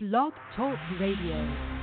Blog Talk Radio.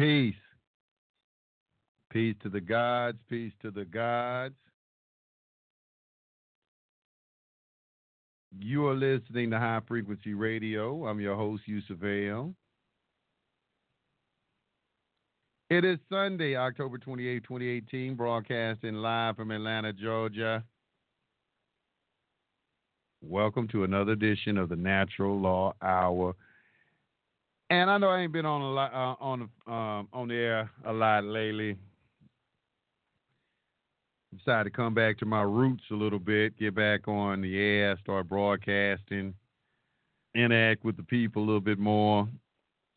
Peace. Peace to the gods. Peace to the gods. You are listening to High Frequency Radio. I'm your host, Yusuf Ayo. It is Sunday, October 28, 2018, broadcasting live from Atlanta, Georgia. Welcome to another edition of the Natural Law Hour and I know I ain't been on a lot uh, on um, on the air a lot lately. Decided to come back to my roots a little bit, get back on the air, start broadcasting, interact with the people a little bit more.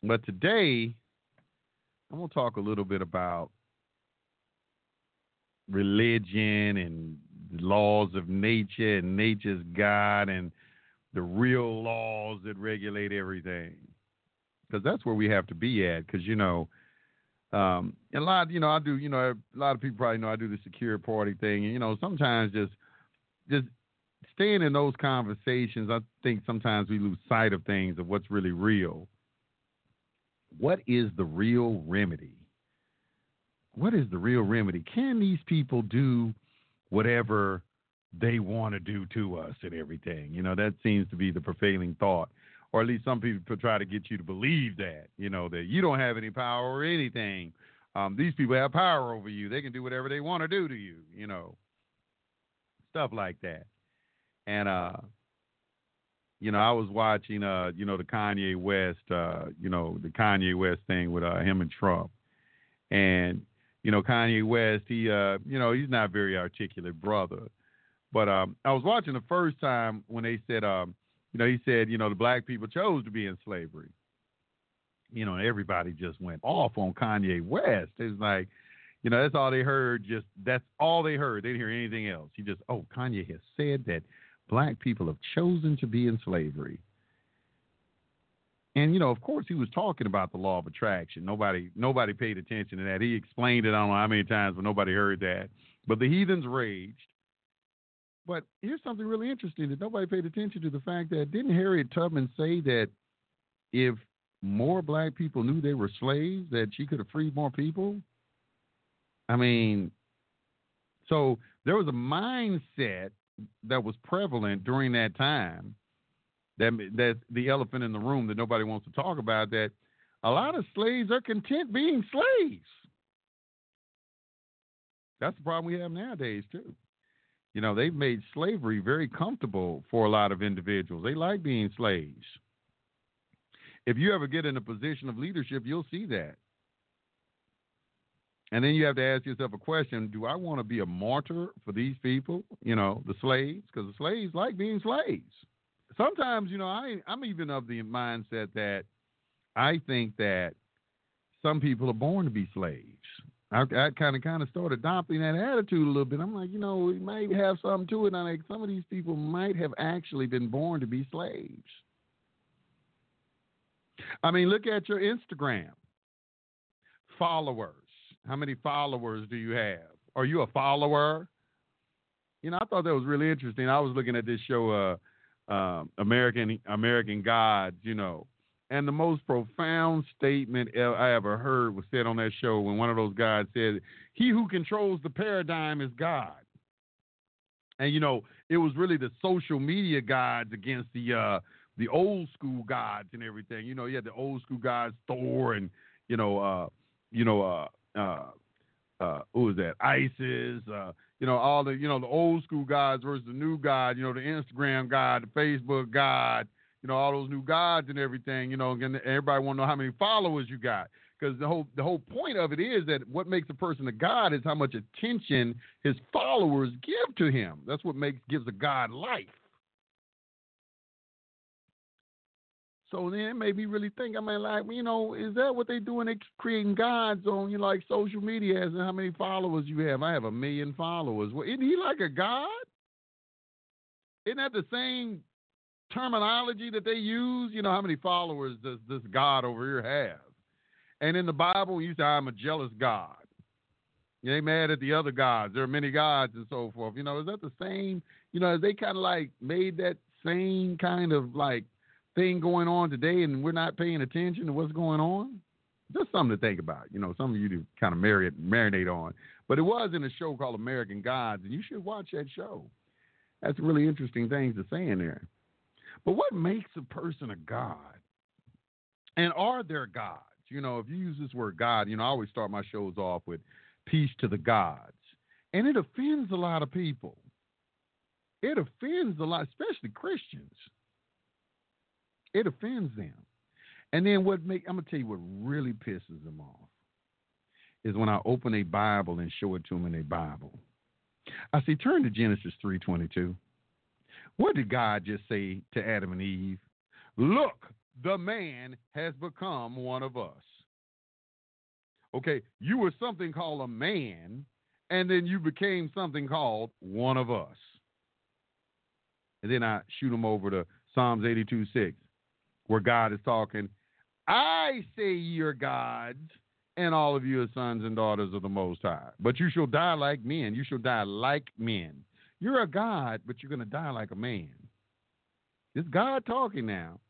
But today, I'm gonna talk a little bit about religion and laws of nature and nature's God and the real laws that regulate everything because that's where we have to be at. Because you know, um, a lot, you know, I do, you know, a lot of people probably know I do the secure party thing, and you know, sometimes just, just staying in those conversations, I think sometimes we lose sight of things of what's really real. What is the real remedy? What is the real remedy? Can these people do whatever they want to do to us and everything? You know, that seems to be the prevailing thought or at least some people try to get you to believe that, you know, that you don't have any power or anything. Um, these people have power over you. They can do whatever they want to do to you, you know, stuff like that. And, uh, you know, I was watching, uh, you know, the Kanye West, uh, you know, the Kanye West thing with uh, him and Trump. And, you know, Kanye West, he, uh, you know, he's not very articulate brother. But um, I was watching the first time when they said, um, you know, he said, you know, the black people chose to be in slavery. You know, everybody just went off on Kanye West. It's like, you know, that's all they heard. Just that's all they heard. They didn't hear anything else. He just, oh, Kanye has said that black people have chosen to be in slavery. And you know, of course, he was talking about the law of attraction. Nobody, nobody paid attention to that. He explained it. I don't know how many times, but nobody heard that. But the heathens raged. But here's something really interesting that nobody paid attention to the fact that didn't Harriet Tubman say that if more black people knew they were slaves, that she could have freed more people? I mean, so there was a mindset that was prevalent during that time that that the elephant in the room that nobody wants to talk about that a lot of slaves are content being slaves. That's the problem we have nowadays too. You know, they've made slavery very comfortable for a lot of individuals. They like being slaves. If you ever get in a position of leadership, you'll see that. And then you have to ask yourself a question Do I want to be a martyr for these people, you know, the slaves? Because the slaves like being slaves. Sometimes, you know, I, I'm even of the mindset that I think that some people are born to be slaves. I, I kind of kind of started adopting that attitude a little bit. I'm like, you know, we might have something to it. I'm like, some of these people might have actually been born to be slaves. I mean, look at your Instagram followers. How many followers do you have? Are you a follower? You know, I thought that was really interesting. I was looking at this show, uh, uh, American American Gods. You know, and the most profound statement I ever heard was said on that show when one of those guys said, He who controls the paradigm is God. And you know, it was really the social media gods against the uh, the old school gods and everything. You know, you had the old school gods, Thor and you know, uh, you know, uh, uh, uh, who was that? Isis, uh, you know, all the you know the old school gods versus the new god. You know, the Instagram god, the Facebook god, you know, all those new gods and everything, you know, and everybody want to know how many followers you got. Because the whole the whole point of it is that what makes a person a god is how much attention his followers give to him. That's what makes gives a god life. So then it made me really think. I mean, like, you know, is that what they doing? They creating gods on you know, like social media as how many followers you have. I have a million followers. Well, isn't he like a god? Isn't that the same terminology that they use? You know, how many followers does this God over here have? And in the Bible, you say, I'm a jealous God. You ain't mad at the other gods. There are many gods and so forth. You know, is that the same? You know, they kind of like made that same kind of like thing going on today and we're not paying attention to what's going on? Just something to think about. You know, some of you to kind of marinate, marinate on. But it was in a show called American Gods, and you should watch that show. That's really interesting things to say in there. But what makes a person a god? And are there gods? You know, if you use this word God, you know, I always start my shows off with peace to the gods. And it offends a lot of people. It offends a lot, especially Christians. It offends them. And then what make I'm gonna tell you what really pisses them off is when I open a Bible and show it to them in a Bible. I say, turn to Genesis three twenty two. What did God just say to Adam and Eve? Look, the man has become one of us. Okay, you were something called a man, and then you became something called one of us. And then I shoot them over to Psalms 82 6, where God is talking, I say you're gods, and all of you are sons and daughters of the Most High. But you shall die like men. You shall die like men. You're a God, but you're going to die like a man. It's God talking now.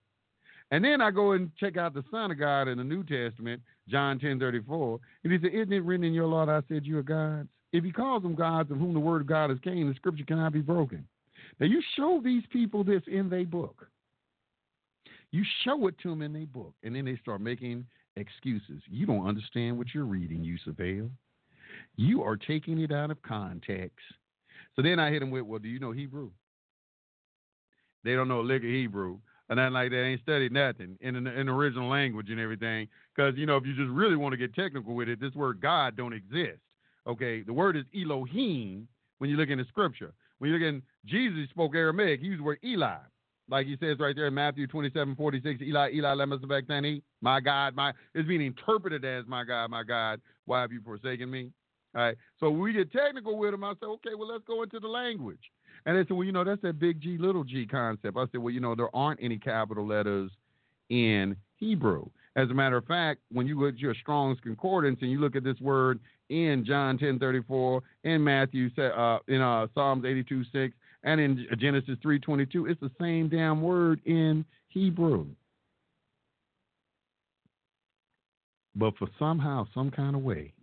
And then I go and check out the Son of God in the New Testament, John 10 34. And he said, Isn't it written in your law that I said you are gods? If he calls them gods of whom the word of God is came, the scripture cannot be broken. Now you show these people this in their book. You show it to them in their book, and then they start making excuses. You don't understand what you're reading, you Yusufale. You are taking it out of context. So then I hit them with, well, do you know Hebrew? They don't know a lick of Hebrew and nothing like that. Ain't studied nothing in an in original language and everything. Because you know, if you just really want to get technical with it, this word God don't exist. Okay, the word is Elohim when you look in the scripture. When you look in Jesus spoke Aramaic, he used the word Eli. Like he says right there in Matthew 27, 46, Eli, Eli, lema sabachthani, my God, my, it's being interpreted as my God, my God, why have you forsaken me? All right. So we get technical with them. I say, okay, well, let's go into the language. And they said, well, you know, that's that big G, little g concept. I said, well, you know, there aren't any capital letters in Hebrew. As a matter of fact, when you look at your Strong's Concordance and you look at this word in John 10 34, in Matthew, uh, in uh, Psalms 82 6, and in Genesis 3 22, it's the same damn word in Hebrew. But for somehow, some kind of way,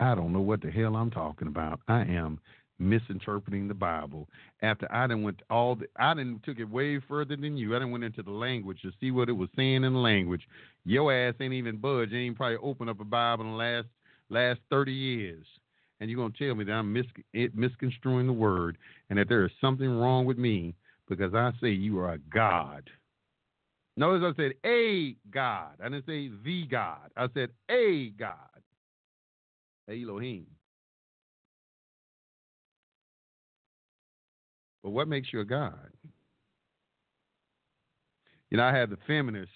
I don't know what the hell I'm talking about. I am misinterpreting the Bible. After I didn't went all the, I didn't took it way further than you. I didn't went into the language to see what it was saying in the language. Your ass ain't even budge. Ain't probably opened up a Bible in the last last thirty years. And you're gonna tell me that I'm mis- misconstruing the word and that there is something wrong with me because I say you are a God. Notice I said a God. I didn't say the God. I said a God. Elohim. But what makes you a God? You know, I had the feminists,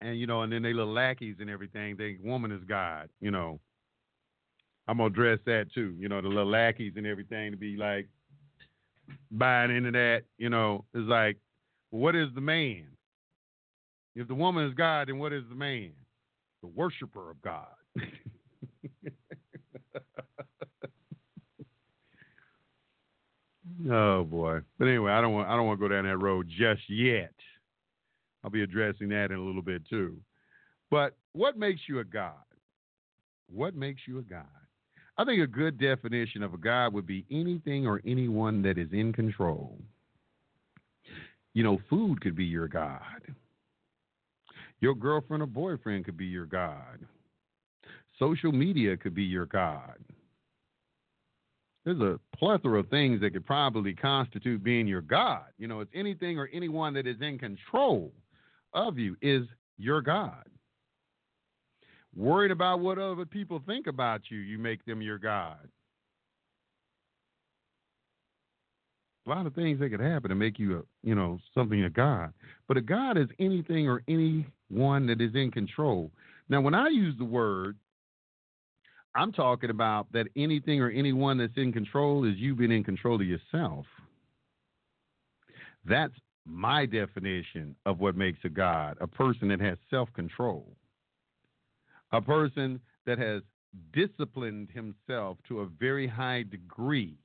and you know, and then they little lackeys and everything. They woman is God. You know, I'm gonna address that too. You know, the little lackeys and everything to be like buying into that. You know, it's like, what is the man? If the woman is God, then what is the man? The worshiper of God. Oh boy. But anyway, I don't want I don't want to go down that road just yet. I'll be addressing that in a little bit too. But what makes you a God? What makes you a God? I think a good definition of a God would be anything or anyone that is in control. You know, food could be your God. Your girlfriend or boyfriend could be your God. Social media could be your God there's a plethora of things that could probably constitute being your God. You know, it's anything or anyone that is in control of you is your God. Worried about what other people think about you, you make them your God. a lot of things that could happen to make you, a, you know, something a God. But a God is anything or anyone that is in control. Now, when I use the word, I'm talking about that anything or anyone that's in control is you being in control of yourself. That's my definition of what makes a God a person that has self control, a person that has disciplined himself to a very high degree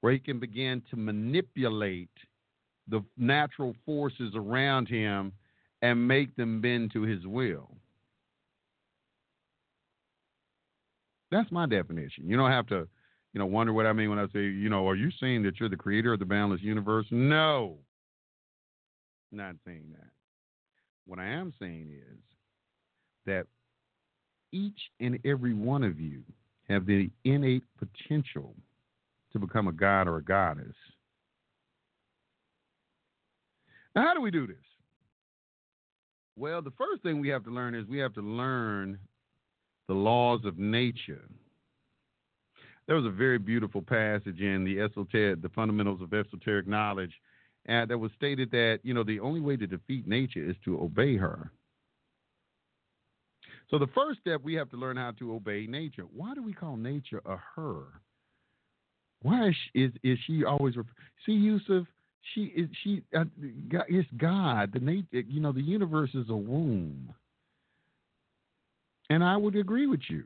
where he can begin to manipulate the natural forces around him and make them bend to his will. That's my definition. You don't have to, you know, wonder what I mean when I say, you know, are you saying that you're the creator of the boundless universe? No. Not saying that. What I am saying is that each and every one of you have the innate potential to become a god or a goddess. Now, how do we do this? Well, the first thing we have to learn is we have to learn the laws of nature. There was a very beautiful passage in the esoteric, the fundamentals of esoteric knowledge, uh, that was stated that you know the only way to defeat nature is to obey her. So the first step we have to learn how to obey nature. Why do we call nature a her? Why is she, is, is she always refer- see Yusuf? She is she. Uh, it's God. The nature. You know, the universe is a womb, and I would agree with you.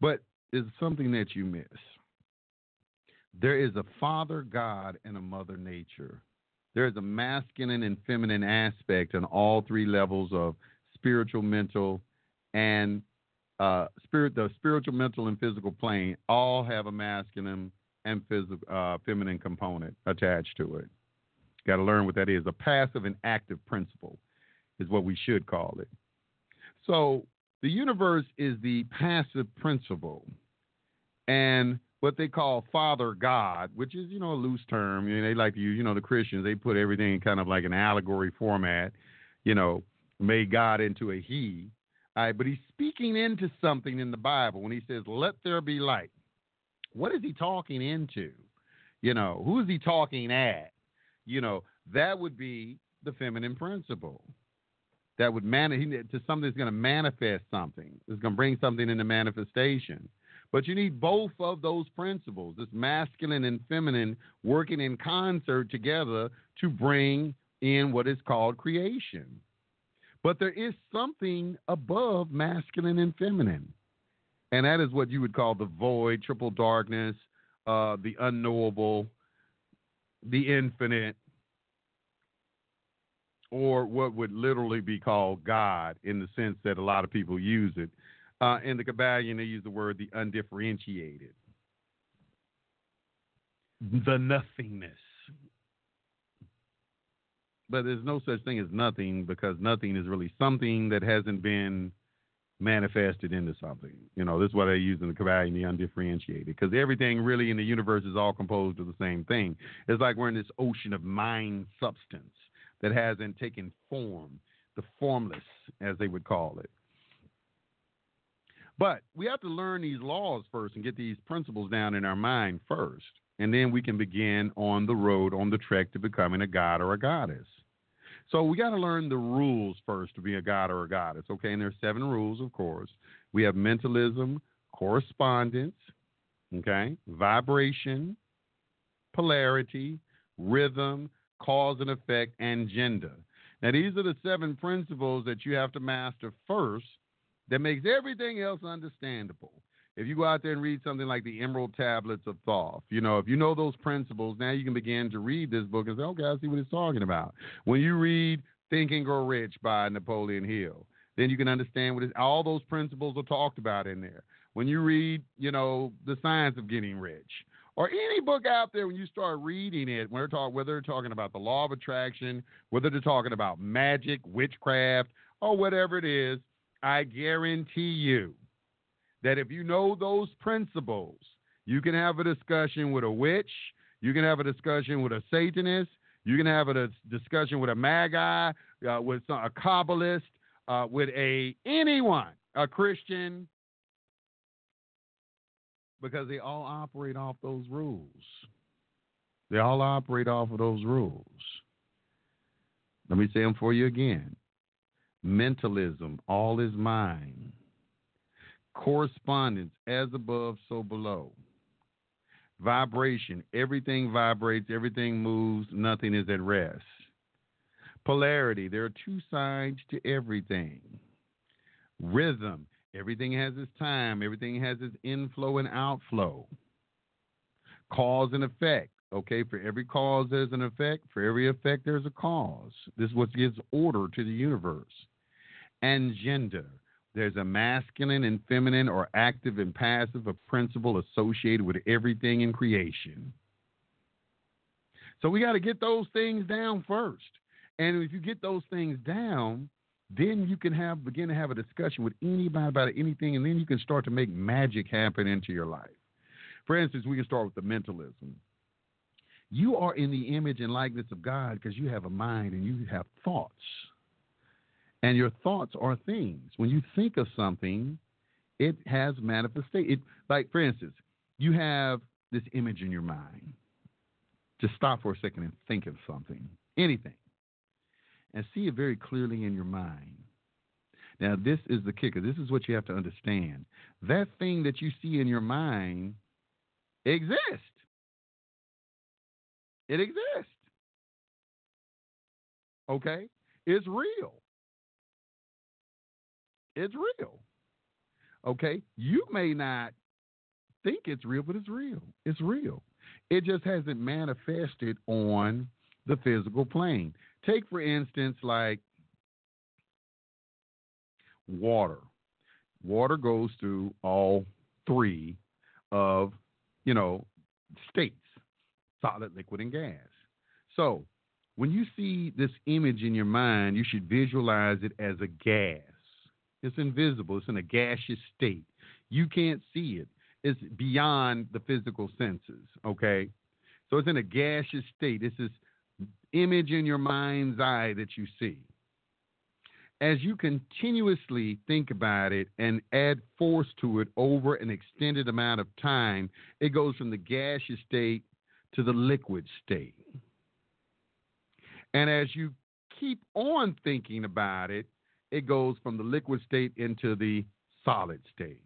But there's something that you miss. There is a father God and a mother nature. There is a masculine and feminine aspect on all three levels of spiritual, mental, and uh, spirit. The spiritual, mental, and physical plane all have a masculine and physical, uh, feminine component attached to it. Got to learn what that is. A passive and active principle is what we should call it. So the universe is the passive principle, and what they call Father God, which is you know a loose term. You know, they like to use. You know, the Christians they put everything in kind of like an allegory format. You know, made God into a He. All right, but he's speaking into something in the Bible when he says, "Let there be light." What is he talking into? You know, who is he talking at? You know, that would be the feminine principle. That would man to something that's going to manifest something. It's going to bring something into manifestation. But you need both of those principles, this masculine and feminine, working in concert together to bring in what is called creation. But there is something above masculine and feminine. And that is what you would call the void, triple darkness, uh, the unknowable, the infinite, or what would literally be called God in the sense that a lot of people use it. Uh, in the Kybalion, they use the word the undifferentiated, the nothingness. But there's no such thing as nothing because nothing is really something that hasn't been manifested into something. You know, this is what they use in the Kybalion, the undifferentiated, because everything really in the universe is all composed of the same thing. It's like we're in this ocean of mind substance that hasn't taken form, the formless, as they would call it. But we have to learn these laws first and get these principles down in our mind first. And then we can begin on the road, on the trek to becoming a god or a goddess. So we got to learn the rules first to be a god or a goddess. Okay, and there's seven rules, of course. We have mentalism, correspondence, okay, vibration, polarity, rhythm, cause and effect, and gender. Now, these are the seven principles that you have to master first that makes everything else understandable. If you go out there and read something like the Emerald Tablets of Thoth, you know, if you know those principles, now you can begin to read this book and say, okay, I see what it's talking about. When you read Think and Grow Rich by Napoleon Hill, then you can understand what all those principles are talked about in there. When you read, you know, The Science of Getting Rich, or any book out there when you start reading it, when they're talk, whether they're talking about the law of attraction, whether they're talking about magic, witchcraft, or whatever it is, I guarantee you that if you know those principles, you can have a discussion with a witch, you can have a discussion with a Satanist, you can have a discussion with a magi, uh, with a Kabbalist, uh, with a anyone, a Christian, because they all operate off those rules. They all operate off of those rules. Let me say them for you again. Mentalism, all is mind. Correspondence, as above, so below. Vibration, everything vibrates, everything moves, nothing is at rest. Polarity, there are two sides to everything. Rhythm, everything has its time, everything has its inflow and outflow. Cause and effect, okay, for every cause there's an effect, for every effect there's a cause. This is what gives order to the universe. And gender, there's a masculine and feminine or active and passive, a principle associated with everything in creation. So we got to get those things down first. And if you get those things down, then you can have begin to have a discussion with anybody about anything, and then you can start to make magic happen into your life. For instance, we can start with the mentalism. You are in the image and likeness of God because you have a mind and you have thoughts. And your thoughts are things. When you think of something, it has manifestation. It, like, for instance, you have this image in your mind. Just stop for a second and think of something, anything, and see it very clearly in your mind. Now, this is the kicker. This is what you have to understand. That thing that you see in your mind exists. It exists. Okay? It's real. It's real. Okay? You may not think it's real, but it's real. It's real. It just hasn't manifested on the physical plane. Take, for instance, like water. Water goes through all three of, you know, states solid, liquid, and gas. So when you see this image in your mind, you should visualize it as a gas. It's invisible, it's in a gaseous state. You can't see it, it's beyond the physical senses, okay? So it's in a gaseous state. This image in your mind's eye that you see. As you continuously think about it and add force to it over an extended amount of time, it goes from the gaseous state to the liquid state. And as you keep on thinking about it, it goes from the liquid state into the solid state.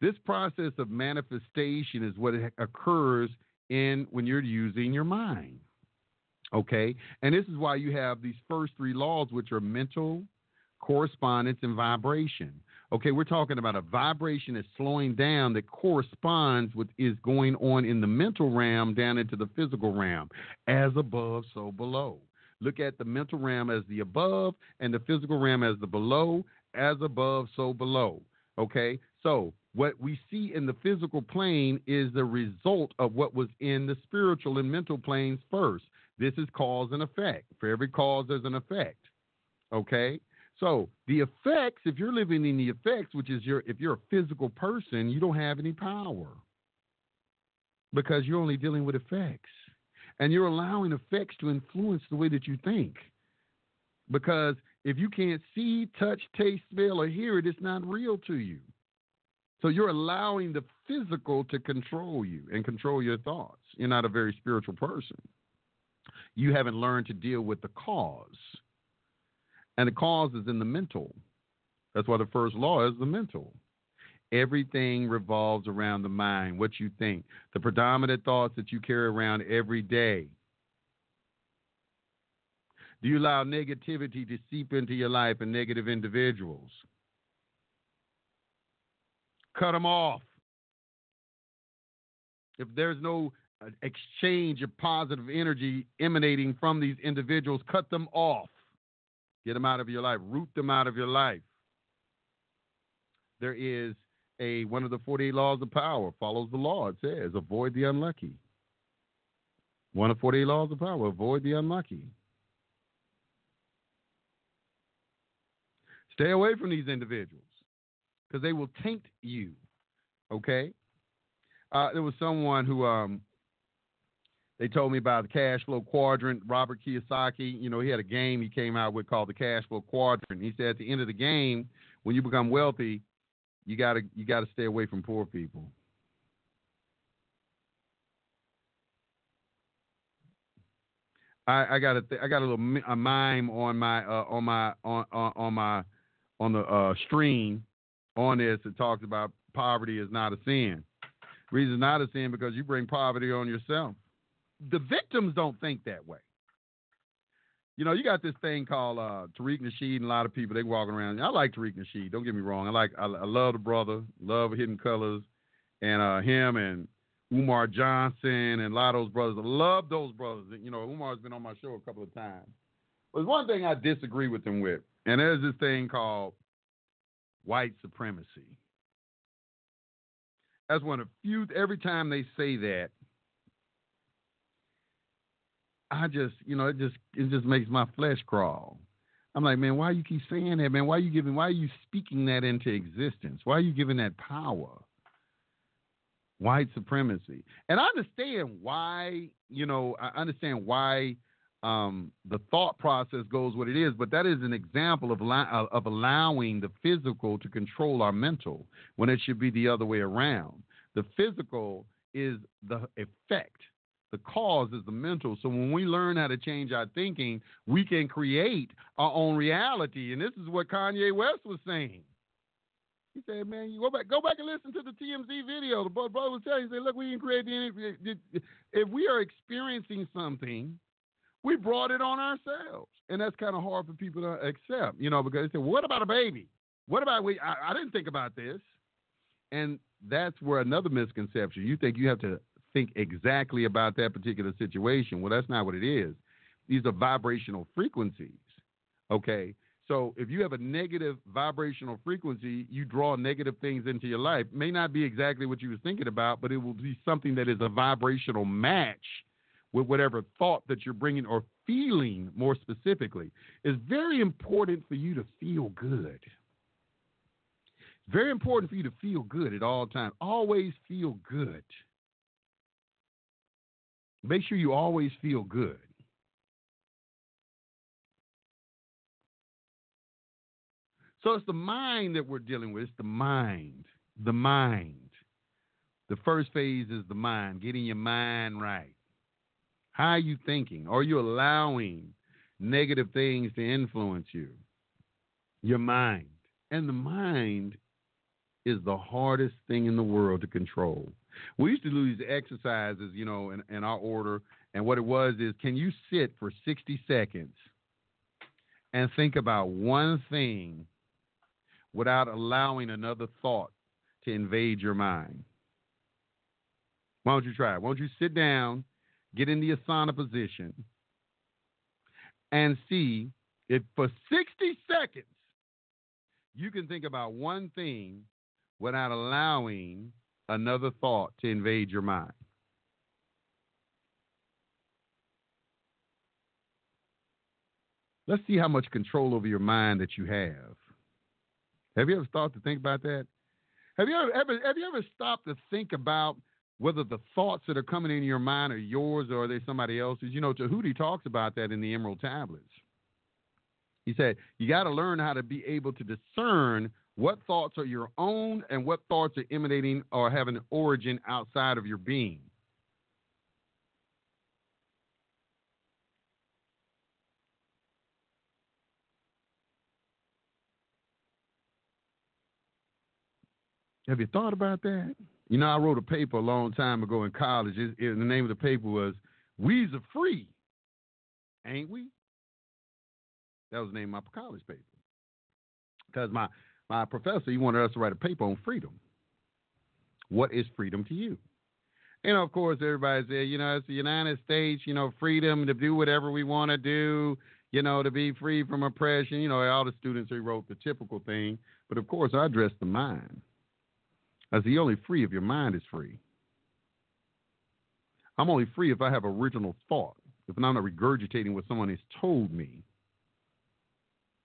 This process of manifestation is what occurs in when you're using your mind. Okay? And this is why you have these first three laws, which are mental, correspondence, and vibration. Okay, we're talking about a vibration that's slowing down that corresponds with is going on in the mental realm down into the physical realm. As above, so below. Look at the mental realm as the above and the physical realm as the below. As above, so below. Okay? So, what we see in the physical plane is the result of what was in the spiritual and mental planes first. This is cause and effect. For every cause, there's an effect. Okay? So, the effects, if you're living in the effects, which is your, if you're a physical person, you don't have any power because you're only dealing with effects. And you're allowing effects to influence the way that you think. Because if you can't see, touch, taste, smell, or hear it, it's not real to you. So you're allowing the physical to control you and control your thoughts. You're not a very spiritual person. You haven't learned to deal with the cause. And the cause is in the mental. That's why the first law is the mental. Everything revolves around the mind, what you think, the predominant thoughts that you carry around every day. Do you allow negativity to seep into your life and negative individuals? Cut them off. If there's no exchange of positive energy emanating from these individuals, cut them off. Get them out of your life. Root them out of your life. There is a one of the 48 laws of power follows the law. It says, avoid the unlucky. One of 48 laws of power, avoid the unlucky. Stay away from these individuals because they will taint you. Okay? Uh, there was someone who um, they told me about the cash flow quadrant. Robert Kiyosaki, you know, he had a game he came out with called the cash flow quadrant. He said at the end of the game, when you become wealthy, you gotta you gotta stay away from poor people. I, I got a th- I got a little mime on my uh, on my on, on on my on the uh, stream on this that talks about poverty is not a sin. Reason not a sin because you bring poverty on yourself. The victims don't think that way. You know, you got this thing called uh, Tariq Nasheed, and a lot of people they walking around. I like Tariq Nasheed. Don't get me wrong. I like I, I love the brother, love Hidden Colors, and uh, him and Umar Johnson and a lot of those brothers. I love those brothers. You know, Umar's been on my show a couple of times. But there's one thing I disagree with them with, and there's this thing called white supremacy. That's one of few. Every time they say that, I just, you know, it just it just makes my flesh crawl. I'm like, man, why you keep saying that, man? Why are you giving? Why are you speaking that into existence? Why are you giving that power? White supremacy, and I understand why. You know, I understand why um, the thought process goes what it is, but that is an example of, of allowing the physical to control our mental when it should be the other way around. The physical is the effect, the cause is the mental. So when we learn how to change our thinking, we can create our own reality. And this is what Kanye West was saying. He said, "Man, you go back, go back and listen to the TMZ video." The brother was telling you, "Say, look, we didn't create the. If we are experiencing something we brought it on ourselves. And that's kind of hard for people to accept, you know, because they say, what about a baby? What about we? I, I didn't think about this. And that's where another misconception. You think you have to think exactly about that particular situation. Well, that's not what it is. These are vibrational frequencies. Okay. So if you have a negative vibrational frequency, you draw negative things into your life. May not be exactly what you were thinking about, but it will be something that is a vibrational match with whatever thought that you're bringing or feeling more specifically. It's very important for you to feel good. Very important for you to feel good at all times. Always feel good. Make sure you always feel good. So it's the mind that we're dealing with. It's the mind. The mind. The first phase is the mind, getting your mind right. How are you thinking? Are you allowing negative things to influence you? Your mind. And the mind is the hardest thing in the world to control. We used to do these exercises, you know, in, in our order. And what it was is can you sit for 60 seconds and think about one thing without allowing another thought to invade your mind? Why don't you try it? Why don't you sit down get in the asana position, and see if for 60 seconds you can think about one thing without allowing another thought to invade your mind. Let's see how much control over your mind that you have. Have you ever thought to think about that? Have you ever, ever have you ever stopped to think about whether the thoughts that are coming in your mind are yours or are they somebody else's. You know, Tahuti talks about that in the Emerald Tablets. He said, you got to learn how to be able to discern what thoughts are your own and what thoughts are emanating or have an origin outside of your being. Have you thought about that? You know, I wrote a paper a long time ago in college. It, it, the name of the paper was "We's are Free, Ain't We?" That was the name of my college paper. Because my my professor he wanted us to write a paper on freedom. What is freedom to you? And of course, everybody said, you know, it's the United States, you know, freedom to do whatever we want to do, you know, to be free from oppression. You know, all the students wrote the typical thing. But of course, I addressed the mind. As the only free if your mind is free. I'm only free if I have original thought, if I'm not regurgitating what someone has told me.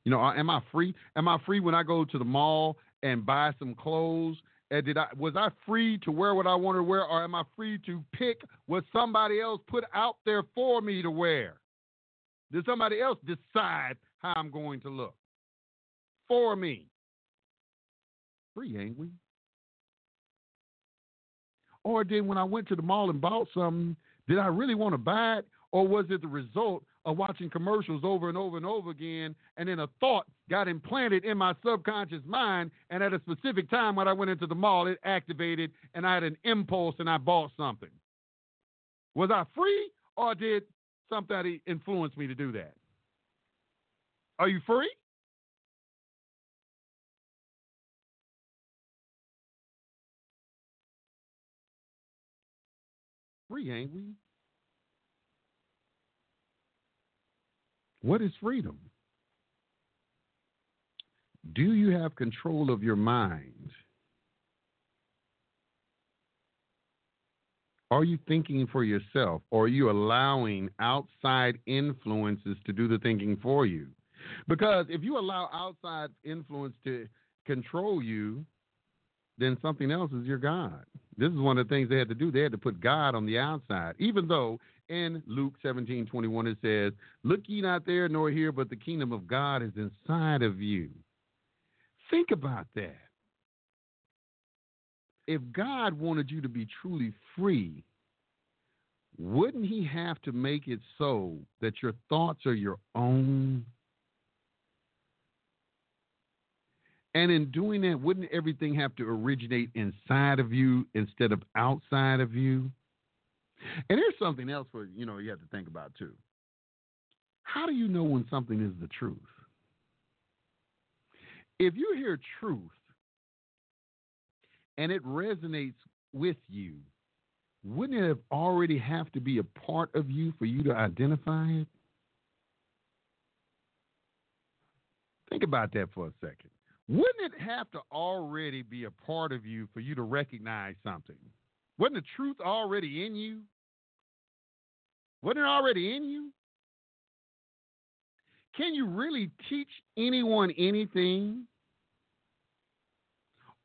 You know, am I free? Am I free when I go to the mall and buy some clothes? And did I was I free to wear what I wanted to wear, or am I free to pick what somebody else put out there for me to wear? Did somebody else decide how I'm going to look for me? Free, ain't we? Or did when I went to the mall and bought something, did I really want to buy it? Or was it the result of watching commercials over and over and over again, and then a thought got implanted in my subconscious mind, and at a specific time when I went into the mall, it activated, and I had an impulse and I bought something. Was I free, or did somebody influence me to do that? Are you free? Free, ain't we? What is freedom? Do you have control of your mind? Are you thinking for yourself or are you allowing outside influences to do the thinking for you? Because if you allow outside influence to control you, then something else is your God. This is one of the things they had to do. They had to put God on the outside, even though in Luke 17 21 it says, Look ye not there nor here, but the kingdom of God is inside of you. Think about that. If God wanted you to be truly free, wouldn't He have to make it so that your thoughts are your own? And in doing that, wouldn't everything have to originate inside of you instead of outside of you? And here's something else for you know you have to think about too. How do you know when something is the truth? If you hear truth and it resonates with you, wouldn't it have already have to be a part of you for you to identify it? Think about that for a second. Wouldn't it have to already be a part of you for you to recognize something? Wasn't the truth already in you? Wasn't it already in you? Can you really teach anyone anything?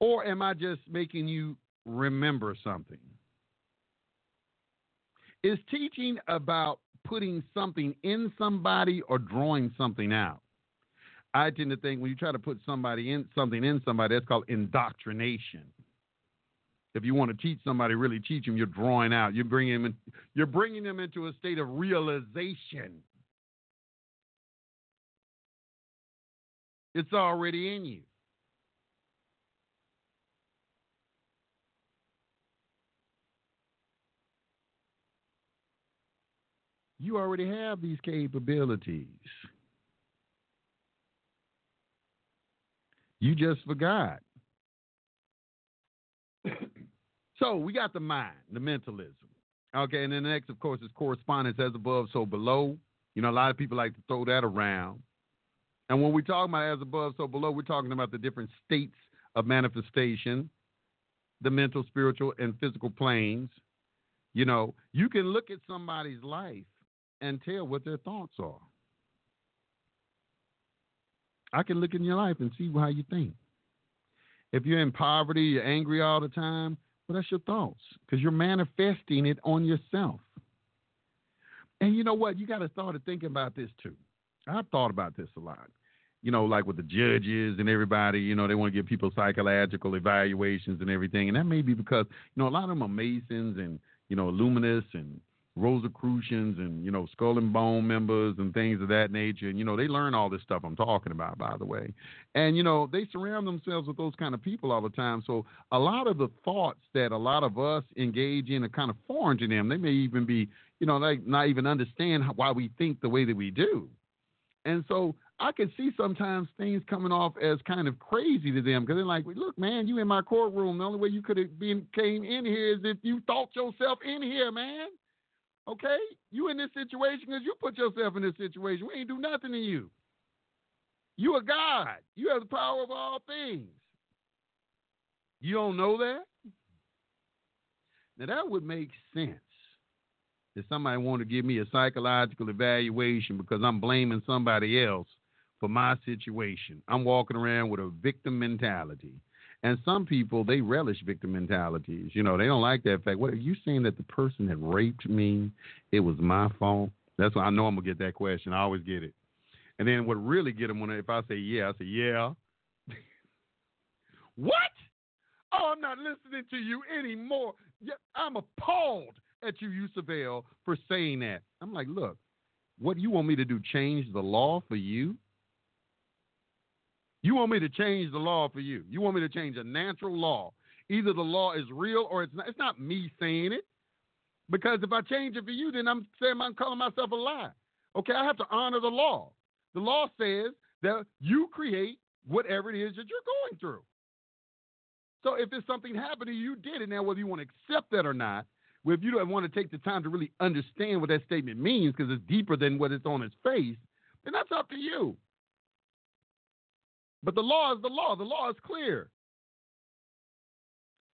Or am I just making you remember something? Is teaching about putting something in somebody or drawing something out? I tend to think when you try to put somebody in something in somebody, that's called indoctrination. If you want to teach somebody, really teach them, you're drawing out. You're bringing them, in, you're bringing them into a state of realization. It's already in you. You already have these capabilities. You just forgot. so we got the mind, the mentalism. Okay, and then the next, of course, is correspondence as above, so below. You know, a lot of people like to throw that around. And when we talk about as above, so below, we're talking about the different states of manifestation, the mental, spiritual, and physical planes. You know, you can look at somebody's life and tell what their thoughts are. I can look in your life and see how you think. If you're in poverty, you're angry all the time, well, that's your thoughts because you're manifesting it on yourself. And you know what? You got to start thinking about this too. I've thought about this a lot. You know, like with the judges and everybody, you know, they want to give people psychological evaluations and everything. And that may be because, you know, a lot of them are Masons and, you know, Illuminists and Rosicrucians and you know Skull and Bone members and things of that nature. And you know they learn all this stuff I'm talking about, by the way. And you know they surround themselves with those kind of people all the time. So a lot of the thoughts that a lot of us engage in are kind of foreign to them. They may even be you know like not even understand why we think the way that we do. And so I can see sometimes things coming off as kind of crazy to them because they're like, "Look, man, you in my courtroom. The only way you could have been came in here is if you thought yourself in here, man." Okay? You in this situation because you put yourself in this situation. We ain't do nothing to you. You a God. You have the power of all things. You don't know that? Now that would make sense if somebody wanted to give me a psychological evaluation because I'm blaming somebody else for my situation. I'm walking around with a victim mentality. And some people they relish victim mentalities. You know, they don't like that fact. What are you saying that the person that raped me, it was my fault? That's why I know I'm gonna get that question. I always get it. And then what really get them when if I say yeah, I say yeah. what? Oh, I'm not listening to you anymore. I'm appalled at you, Yusef El, for saying that. I'm like, look, what you want me to do? Change the law for you? You want me to change the law for you? You want me to change a natural law? Either the law is real or it's not. It's not me saying it. Because if I change it for you, then I'm saying I'm calling myself a lie. Okay, I have to honor the law. The law says that you create whatever it is that you're going through. So if it's something happening, you, did it. Now, whether you want to accept that or not, if you don't want to take the time to really understand what that statement means, because it's deeper than what it's on its face, then that's up to you. But the law is the law. The law is clear.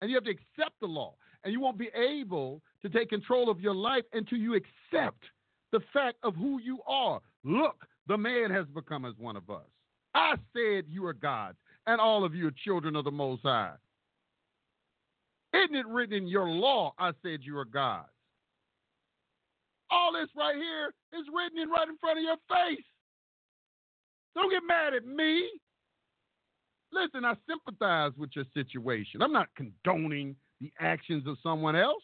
And you have to accept the law. And you won't be able to take control of your life until you accept the fact of who you are. Look, the man has become as one of us. I said you are gods, and all of you are children of the Most High. Isn't it written in your law? I said you are gods. All this right here is written in right in front of your face. Don't get mad at me. Listen, I sympathize with your situation. I'm not condoning the actions of someone else.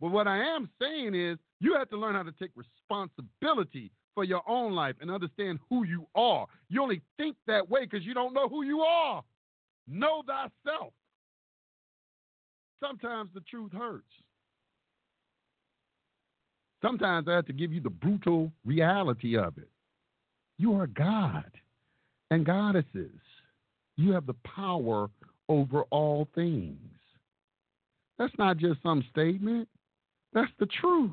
But what I am saying is you have to learn how to take responsibility for your own life and understand who you are. You only think that way because you don't know who you are. Know thyself. Sometimes the truth hurts. Sometimes I have to give you the brutal reality of it. You are God and goddesses. You have the power over all things. That's not just some statement, that's the truth.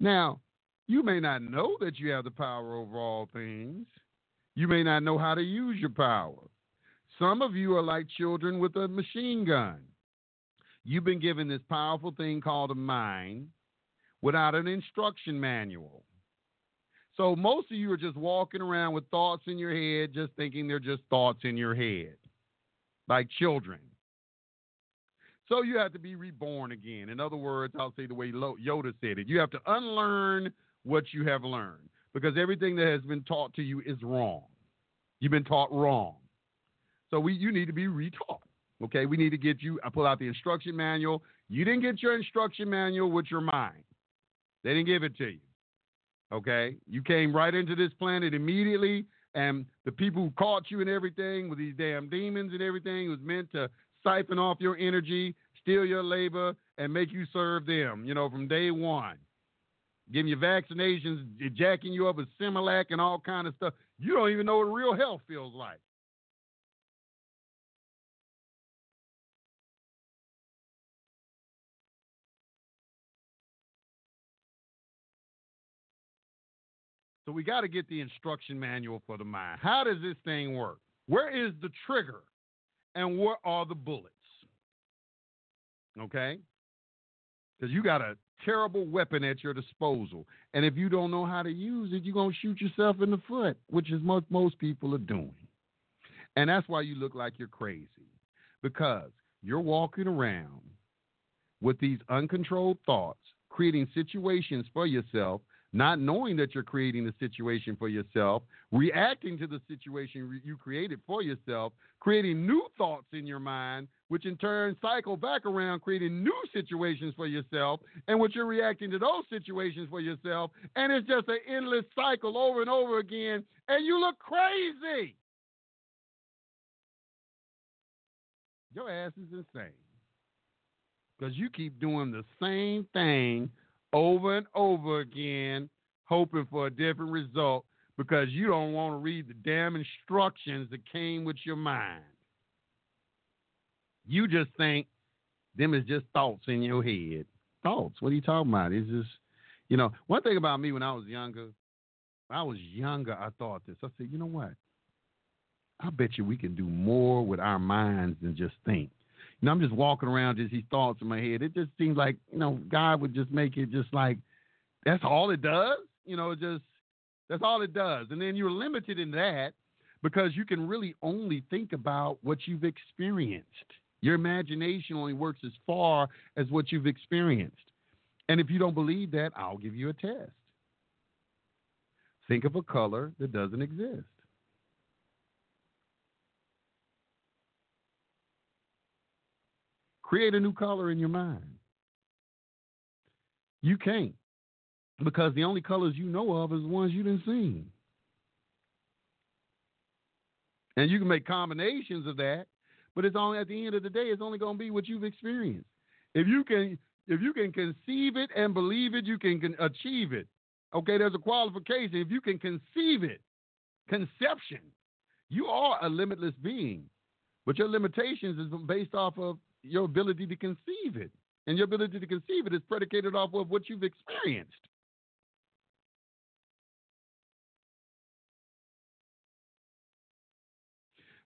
Now, you may not know that you have the power over all things. You may not know how to use your power. Some of you are like children with a machine gun. You've been given this powerful thing called a mind without an instruction manual. So most of you are just walking around with thoughts in your head, just thinking they're just thoughts in your head, like children. So you have to be reborn again. In other words, I'll say the way Yoda said it you have to unlearn what you have learned because everything that has been taught to you is wrong. You've been taught wrong. So we, you need to be retaught. Okay, we need to get you. I pull out the instruction manual. You didn't get your instruction manual with your mind. They didn't give it to you. Okay, you came right into this planet immediately, and the people who caught you and everything with these damn demons and everything was meant to siphon off your energy, steal your labor, and make you serve them, you know, from day one. Giving you vaccinations, jacking you up with Similac and all kind of stuff. You don't even know what real health feels like. So we got to get the instruction manual for the mind. How does this thing work? Where is the trigger? and what are the bullets? Okay? Because you got a terrible weapon at your disposal. And if you don't know how to use it, you're going to shoot yourself in the foot, which is what most people are doing. And that's why you look like you're crazy. Because you're walking around with these uncontrolled thoughts, creating situations for yourself not knowing that you're creating the situation for yourself, reacting to the situation you created for yourself, creating new thoughts in your mind, which in turn cycle back around, creating new situations for yourself, and which you're reacting to those situations for yourself. And it's just an endless cycle over and over again, and you look crazy. Your ass is insane. Because you keep doing the same thing over and over again, hoping for a different result because you don't want to read the damn instructions that came with your mind. You just think them is just thoughts in your head. Thoughts. What are you talking about? It's just, you know, one thing about me when I was younger, I was younger, I thought this. I said, you know what? I bet you we can do more with our minds than just think. Know, I'm just walking around, just these thoughts in my head. It just seems like, you know, God would just make it just like that's all it does. You know, just that's all it does. And then you're limited in that because you can really only think about what you've experienced. Your imagination only works as far as what you've experienced. And if you don't believe that, I'll give you a test. Think of a color that doesn't exist. Create a new color in your mind. You can't. Because the only colors you know of is the ones you didn't see. And you can make combinations of that, but it's only at the end of the day, it's only going to be what you've experienced. If you can, if you can conceive it and believe it, you can, can achieve it. Okay, there's a qualification. If you can conceive it, conception, you are a limitless being, but your limitations is based off of your ability to conceive it, and your ability to conceive it is predicated off of what you've experienced.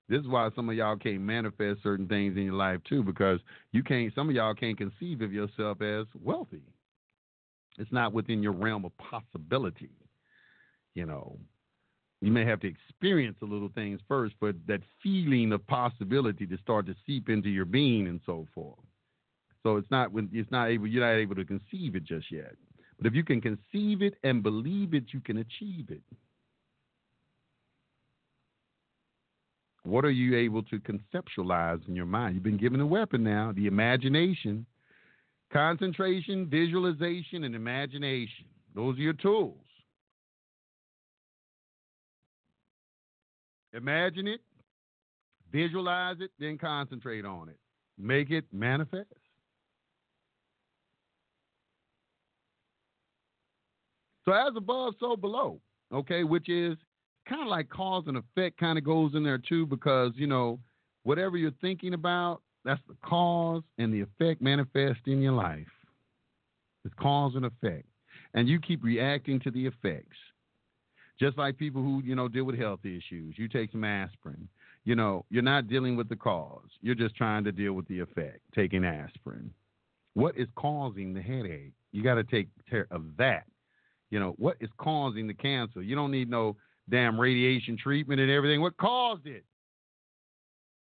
This is why some of y'all can't manifest certain things in your life too, because you can't. Some of y'all can't conceive of yourself as wealthy. It's not within your realm of possibility. You know, you may have to experience a little things first, but that feeling of possibility to start to seep into your being and so forth. So it's not when it's not able. You're not able to conceive it just yet. But if you can conceive it and believe it, you can achieve it. What are you able to conceptualize in your mind? You've been given a weapon now, the imagination, concentration, visualization, and imagination. Those are your tools. Imagine it, visualize it, then concentrate on it. Make it manifest. So, as above, so below, okay, which is kind of like cause and effect kind of goes in there too because you know whatever you're thinking about that's the cause and the effect manifest in your life it's cause and effect and you keep reacting to the effects just like people who you know deal with health issues. You take some aspirin. You know you're not dealing with the cause. You're just trying to deal with the effect. Taking aspirin. What is causing the headache? You got to take care of that. You know what is causing the cancer? You don't need no damn radiation treatment and everything. What caused it?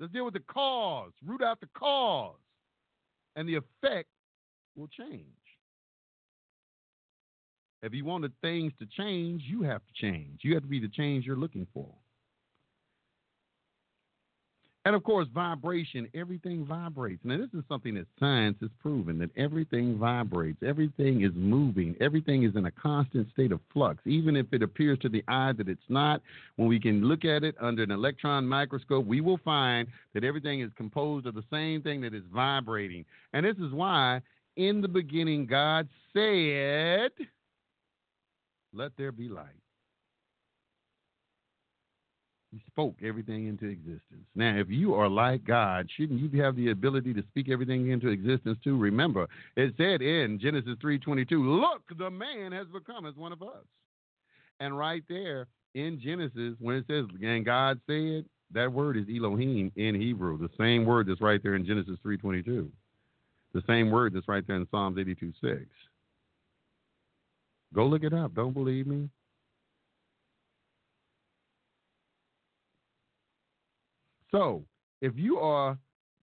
Let's deal with the cause, root out the cause, and the effect will change. If you wanted things to change, you have to change. You have to be the change you're looking for. And of course, vibration, everything vibrates. Now, this is something that science has proven that everything vibrates, everything is moving, everything is in a constant state of flux. Even if it appears to the eye that it's not, when we can look at it under an electron microscope, we will find that everything is composed of the same thing that is vibrating. And this is why, in the beginning, God said, Let there be light. He spoke everything into existence. Now, if you are like God, shouldn't you have the ability to speak everything into existence too? Remember, it said in Genesis 3:22, "Look, the man has become as one of us." And right there in Genesis, when it says, "And God said," that word is Elohim in Hebrew, the same word that's right there in Genesis 3:22, the same word that's right there in Psalms 82:6. Go look it up. Don't believe me? So if you are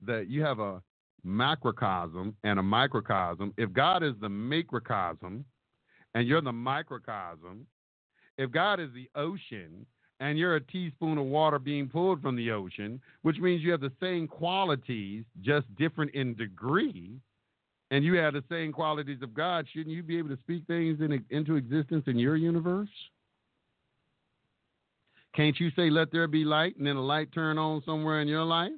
that you have a macrocosm and a microcosm, if God is the macrocosm and you're the microcosm, if God is the ocean and you're a teaspoon of water being pulled from the ocean, which means you have the same qualities, just different in degree, and you have the same qualities of God, shouldn't you be able to speak things in, into existence in your universe? Can't you say, let there be light, and then a light turn on somewhere in your life?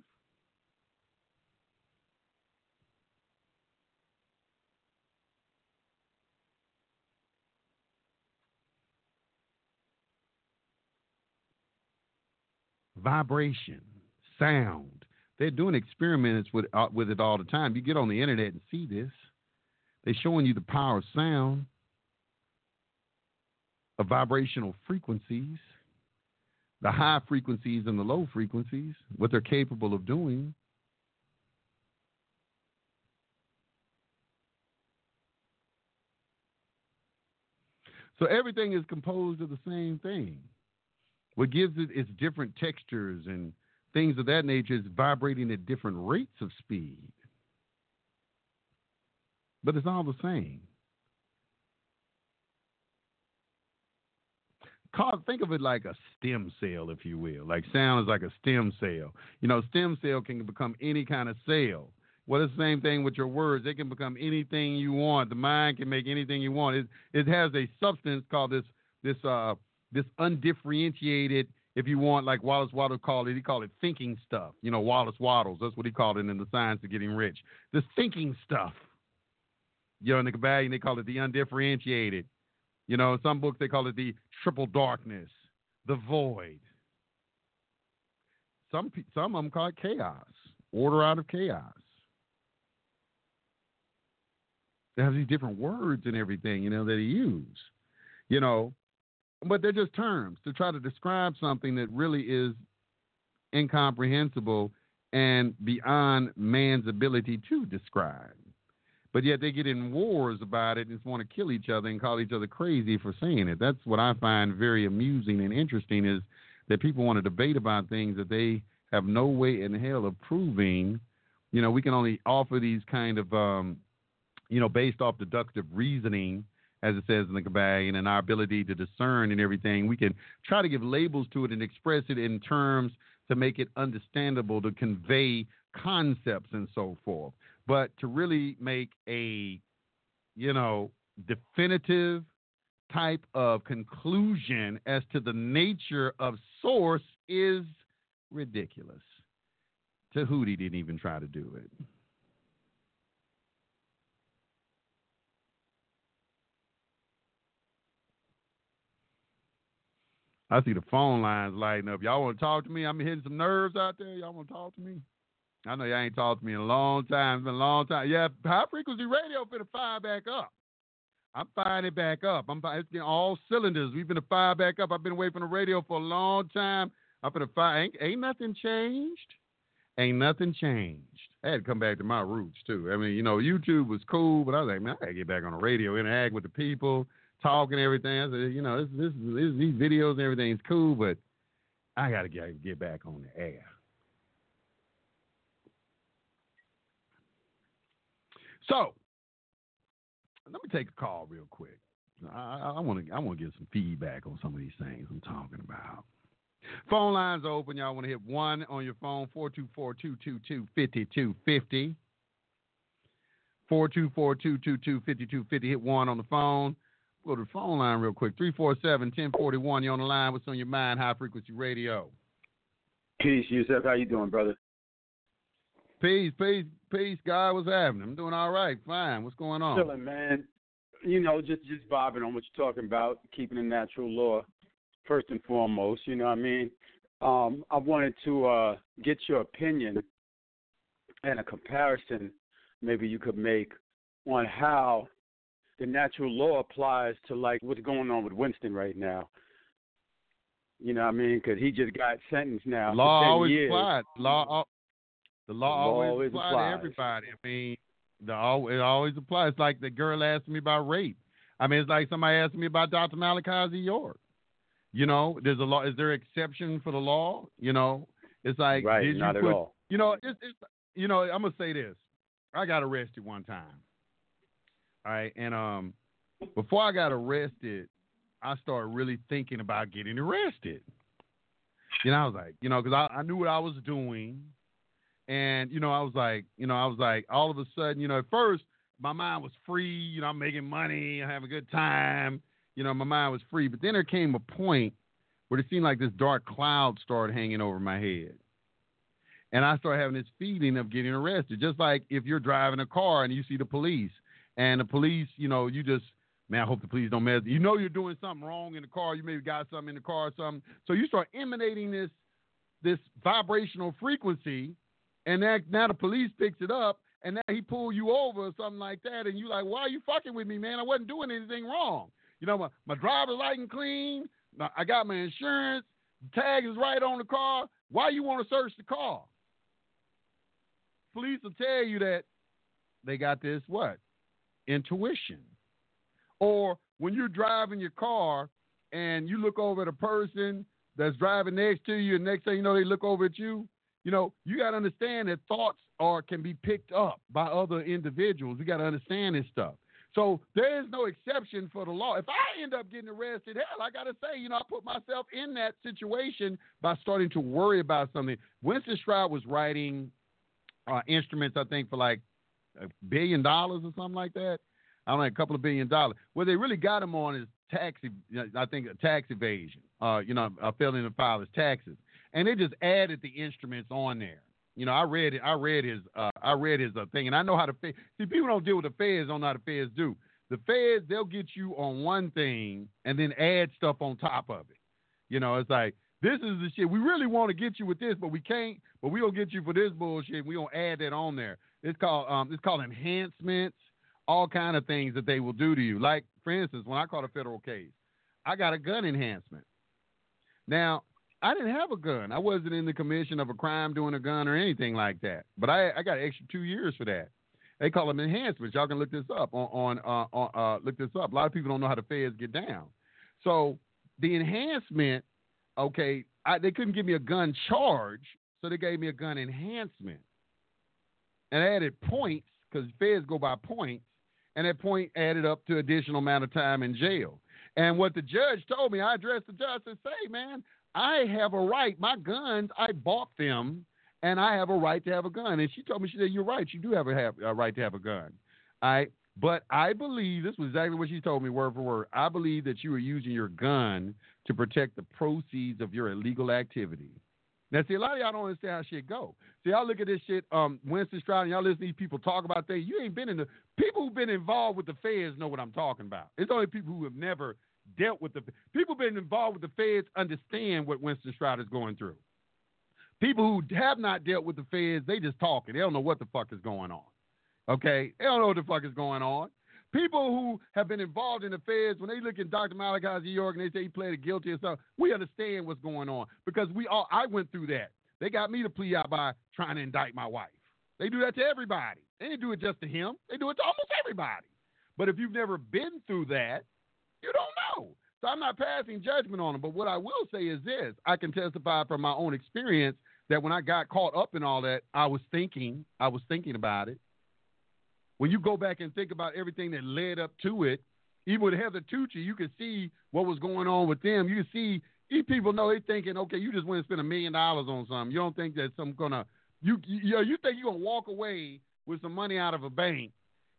Vibration, sound. They're doing experiments with, uh, with it all the time. You get on the internet and see this. They're showing you the power of sound, of vibrational frequencies the high frequencies and the low frequencies, what they're capable of doing. So everything is composed of the same thing. What gives it its different textures and things of that nature is vibrating at different rates of speed. But it's all the same. think of it like a stem cell, if you will. Like sound is like a stem cell. You know, stem cell can become any kind of cell. Well, it's the same thing with your words. They can become anything you want. The mind can make anything you want. It it has a substance called this this uh this undifferentiated, if you want, like Wallace Wattles called it. He called it thinking stuff. You know, Wallace Wattles. That's what he called it in the science of getting rich. The thinking stuff. You know, in the Kybalion they call it the undifferentiated. You know, some books they call it the triple darkness, the void. Some some of them call it chaos, order out of chaos. They have these different words and everything, you know, that he use. You know, but they're just terms to try to describe something that really is incomprehensible and beyond man's ability to describe. But yet they get in wars about it and just want to kill each other and call each other crazy for saying it. That's what I find very amusing and interesting is that people want to debate about things that they have no way in hell of proving. You know, we can only offer these kind of, um, you know, based off deductive reasoning as it says in the Kybalion, and our ability to discern and everything, we can try to give labels to it and express it in terms to make it understandable, to convey concepts and so forth. But to really make a, you know, definitive type of conclusion as to the nature of source is ridiculous. Tahuti didn't even try to do it. I see the phone lines lighting up. Y'all want to talk to me? I'm hitting some nerves out there. Y'all want to talk to me? I know y'all ain't talked to me in a long time. It's been a long time. Yeah, high frequency radio finna fire back up. I'm firing it back up. I'm it's getting all cylinders. We've been to fire back up. I've been away from the radio for a long time. I'm gonna fire. Ain't, ain't nothing changed. Ain't nothing changed. I had to come back to my roots too. I mean, you know, YouTube was cool, but I was like, man, I gotta get back on the radio, interact with the people talking everything. I said, you know, this, this, this, these videos and everything's cool, but I got to get get back on the air. So let me take a call real quick. I want to I want to get some feedback on some of these things I'm talking about. Phone lines open. Y'all want to hit one on your phone, 424 222 5250. 424 222 5250. Hit one on the phone. Go to the phone line real quick. 347 1041. You're on the line. What's on your mind? High frequency radio. Peace, Yusef. How you doing, brother? Peace, peace, peace, guy. What's happening? I'm doing all right. Fine. What's going on? Chilling, man. You know, just just bobbing on what you're talking about, keeping the natural law first and foremost. You know what I mean? Um, I wanted to uh, get your opinion and a comparison maybe you could make on how the natural law applies to like what's going on with Winston right now. You know what I mean? Because he just got sentenced now. Law always years. applies. Law, the law, law always, applies, applies to everybody. I mean, the it always applies. It's like the girl asked me about rape. I mean, it's like somebody asked me about Dr. Malachi York. You know, there's a law. Is there exception for the law? You know, it's like right, did not you at all. You know, it's, it's you know, I'm gonna say this. I got arrested one time. Right, and um, before I got arrested, I started really thinking about getting arrested. You know, I was like, you know, because I, I knew what I was doing, and you know, I was like, you know, I was like, all of a sudden, you know, at first my mind was free. You know, I'm making money, I'm having a good time. You know, my mind was free. But then there came a point where it seemed like this dark cloud started hanging over my head. And I started having this feeling of getting arrested. Just like if you're driving a car and you see the police, and the police, you know, you just, man, I hope the police don't mess. You know, you're doing something wrong in the car. You maybe got something in the car or something. So you start emanating this this vibrational frequency, and that, now the police picks it up, and now he pull you over or something like that, and you're like, why are you fucking with me, man? I wasn't doing anything wrong. You know, my, my driver's light and clean. I got my insurance. Tag is right on the car. Why you want to search the car? Police will tell you that they got this what? Intuition. Or when you're driving your car and you look over at a person that's driving next to you, and next thing you know, they look over at you. You know, you got to understand that thoughts are can be picked up by other individuals. You got to understand this stuff. So there is no exception for the law. If I end up getting arrested, hell, I got to say, you know, I put myself in that situation by starting to worry about something. Winston Shrout was writing uh, instruments, I think, for like a billion dollars or something like that. I don't know, a couple of billion dollars. What they really got him on is tax, I think, tax evasion. Uh, you know, uh, failing to file his taxes, and they just added the instruments on there. You know, I read it. I read his. Uh, I read his uh, thing, and I know how to. See, people don't deal with the feds. Don't know how the feds do. The feds, they'll get you on one thing and then add stuff on top of it. You know, it's like this is the shit. We really want to get you with this, but we can't. But we gonna get you for this bullshit. We gonna add that on there. It's called um, it's called enhancements. All kind of things that they will do to you. Like for instance, when I caught a federal case, I got a gun enhancement. Now I didn't have a gun. I wasn't in the commission of a crime doing a gun or anything like that. But I I got extra two years for that. They call them enhancements. Y'all can look this up on on, uh, on uh, look this up. A lot of people don't know how the feds get down. So the enhancement okay, I, they couldn't give me a gun charge, so they gave me a gun enhancement. And added points, because feds go by points, and that point added up to additional amount of time in jail. And what the judge told me, I addressed the judge and say, man, I have a right. My guns, I bought them, and I have a right to have a gun. And she told me, she said, you're right. You do have a, have a right to have a gun. Right. But I believe this was exactly what she told me, word for word. I believe that you were using your gun to protect the proceeds of your illegal activity. Now, see, a lot of y'all don't understand how shit go. See, y'all look at this shit, um, Winston Shrout, and y'all listen to these people talk about things. You ain't been in the people who've been involved with the feds know what I'm talking about. It's only people who have never dealt with the people been involved with the feds understand what Winston Shrout is going through. People who have not dealt with the feds, they just talking. They don't know what the fuck is going on. Okay, they don't know what the fuck is going on. People who have been involved in feds, when they look at Dr. Malachi's New York and they say he pleaded guilty and stuff, we understand what's going on because we all I went through that. They got me to plea out by trying to indict my wife. They do that to everybody. They didn't do it just to him. They do it to almost everybody. But if you've never been through that, you don't know. So I'm not passing judgment on them. But what I will say is this: I can testify from my own experience that when I got caught up in all that, I was thinking, I was thinking about it when you go back and think about everything that led up to it, even with Heather Tucci, you can see what was going on with them. You see these people know they thinking, okay, you just went and spent a million dollars on something. You don't think that some gonna you you you think you're gonna walk away with some money out of a bank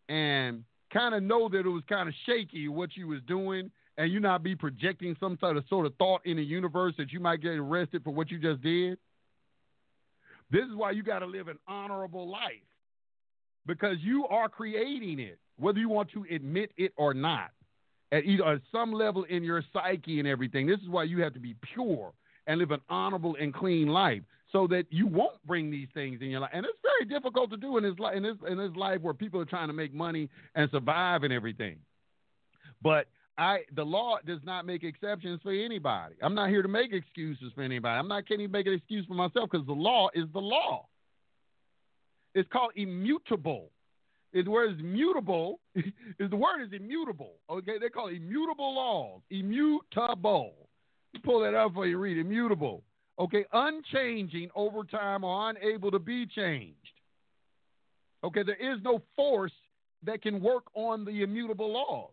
and kind of know that it was kind of shaky what you was doing and you not be projecting some sort of sort of thought in the universe that you might get arrested for what you just did. This is why you got to live an honorable life because you are creating it, whether you want to admit it or not. At either at some level in your psyche and everything. This is why you have to be pure and live an honorable and clean life, so that you won't bring these things in your life. And it's very difficult to do in this in this in this life where people are trying to make money and survive and everything. But I the law does not make exceptions for anybody. I'm not here to make excuses for anybody. I'm not can't even make an excuse for myself because the law is the law. It's called immutable. The word is mutable. is the word is immutable. Okay, they call immutable laws. Immutable. Pull that up for you. Read immutable. Okay, unchanging over time or unable to be changed. Okay, there is no force that can work on the immutable laws.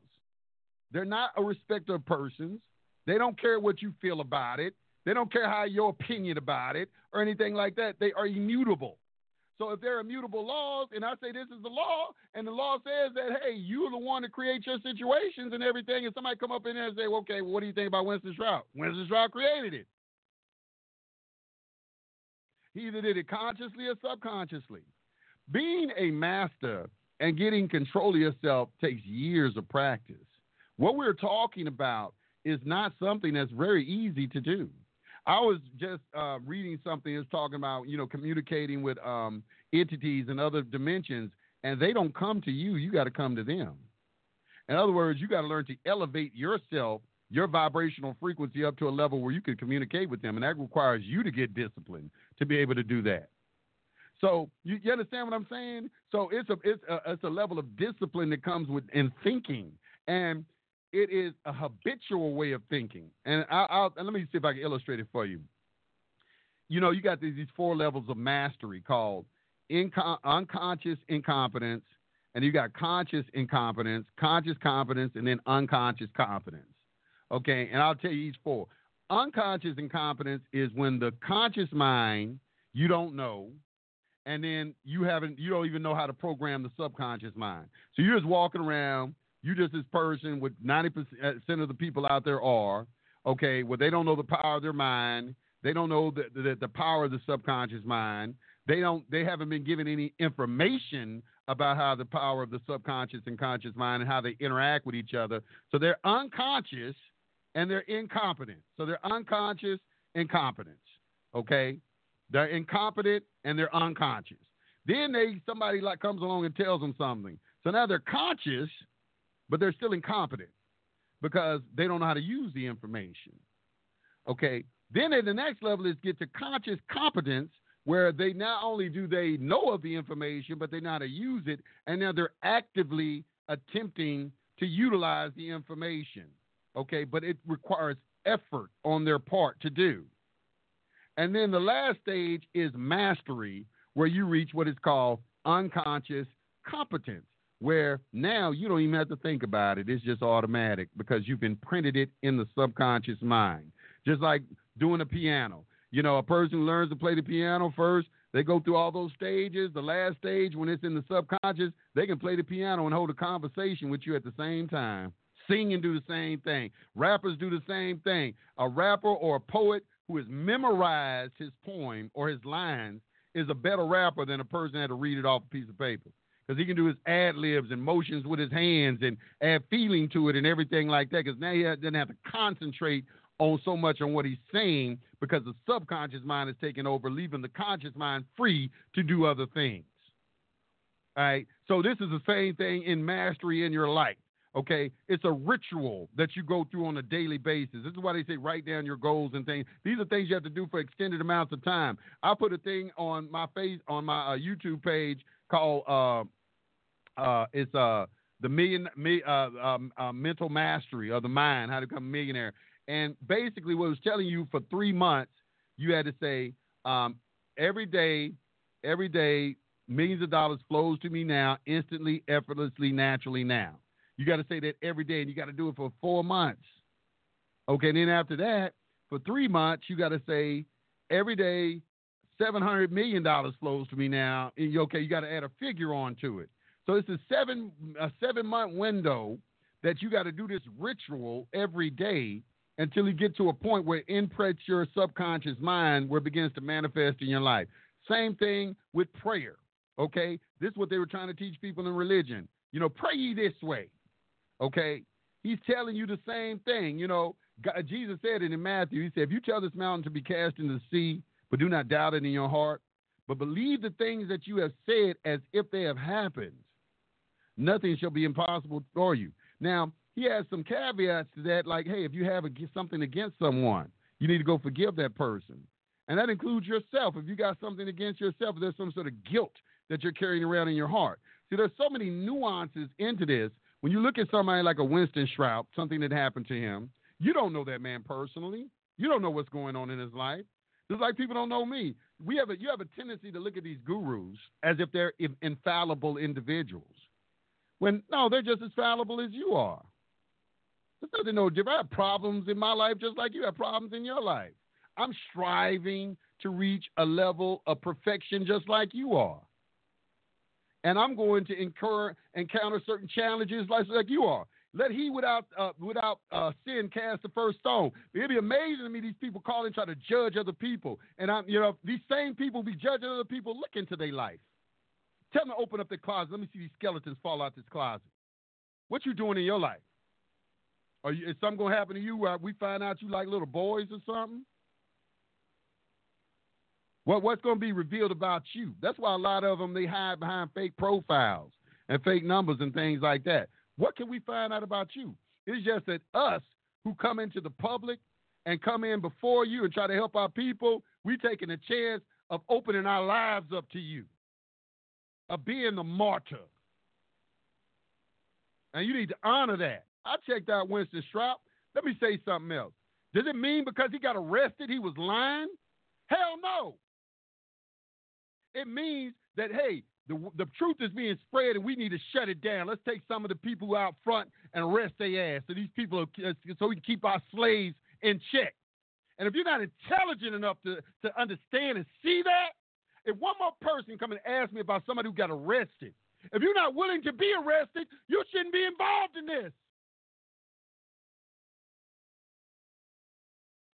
They're not a respecter of persons. They don't care what you feel about it. They don't care how your opinion about it or anything like that. They are immutable. So if there are immutable laws, and I say this is the law, and the law says that hey, you're the one to create your situations and everything, and somebody come up in there and say, well, okay, well, what do you think about Winston Shrout? Winston Shrout created it. He either did it consciously or subconsciously. Being a master and getting control of yourself takes years of practice. What we're talking about is not something that's very easy to do. I was just uh, reading something that's talking about you know communicating with um, entities and other dimensions, and they don't come to you. You got to come to them. In other words, you got to learn to elevate yourself, your vibrational frequency up to a level where you can communicate with them, and that requires you to get disciplined to be able to do that. So you, you understand what I'm saying? So it's a it's a it's a level of discipline that comes with in thinking, and it is a habitual way of thinking. And I, I'll, let me see if I can illustrate it for you. You know, you got these, these four levels of mastery called inco- unconscious incompetence, and you got conscious incompetence, conscious competence, and then unconscious competence. Okay, and I'll tell you each four. Unconscious incompetence is when the conscious mind you don't know, and then you haven't you don't even know how to program the subconscious mind. So you're just walking around, you just this person with 90% of the people out there are, okay, well they don't know the power of their mind. They don't know the, the, the power of the subconscious mind. They don't they haven't been given any information about how the power of the subconscious and conscious mind and how they interact with each other. So they're unconscious and they're incompetent. So they're unconscious incompetence. Okay? They're incompetent and they're unconscious. Then they somebody like comes along and tells them something. So now they're conscious, but they're still incompetent because they don't know how to use the information. Okay. Then at the next level is get to conscious competence, where they not only do they know of the information, but they know how to use it, and now they're actively attempting to utilize the information. Okay, but it requires effort on their part to do. And then the last stage is mastery, where you reach what is called unconscious competence, where now you don't even have to think about it. It's just automatic because you've imprinted it in the subconscious mind. Just like doing a piano. You know, a person learns to play the piano first, they go through all those stages. The last stage, when it's in the subconscious, they can play the piano and hold a conversation with you at the same time. Sing and do the same thing. Rappers do the same thing. A rapper or a poet who has memorized his poem or his lines is a better rapper than a person that had to read it off a piece of paper. Because he can do his ad libs and motions with his hands and add feeling to it and everything like that. Because now he doesn't have to concentrate on so much on what he's saying because the subconscious mind is taking over, leaving the conscious mind free to do other things. All right. So this is the same thing in mastery in your life. Okay, it's a ritual that you go through on a daily basis. This is why they say write down your goals and things. These are things you have to do for extended amounts of time. I put a thing on my face on my uh, YouTube page called uh, uh, it's uh the million me, uh, um, uh, mental mastery of the mind, how to become a millionaire. And basically, what it was telling you for three months, you had to say um, every day, every day, millions of dollars flows to me now, instantly, effortlessly, naturally now. You got to say that every day, and you got to do it for four months. Okay, and then after that, for three months, you got to say every day, seven hundred million dollars flows to me now. Okay, you got to add a figure onto it. So it's a seven a seven month window that you got to do this ritual every day until you get to a point where it imprints your subconscious mind where it begins to manifest in your life. Same thing with prayer. Okay, this is what they were trying to teach people in religion. You know, pray ye this way. Okay? He's telling you the same thing. You know, God, Jesus said it in Matthew. He said, If you tell this mountain to be cast into the sea, but do not doubt it in your heart, but believe the things that you have said as if they have happened, nothing shall be impossible for you. Now, he has some caveats to that, like, hey, if you have something against someone, you need to go forgive that person. And that includes yourself. If you got something against yourself, there's some sort of guilt that you're carrying around in your heart. See, there's so many nuances into this when you look at somebody like a Winston Shrout, something that happened to him, you don't know that man personally. You don't know what's going on in his life. Just like people don't know me. We have a, you have a tendency to look at these gurus as if they're infallible individuals. When no, they're just as fallible as you are. There's nothing no different. I have problems in my life just like you have problems in your life. I'm striving to reach a level of perfection just like you are and I'm going to incur encounter certain challenges like, like you are. Let he without uh, without uh, sin cast the first stone. It'd be amazing to me these people call and try to judge other people, and I'm you know these same people be judging other people. Look into their life. Tell them to open up their closet. Let me see these skeletons fall out this closet. What you doing in your life? Are you, is something gonna happen to you where we find out you like little boys or something? What what's going to be revealed about you? That's why a lot of them they hide behind fake profiles and fake numbers and things like that. What can we find out about you? It's just that us who come into the public and come in before you and try to help our people, we taking a chance of opening our lives up to you, of being the martyr. And you need to honor that. I checked out Winston Shrout. Let me say something else. Does it mean because he got arrested he was lying? Hell no. It means that, hey, the, the truth is being spread and we need to shut it down. Let's take some of the people out front and arrest their ass so these people, are, uh, so we can keep our slaves in check. And if you're not intelligent enough to, to understand and see that, one more person come and ask me about somebody who got arrested, if you're not willing to be arrested, you shouldn't be involved in this.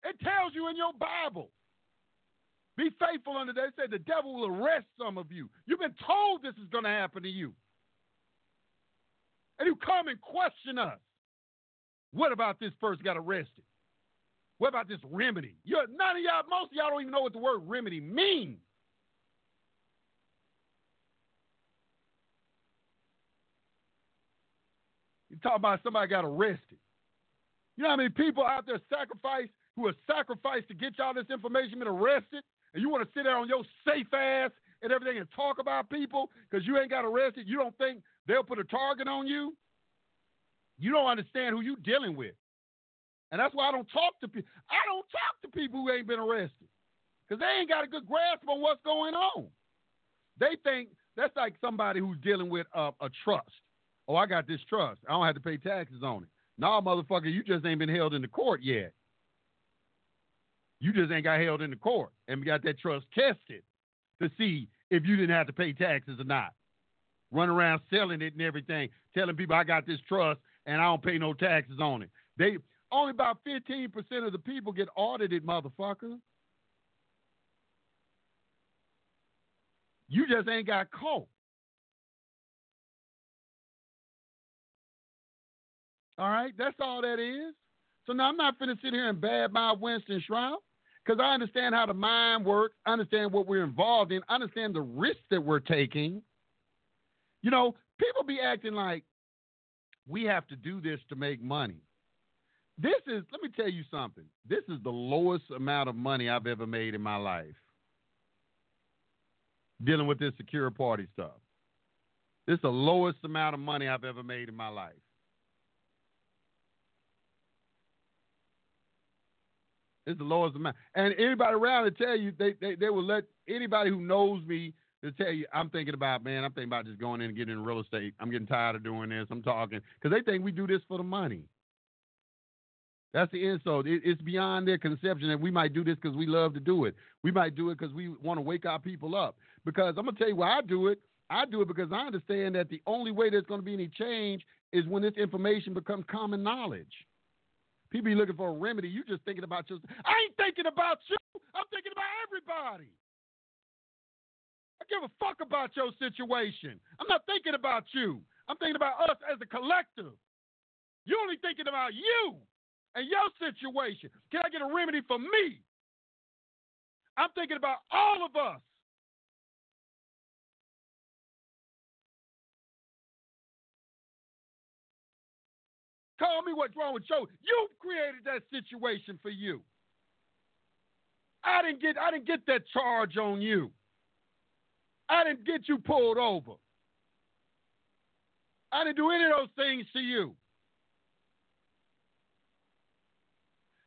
It tells you in your Bible. Be faithful unto that. It said the devil will arrest some of you. You've been told this is going to happen to you. And you come and question us. What about this person got arrested? What about this remedy? You're, none of y'all, most of y'all don't even know what the word remedy means. You talk about somebody got arrested. You know how many people out there sacrifice who are sacrificed to get y'all this information been arrested, and you want to sit there on your safe ass and everything and talk about people because you ain't got arrested? You don't think they'll put a target on you? You don't understand who you dealing with. And that's why I don't talk to people. I don't talk to people who ain't been arrested because they ain't got a good grasp on what's going on. They think that's like somebody who's dealing with a, a trust. Oh, I got this trust. I don't have to pay taxes on it. No, motherfucker, you just ain't been held in the court yet. You just ain't got held in the court and we got that trust tested to see if you didn't have to pay taxes or not. Run around selling it and everything, telling people I got this trust and I don't pay no taxes on it. They only about 15% of the people get audited, motherfucker. You just ain't got caught. All right, that's all that is. So now I'm not finna sit here and badmouth Winston Shrout because I understand how the mind works, I understand what we're involved in, I understand the risks that we're taking. You know, people be acting like we have to do this to make money. This is, let me tell you something. This is the lowest amount of money I've ever made in my life dealing with this secure party stuff. This is the lowest amount of money I've ever made in my life. It's the lowest amount. And anybody around to tell you, they, they, they will let anybody who knows me to tell you, I'm thinking about, man, I'm thinking about just going in and getting in real estate. I'm getting tired of doing this. I'm talking. Because they think we do this for the money. That's the insult. It, it's beyond their conception that we might do this because we love to do it. We might do it because we want to wake our people up. Because I'm going to tell you why I do it. I do it because I understand that the only way there's going to be any change is when this information becomes common knowledge. People be looking for a remedy. You just thinking about yourself. I ain't thinking about you. I'm thinking about everybody. I give a fuck about your situation. I'm not thinking about you. I'm thinking about us as a collective. You're only thinking about you and your situation. Can I get a remedy for me? I'm thinking about all of us. Call me what's wrong with Joe. You created that situation for you. I didn't get I didn't get that charge on you. I didn't get you pulled over. I didn't do any of those things to you.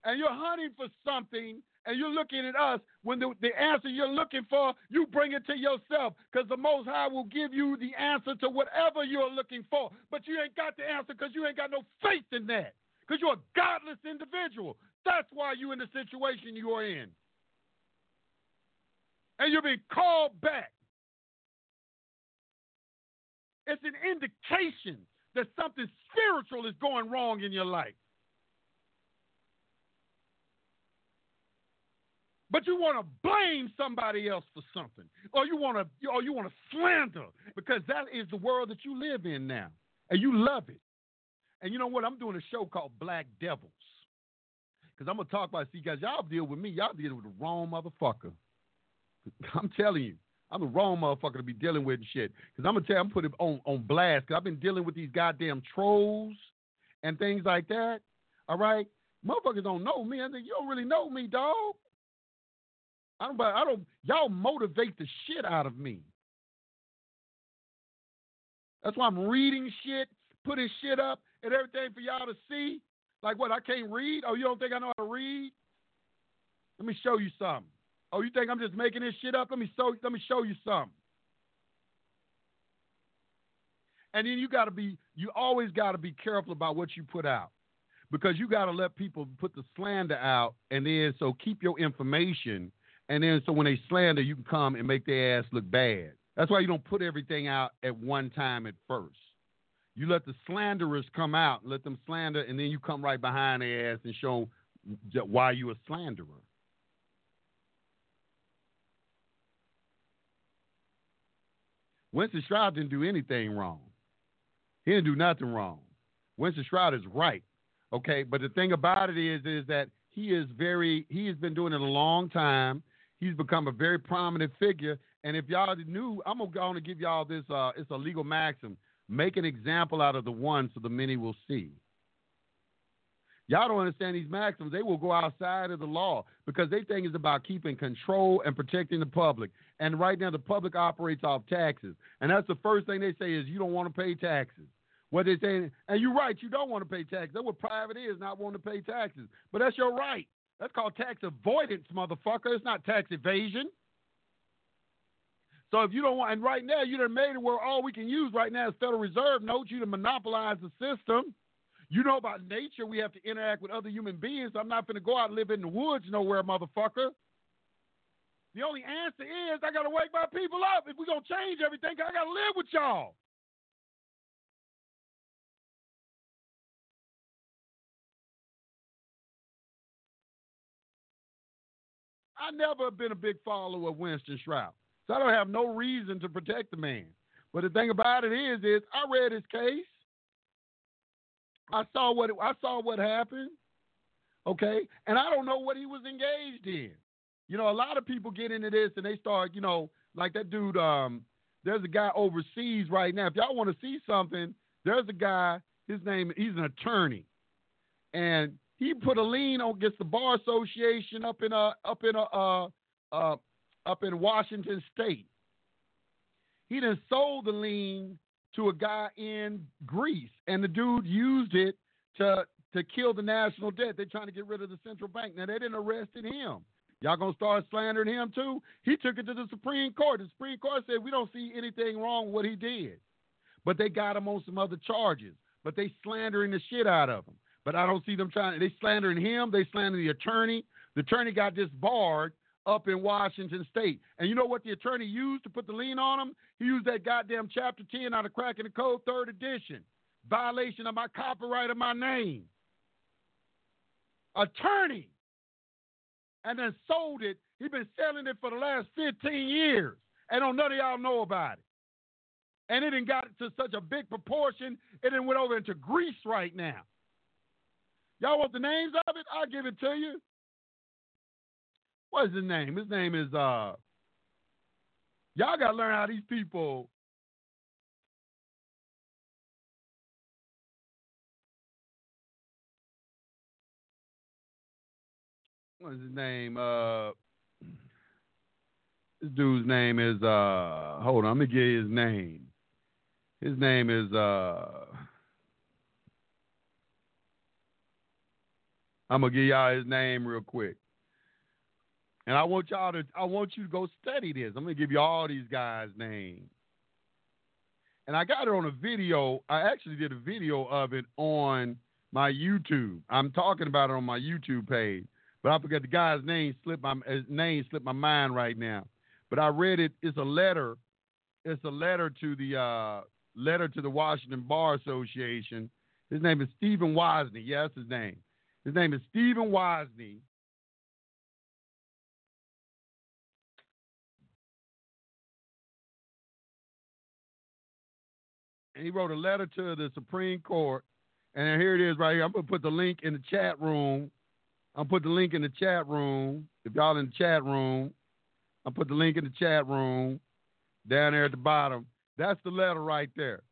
and you're hunting for something and you're looking at us, when the, the answer you're looking for, you bring it to yourself because the Most High will give you the answer to whatever you're looking for. But you ain't got the answer because you ain't got no faith in that because you're a godless individual. That's why you're in the situation you are in. And you're being called back. It's an indication that something spiritual is going wrong in your life. But you want to blame somebody else for something, or you want to, or you want to slander, because that is the world that you live in now, and you love it. And you know what? I'm doing a show called Black Devils, because I'm gonna talk about. See, guys, y'all deal with me. Y'all deal with the wrong motherfucker. I'm telling you, I'm the wrong motherfucker to be dealing with and shit. Because I'm gonna tell you, I'm putting on on blast. Because I've been dealing with these goddamn trolls and things like that. All right, motherfuckers don't know me. I think you don't really know me, dog. I don't, I don't, y'all motivate the shit out of me. That's why I'm reading shit, putting shit up and everything for y'all to see. Like what? I can't read? Oh, you don't think I know how to read? Let me show you something. Oh, you think I'm just making this shit up? Let me show, let me show you something. And then you got to be, you always got to be careful about what you put out because you got to let people put the slander out, and then so keep your information And then so when they slander, you can come and make their ass look bad. That's why you don't put everything out at one time at first. You let the slanderers come out, let them slander, and then you come right behind their ass and show why you a slanderer. Winston Shrout didn't do anything wrong. He didn't do nothing wrong. Winston Shrout is right. Okay, but the thing about it is, is that he is very. He has been doing it a long time. He's become a very prominent figure. And if y'all knew, I'm going to give y'all this. Uh, it's a legal maxim: make an example out of the one, so the many will see. Y'all don't understand these maxims. They will go outside of the law because they think it's about keeping control and protecting the public. And right now, the public operates off taxes. And that's the first thing they say is you don't want to pay taxes. What they're saying, and you're right, you don't want to pay taxes. That's what private is, not wanting to pay taxes. But that's your right. That's called tax avoidance, motherfucker. It's not tax evasion. So if you don't want, and right now you done made it where all we can use right now is Federal Reserve notes you to monopolize the system. You know about nature, we have to interact with other human beings. I'm not going to go out and live in the woods nowhere, motherfucker. The only answer is I got to wake my people up. If we're going to change everything, I got to live with y'all. I never have been a big follower of Winston Shrout. So I don't have no reason to protect the man. But the thing about it is, is I read his case. I saw what I saw what happened. Okay, and I don't know what he was engaged in. You know, a lot of people get into this and they start, you know, like that dude. Um, there's a guy overseas right now. If y'all want to see something, there's a guy. His name. He's an attorney, and he put a lien on against the bar association up in a up in a uh, uh, up in Washington State. He then sold the lien to a guy in Greece, and the dude used it to to kill the national debt. They're trying to get rid of the central bank. Now they didn't arrest him. Y'all gonna start slandering him too? He took it to the Supreme Court. The Supreme Court said we don't see anything wrong with what he did, but they got him on some other charges. But they slandering the shit out of him. But I don't see them trying. They slandering him. They slandering the attorney. The attorney got disbarred up in Washington State. And you know what the attorney used to put the lien on him? He used that goddamn Chapter 10 out of Cracking the Code, third edition. Violation of my copyright of my name. Attorney. And then sold it. He's been selling it for the last 15 years. And don't none of y'all know about it. And it didn't got to such a big proportion, it didn't went over into Greece right now. Y'all want the names of it? I'll give it to you. What's his name? His name is uh Y'all gotta learn how these people What's his name? Uh this dude's name is uh hold on, let me get his name. His name is uh I'm gonna give y'all his name real quick. And I want y'all to I want you to go study this. I'm gonna give you all these guys' names. And I got it on a video. I actually did a video of it on my YouTube. I'm talking about it on my YouTube page. But I forget the guy's name slipped my name slipped my mind right now. But I read it. It's a letter. It's a letter to the uh, letter to the Washington Bar Association. His name is Stephen Wozny. Yeah, that's his name. His name is Stephen Wozny. and he wrote a letter to the Supreme Court. And here it is right here. I'm gonna put the link in the chat room. I'll put the link in the chat room. If y'all in the chat room, I'll put the link in the chat room down there at the bottom. That's the letter right there.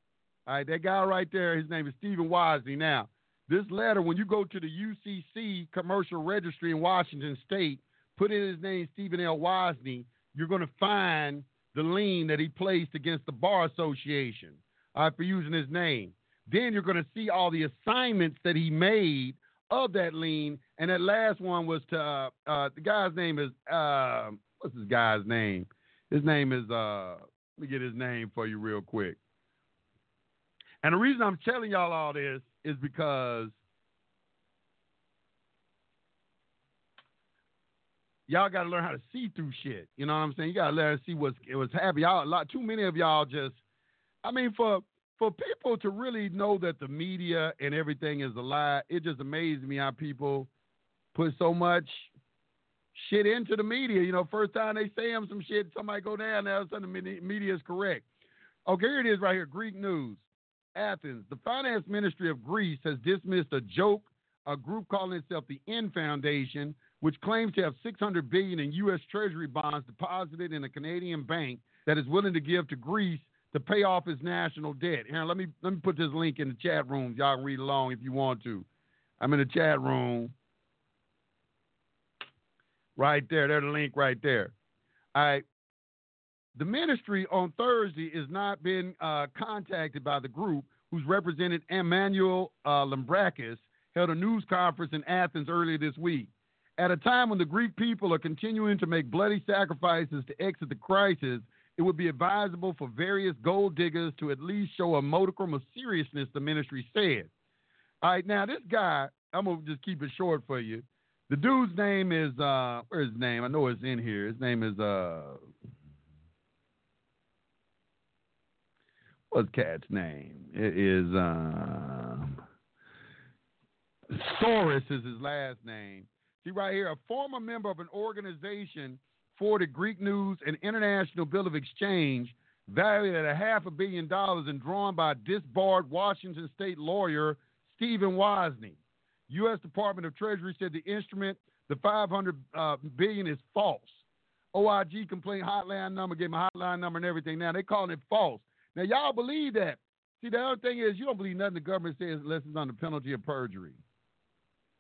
All right, that guy right there, his name is Stephen Wozny. Now, this letter, when you go to the UCC commercial registry in Washington State, put in his name, Stephen L. Wozny, you're going to find the lien that he placed against the Bar Association uh, for using his name. Then you're going to see all the assignments that he made of that lien. And that last one was to uh, uh, the guy's name is uh, what's this guy's name? His name is uh, let me get his name for you real quick. And the reason I'm telling y'all all this is because y'all got to learn how to see through shit. You know what I'm saying? You got to learn to see what's what's happening. Y'all, a lot too many of y'all just. I mean, for for people to really know that the media and everything is a lie, it just amazes me how people put so much shit into the media. You know, first time they say them some shit, somebody go down there, sudden the media is correct. Okay, here it is right here. Greek news. Athens. The finance ministry of Greece has dismissed a joke, a group calling itself the N Foundation, which claims to have 600 billion in U.S. Treasury bonds deposited in a Canadian bank that is willing to give to Greece to pay off its national debt. Here, let me let me put this link in the chat room. Y'all read along if you want to. I'm in the chat room. Right there. There's the link right there. All right. The ministry on Thursday has not been uh, contacted by the group, whose representative Emmanuel uh, Lambrakis held a news conference in Athens earlier this week. At a time when the Greek people are continuing to make bloody sacrifices to exit the crisis, it would be advisable for various gold diggers to at least show a modicum of seriousness, the ministry said. All right, now this guy, I'm gonna just keep it short for you. The dude's name is uh where's his name? I know it's in here. His name is uh what's cat's name? It is um Soros is his last name. See right here, a former member of an organization for the Greek news and international bill of exchange valued at a half a billion dollars and drawn by disbarred Washington state lawyer Stephen Wozny. U.S. Department of Treasury said the instrument, the 500 uh, billion, is false. OIG complaint hotline number, gave my hotline number and everything. Now they calling it false. Now y'all believe that. See, the other thing is you don't believe nothing the government says unless it's under penalty of perjury.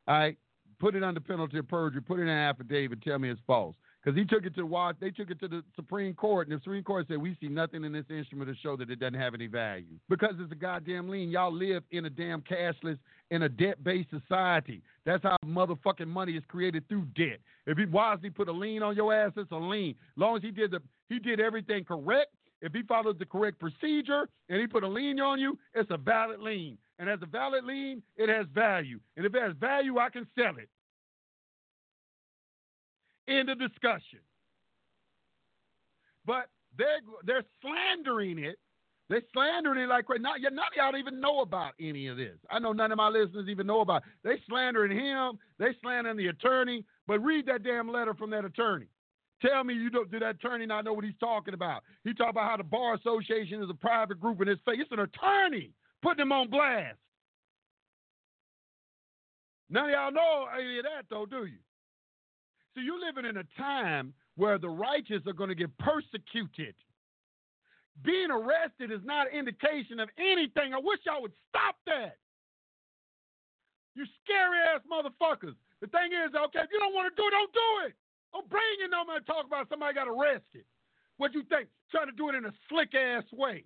All right, put it under penalty of perjury. Put it in an affidavit. Tell me it's false because he took it to watch. They took it to the Supreme Court, and the Supreme Court said we see nothing in this instrument to show that it doesn't have any value because it's a goddamn lien. Y'all live in a damn cashless, in a debt-based society. That's how motherfucking money is created through debt. If he wisely put a lien on your ass, it's a lien. As long as he did the he did everything correct. If he follows the correct procedure and he put a lien on you, it's a valid lien. And as a valid lien, it has value. And if it has value, I can sell it. End of discussion. But they're they're slandering it. They're slandering it like crazy. Not, none of y'all even know about any of this. I know none of my listeners even know about. It. They slandering him. They slandering the attorney. But read that damn letter from that attorney. Tell me you don't do that attorney not know what he's talking about. He talk about how the bar association is a private group and it's fake. It's an attorney putting him on blast. None of y'all know any of that though, do you? So you're living in a time where the righteous are going to get persecuted. Being arrested is not indication of anything. I wish y'all would stop that. You scary ass motherfuckers. The thing is, okay, if you don't want to do it, don't do it. Bring your number and talk about somebody got arrested. What you think? Trying to do it in a slick ass way.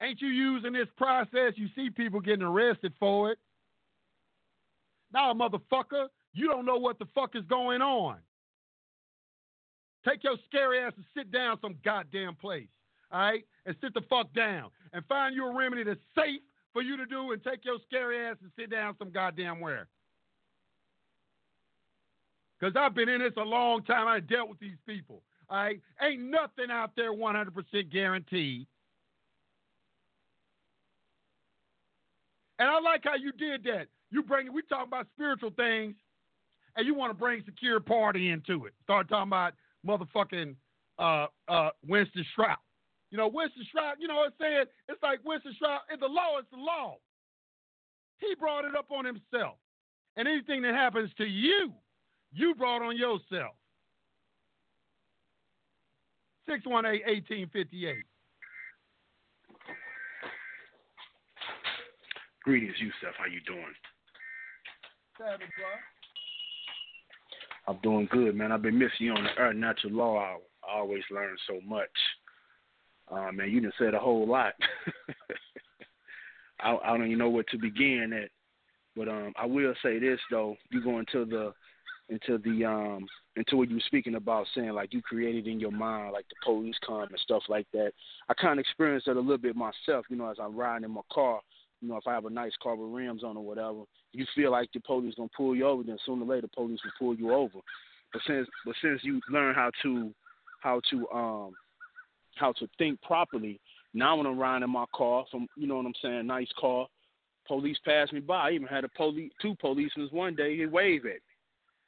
Ain't you using this process? You see people getting arrested for it. Now, motherfucker, you don't know what the fuck is going on. Take your scary ass and sit down some goddamn place, all right? And sit the fuck down and find you a remedy that's safe for you to do and take your scary ass and sit down some goddamn where. Because I've been in this a long time. I dealt with these people. Right? Ain't nothing out there 100% guaranteed. And I like how you did that. You bring we talk about spiritual things and you want to bring secure party into it. Start talking about motherfucking uh, uh, Winston Shrout. You know, Winston Shrout, you know, it's saying it's like Winston Shrout, it's the law is the law. He brought it up on himself. And anything that happens to you, you brought on yourself. 618 1858. Greetings, Yusef. How you doing? I'm doing good, man. I've been missing you on the Earth Natural Law Hour. I always learn so much. Uh, man, you done said a whole lot. I, I don't even know where to begin at. But um, I will say this though, you go into the into the um into what you were speaking about saying like you created in your mind like the police come and stuff like that. I kind of experienced that a little bit myself, you know, as I'm riding in my car you know, if I have a nice car with rims on or whatever, you feel like the police gonna pull you over, then sooner or later the police will pull you over. But since but since you learn how to how to um how to think properly, now when I'm riding in my car from you know what I'm saying, nice car, police pass me by. I even had a police two policemen one day, he waved at me.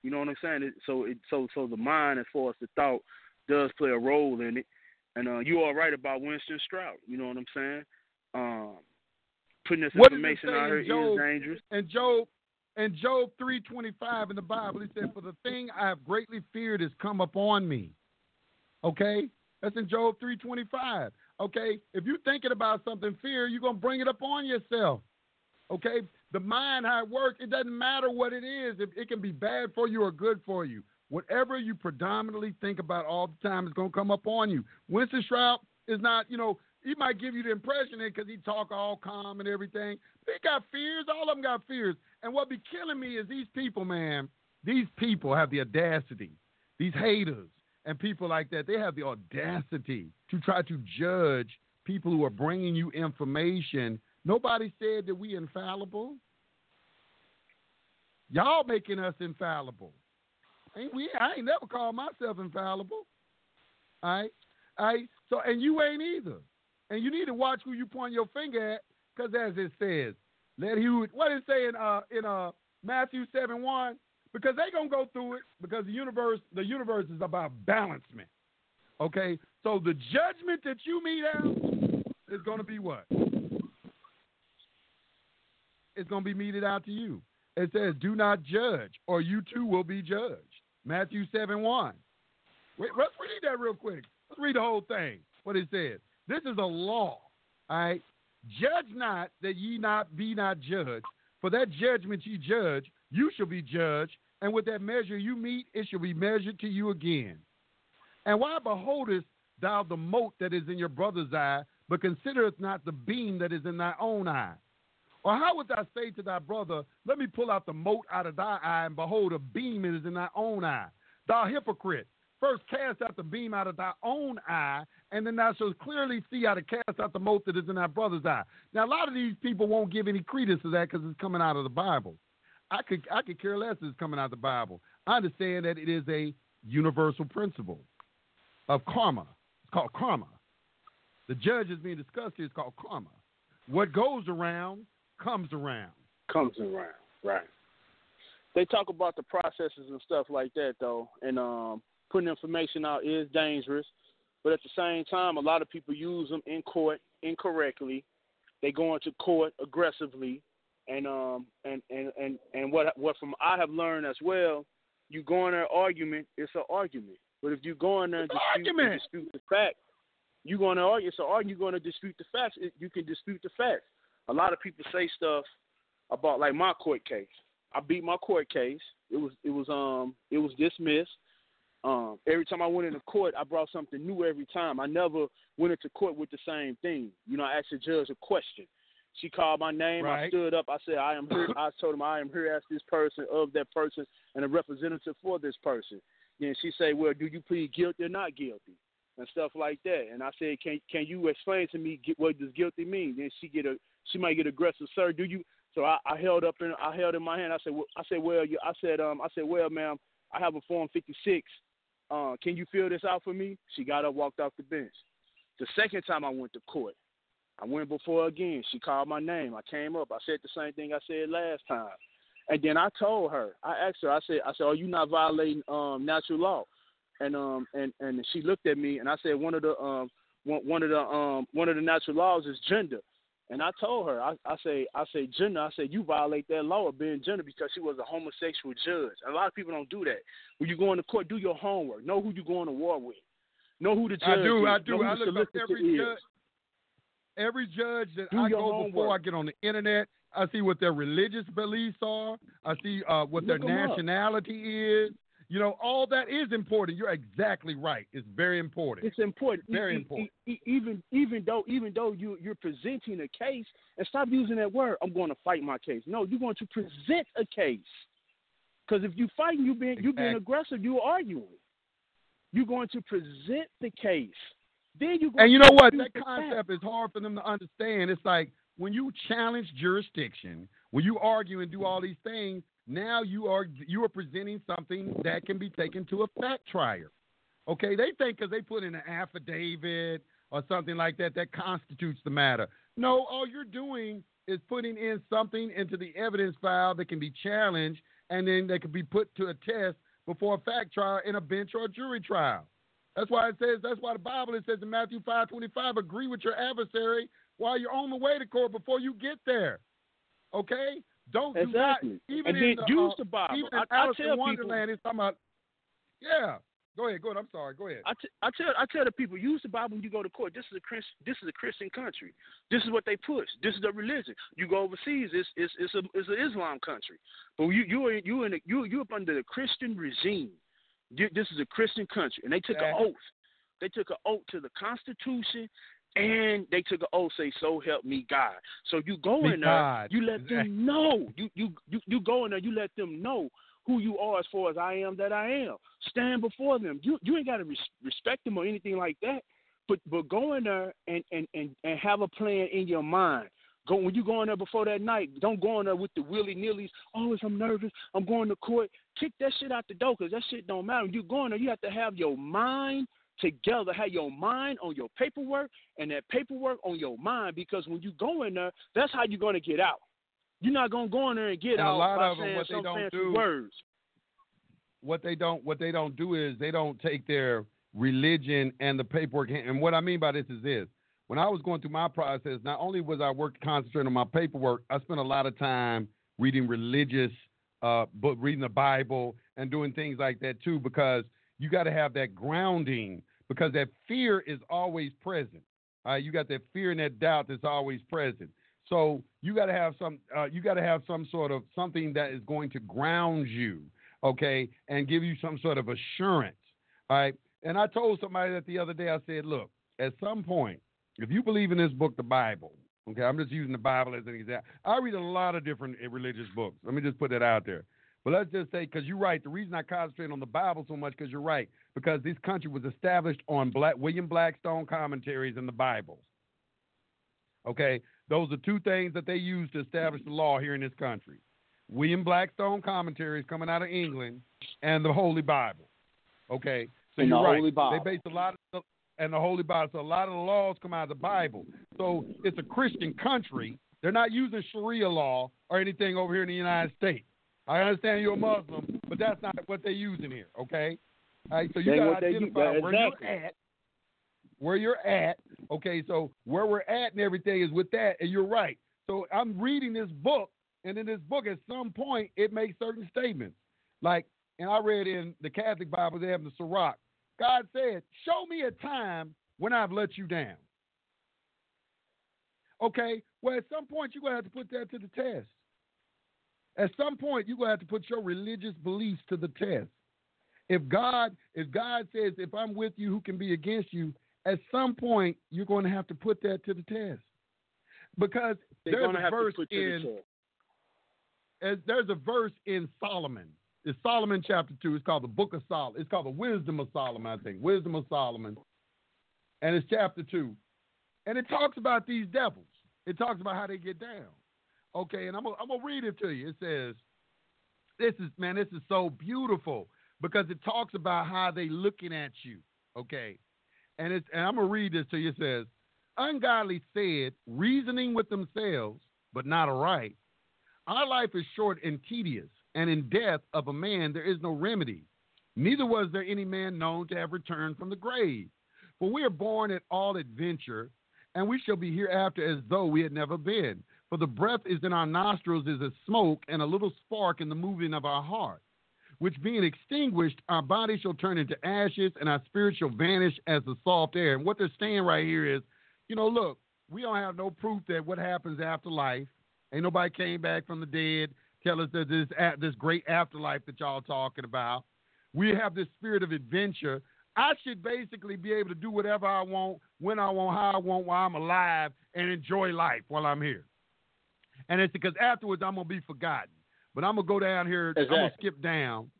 You know what I'm saying? It, so it so so the mind as far as the thought does play a role in it. And uh, you are right about Winston Shrout. You know what I'm saying? Um, putting this What information out here Job? is dangerous. And Job and Job three twenty five in the Bible, he said, For the thing I have greatly feared has come upon me. Okay? That's in Job three twenty five. Okay? If you're thinking about something fear, you're gonna bring it upon yourself. Okay? The mind, how it works, it doesn't matter what it is. If it can be bad for you or good for you. Whatever you predominantly think about all the time is gonna come upon you. Winston Shrout is not, you know, he might give you the impression that because he talk all calm and everything. They got fears. All of them got fears. And what be killing me is these people, man. These people have the audacity. These haters and people like that, they have the audacity to try to judge people who are bringing you information. Nobody said that we infallible. Y'all making us infallible. Ain't we? I ain't never called myself infallible. All right, all right. So, and you ain't either. And you need to watch who you point your finger at, because as it says, let who what it say in uh in uh Matthew seven one, because they gonna go through it because the universe the universe is about balancement. Okay, so the judgment that you mete out is gonna be what? It's gonna be meted out to you. It says, "Do not judge, or you too will be judged." Matthew seven one. Wait, let's read that real quick. Let's read the whole thing. What it says. This is a law. All right. Judge not that ye not be not judged. For that judgment ye judge, you shall be judged, and with that measure you meet, it shall be measured to you again. And why beholdest thou the mote that is in your brother's eye, but considerest not the beam that is in thy own eye? Or how would thou say to thy brother, Let me pull out the mote out of thy eye, and behold, a beam is in thy own eye? Thou hypocrite, first cast out the beam out of thy own eye, and then thou shalt clearly see how to cast out the mote that is in thy brother's eye. Now, a lot of these people won't give any credence to that because it's coming out of the Bible. I could I could care less it's coming out of the Bible. I understand that it is a universal principle of karma. It's called karma. The judge is being discussed here is called karma. What goes around comes around. comes around, right? They talk about the processes and stuff like that, though, and um, putting information out is dangerous. But at the same time, a lot of people use them in court incorrectly. They go into court aggressively, and um, and and and and what what from I have learned as well, you go in there argument, it's an argument. But if you go in there and dispute, dispute the fact, you going to argue. It's an argument. You're going to dispute the facts. It, you can dispute the facts. A lot of people say stuff about like my court case. I beat my court case. It was it was um it was dismissed. Um, every time I went into court, I brought something new every time. I never went into court with the same thing. You know, I asked the judge a question. She called my name. I stood up. I said, I am here. I told him I am here as this person of that person and a representative for this person. Then she said, Well, do you plead guilty or not guilty? And stuff like that. And I said, Can can you explain to me what does guilty mean? Then she get a she might get aggressive, sir. Do you? So I, I held up in I held in my hand. I said, well, I said, well, you, I said, um, I said, well, ma'am, I have a form 56. Uh, can you fill this out for me? She got up, walked off the bench. The second time I went to court, I went before again. She called my name. I came up. I said the same thing I said last time. And then I told her, I asked her, I said, I said, are you not violating um, natural law? And um and and she looked at me and I said one of the um one, one of the um one of the natural laws is gender. And I told her, I, I say, I say gender. I say you violate that law of being gender because she was a homosexual judge. A lot of people don't do that. When you go into court, do your homework. Know who you're going to war with. Know who the judge is. I do, is. I do. I look up every is. judge, every judge that Do I go before I get on the internet. I see what their religious beliefs are. I see uh, what Look their 'em up. nationality is. You know, all that is important. You're exactly right. It's very important. It's important. Very E- important. e- even even though even though you you're presenting a case, and stop using that word. I'm going to fight my case. No, you're going to present a case. Because if you fighting, you being you being Exactly. aggressive. You're arguing. You're going to present the case. Then you And you know what? That concept is hard for them to understand. It's like when you challenge jurisdiction, when you argue and do all these things, now you are you are presenting something that can be taken to a fact trier. Okay, they think because they put in an affidavit or something like that that constitutes the matter. No, all you're doing is putting in something into the evidence file that can be challenged and then they can be put to a test before a fact trial in a bench or a jury trial. That's why it says. That's why the Bible it says in Matthew five twenty five. Agree with your adversary while you're on the way to court before you get there. Okay, don't exactly. do that. even and in the, use uh, the Bible. Even in I, I tell in Wonderland, people, it's talking about. Yeah, go ahead. Go ahead. I'm sorry. Go ahead. I, t- I tell I tell the people use the Bible when you go to court. This is a Chris, this is a Christian country. This is what they push. This is the religion. You go overseas, it's it's it's a it's an Islam country. But you you are you in a, you you up under the Christian regime. You, this is a Christian country, and they took an oath. They took an oath to the Constitution, and they took an oath say, "So help me God." So you go Me in there, God. you let them know. You you you you go in there, you let them know who you are as far as I am that I am. Stand before them. You you ain't got to res- respect them or anything like that. But but go in there and, and, and, and have a plan in your mind. Go when you go in there before that night. Don't go in there with the willy nillys. Oh, I'm nervous. I'm going to court. Kick that shit out the door because that shit don't matter. When you go in there, you have to have your mind together. Have your mind on your paperwork and that paperwork on your mind because when you go in there, that's how you're going to get out. You're not going to go in there and get And a lot of 'em, saying what they don't do- words. what they don't what they don't do is they don't take their religion and the paperwork. And what I mean by this is this: when I was going through my process, not only was I working concentrating on my paperwork, I spent a lot of time reading religious uh, book, reading the Bible, and doing things like that too, because you got to have that grounding because that fear is always present. Right, you got that fear and that doubt that's always present. So you got to have some, uh, you got to have some sort of something that is going to ground you, okay, and give you some sort of assurance. All right. And I told somebody that the other day. I said, look, at some point, if you believe in this book, the Bible, okay, I'm just using the Bible as an example. I read a lot of different uh, religious books. Let me just put that out there. But let's just say, because you're right, the reason I concentrate on the Bible so much, because you're right, because this country was established on Black, William Blackstone commentaries and the Bible. Okay, those are two things that they use to establish the law here in this country. William Blackstone commentaries coming out of England and the Holy Bible. Okay, so And you're the right. Holy Bible. They base a lot of the, and the Holy Bible. So a lot of the laws come out of the Bible. So it's a Christian country. They're not using Sharia law or anything over here in the United States. I understand you're a Muslim, but that's not what they're using here. Okay, all right. So you got to identify where exactly. you're at where you're at. Okay, so where we're at and everything is with that, and you're right. So I'm reading this book, and in this book, at some point, it makes certain statements. Like, and I read in the Catholic Bible, they have the Sirach. God said, Show me a time when I've let you down. Okay, well, at some point, you're going to have to put that to the test. At some point, you're going to have to put your religious beliefs to the test. If God, if God says, if I'm with you, who can be against you? At some point, you're going to have to put that to the test. Because They're there's a verse in the as there's a verse in Solomon. It's Solomon chapter two. It's called the Book of Solomon. It's called the Wisdom of Solomon, I think. Wisdom of Solomon. And it's chapter two. And it talks about these devils. It talks about how they get down. Okay, and I'm gonna, I'm read it to you. It says, This is man, this is so beautiful because it talks about how they looking at you. Okay. And it's and I'm gonna read this to you. It says, Ungodly said, reasoning with themselves, but not aright. Our life is short and tedious, and in death of a man there is no remedy. Neither was there any man known to have returned from the grave. For we are born at all adventure, and we shall be hereafter as though we had never been. For the breath is in our nostrils is a smoke, and a little spark in the moving of our heart. Which being extinguished, our body shall turn into ashes, and our spirit shall vanish as the soft air. And what they're saying right here is, you know, look, we don't have no proof that what happens after life. Ain't nobody came back from the dead. Tell us that this this great afterlife that y'all talking about. We have this spirit of adventure. I should basically be able to do whatever I want, when I want, how I want, while I'm alive, and enjoy life while I'm here. And it's because afterwards I'm gonna be forgotten. But I'm gonna go down here. I'm gonna skip down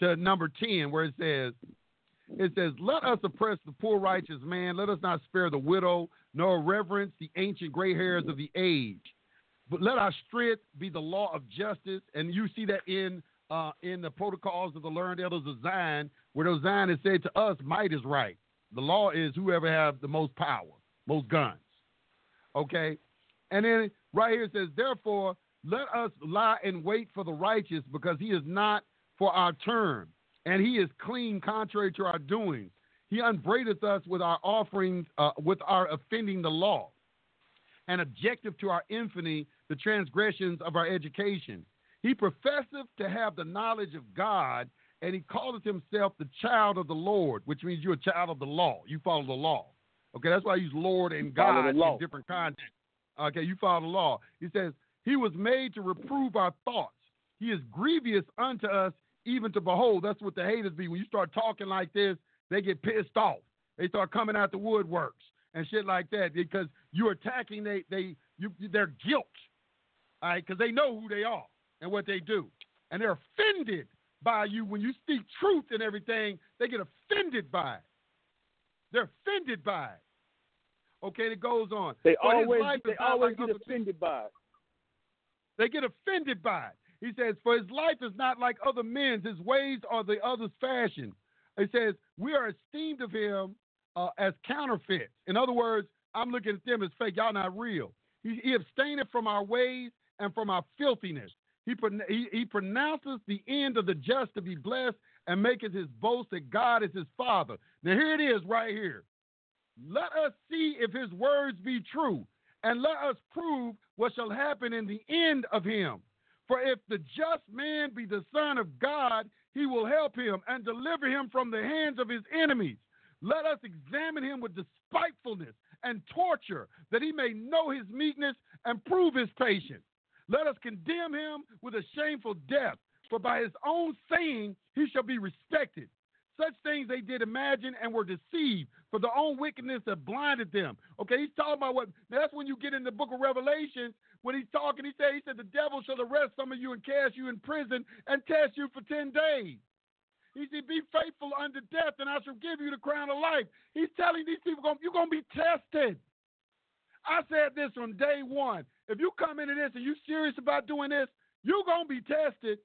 to number ten where it says, it says, Let us oppress the poor righteous man, let us not spare the widow, nor reverence the ancient gray hairs of the age. but let our strength be the law of justice. And you see that in uh, in the protocols of the learned elders of Zion, where those Zion is said to us, might is right. The law is whoever have the most power, most guns. Okay? And then right here it says, therefore, let us lie in wait for the righteous, because he is not for our turn, and he is clean contrary to our doings. He unbraideth us with our offerings, uh, with our offending the law, and objective to our infamy, the transgressions of our education. He professeth to have the knowledge of God, and he calleth himself the child of the Lord, which means you're a child of the law. You follow the law. Okay, that's why I use Lord and God in different contexts. Okay, you follow the law. He says, He was made to reprove our thoughts. He is grievous unto us, even to behold. That's what the haters be. When you start talking like this, they get pissed off. They start coming out the woodworks and shit like that because you're attacking they they you their guilt, all right? Because they know who they are and what they do, and they're offended by you when you speak truth and everything. They get offended by it. They're offended by it. Okay, it goes on. They but always they always like get offended by it. They get offended by it. He says, For his life is not like other men's, his ways are the other's fashion. He says, We are esteemed of him uh, as counterfeits. In other words, I'm looking at them as fake. Y'all not real. He, he abstaineth from our ways and from our filthiness. He, he, he pronounces the end of the just to be blessed and maketh his boast that God is his father. Now, here it is right here. Let us see if his words be true, and let us prove what shall happen in the end of him. For if the just man be the Son of God, he will help him and deliver him from the hands of his enemies. Let us examine him with despitefulness and torture, that he may know his meekness and prove his patience. Let us condemn him with a shameful death, for by his own saying he shall be respected. Such things they did imagine and were deceived, for their own wickedness have blinded them. Okay, he's talking about what that's when you get in the book of Revelation when he's talking, he said, he said, the devil shall arrest some of you and cast you in prison and test you for 10 days. He said, be faithful unto death and I shall give you the crown of life. He's telling these people, you're going to be tested. I said this from day one. If you come into this and you serious about doing this, you're going to be tested.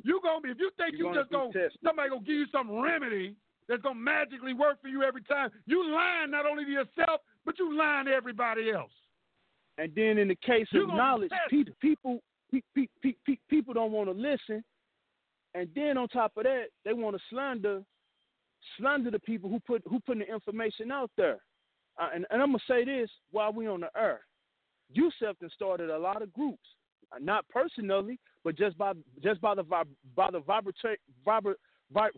You're going to be, if you think you're you just going to, somebody going to give you some remedy that's going to magically work for you every time, you lying not only to yourself, but you lying to everybody else. And then in the case of knowledge, people people people don't want to listen. And then on top of that, they want to slander slander the people who put who put the information out there. Uh, and, and I'm gonna say this while we on the earth. Yusef has started a lot of groups, uh, not personally, but just by just by the by the vibratory vibra,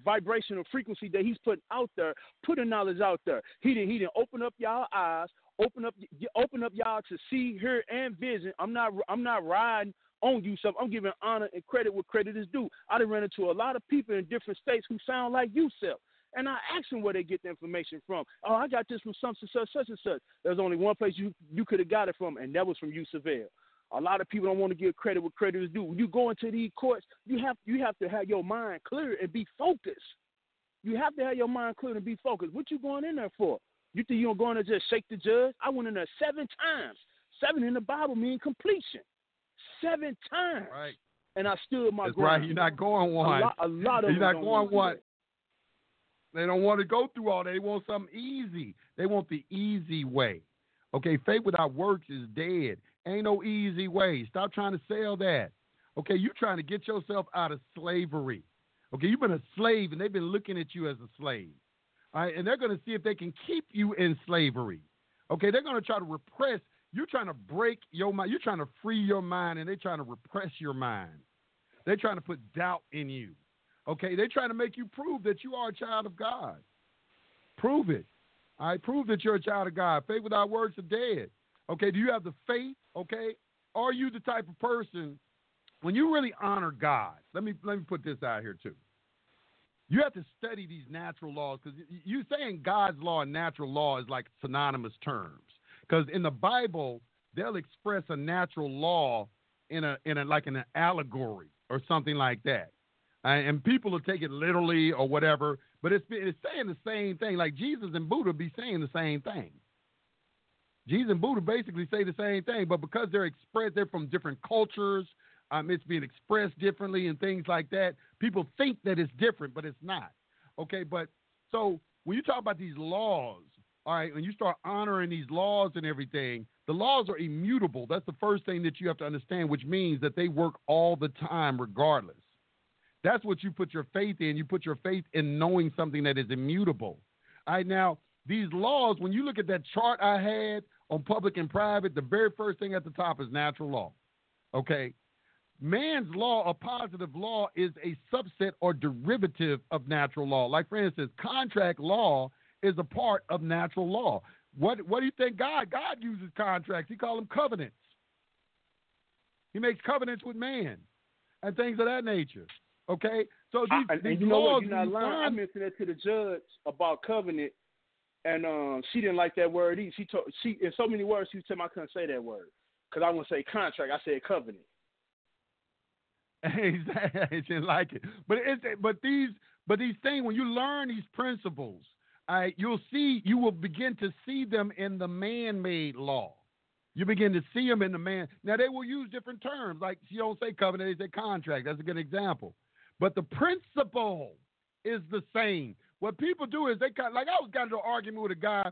vibrational frequency that he's putting out there, putting knowledge out there. He didn't he didn't open up y'all eyes, open up open up y'all to see, hear, and vision. I'm not I'm not riding on you, so I'm giving honor and credit where credit is due. I done ran into a lot of people in different states who sound like Yusef. And I asked them where they get the information from. Oh, I got this from some such such and such. There's only one place you you could have got it from, and that was from Yusef A lot of people don't want to give credit where credit is due. When you go into these courts, you have you have to have your mind clear and be focused. You have to have your mind clear and be focused. What you going in there for? You think you're going to just shake the judge? I went in there seven times. Seven in the Bible mean completion. Seven times. Right. And I stood my That's ground. right. You're not going one. A lot, a lot of You're not going one. They don't want to go through all that. They want something easy. They want the easy way. Okay, faith without works is dead. Ain't no easy way. Stop trying to sell that. Okay, you trying to get yourself out of slavery. Okay, you've been a slave and they've been looking at you as a slave. All right, and they're going to see if they can keep you in slavery. Okay, they're going to try to repress. You're trying to break your mind. You're trying to free your mind, and they're trying to repress your mind. They're trying to put doubt in you. Okay, they're trying to make you prove that you are a child of God. Prove it. All right, prove that you're a child of God. Faith without works are dead. Okay, do you have the faith? Okay, are you the type of person when you really honor God? Let me let me put this out here too. You have to study these natural laws because you saying God's law and natural law is like synonymous terms. Because in the Bible, they'll express a natural law in a in a like in an allegory or something like that, and people will take it literally or whatever. But it's it's saying the same thing. Like Jesus and Buddha be saying the same thing. Jesus and Buddha basically say the same thing, but because they're expressed, they're from different cultures. Um, it's being expressed differently and things like that. People think that it's different, but it's not. Okay, but so when you talk about these laws, all right, when you start honoring these laws and everything, the laws are immutable. That's the first thing that you have to understand, which means that they work all the time, regardless. That's what you put your faith in. You put your faith in knowing something that is immutable. All right, now, these laws, when you look at that chart I had on public and private, the very first thing at the top is natural law. Okay? Man's law, a positive law, is a subset or derivative of natural law. Like, for instance, contract law is a part of natural law. What, what do you think God? God uses contracts. He calls them covenants. He makes covenants with man and things of that nature. Okay? So these, I, these you know laws, what? You're not lying. I mentioned that to the judge about covenant, and um, she didn't like that word. She told she in so many words. She told me I couldn't say that word because I to say contract. I said covenant. Exactly, didn't like it. But it's but these but these things when you learn these principles, I you'll see you will begin to see them in the man-made law. You begin to see them in the man. Now they will use different terms, like she don't say covenant, they say contract. That's a good example. But the principle is the same. What people do is they kind like I was got into an argument with a guy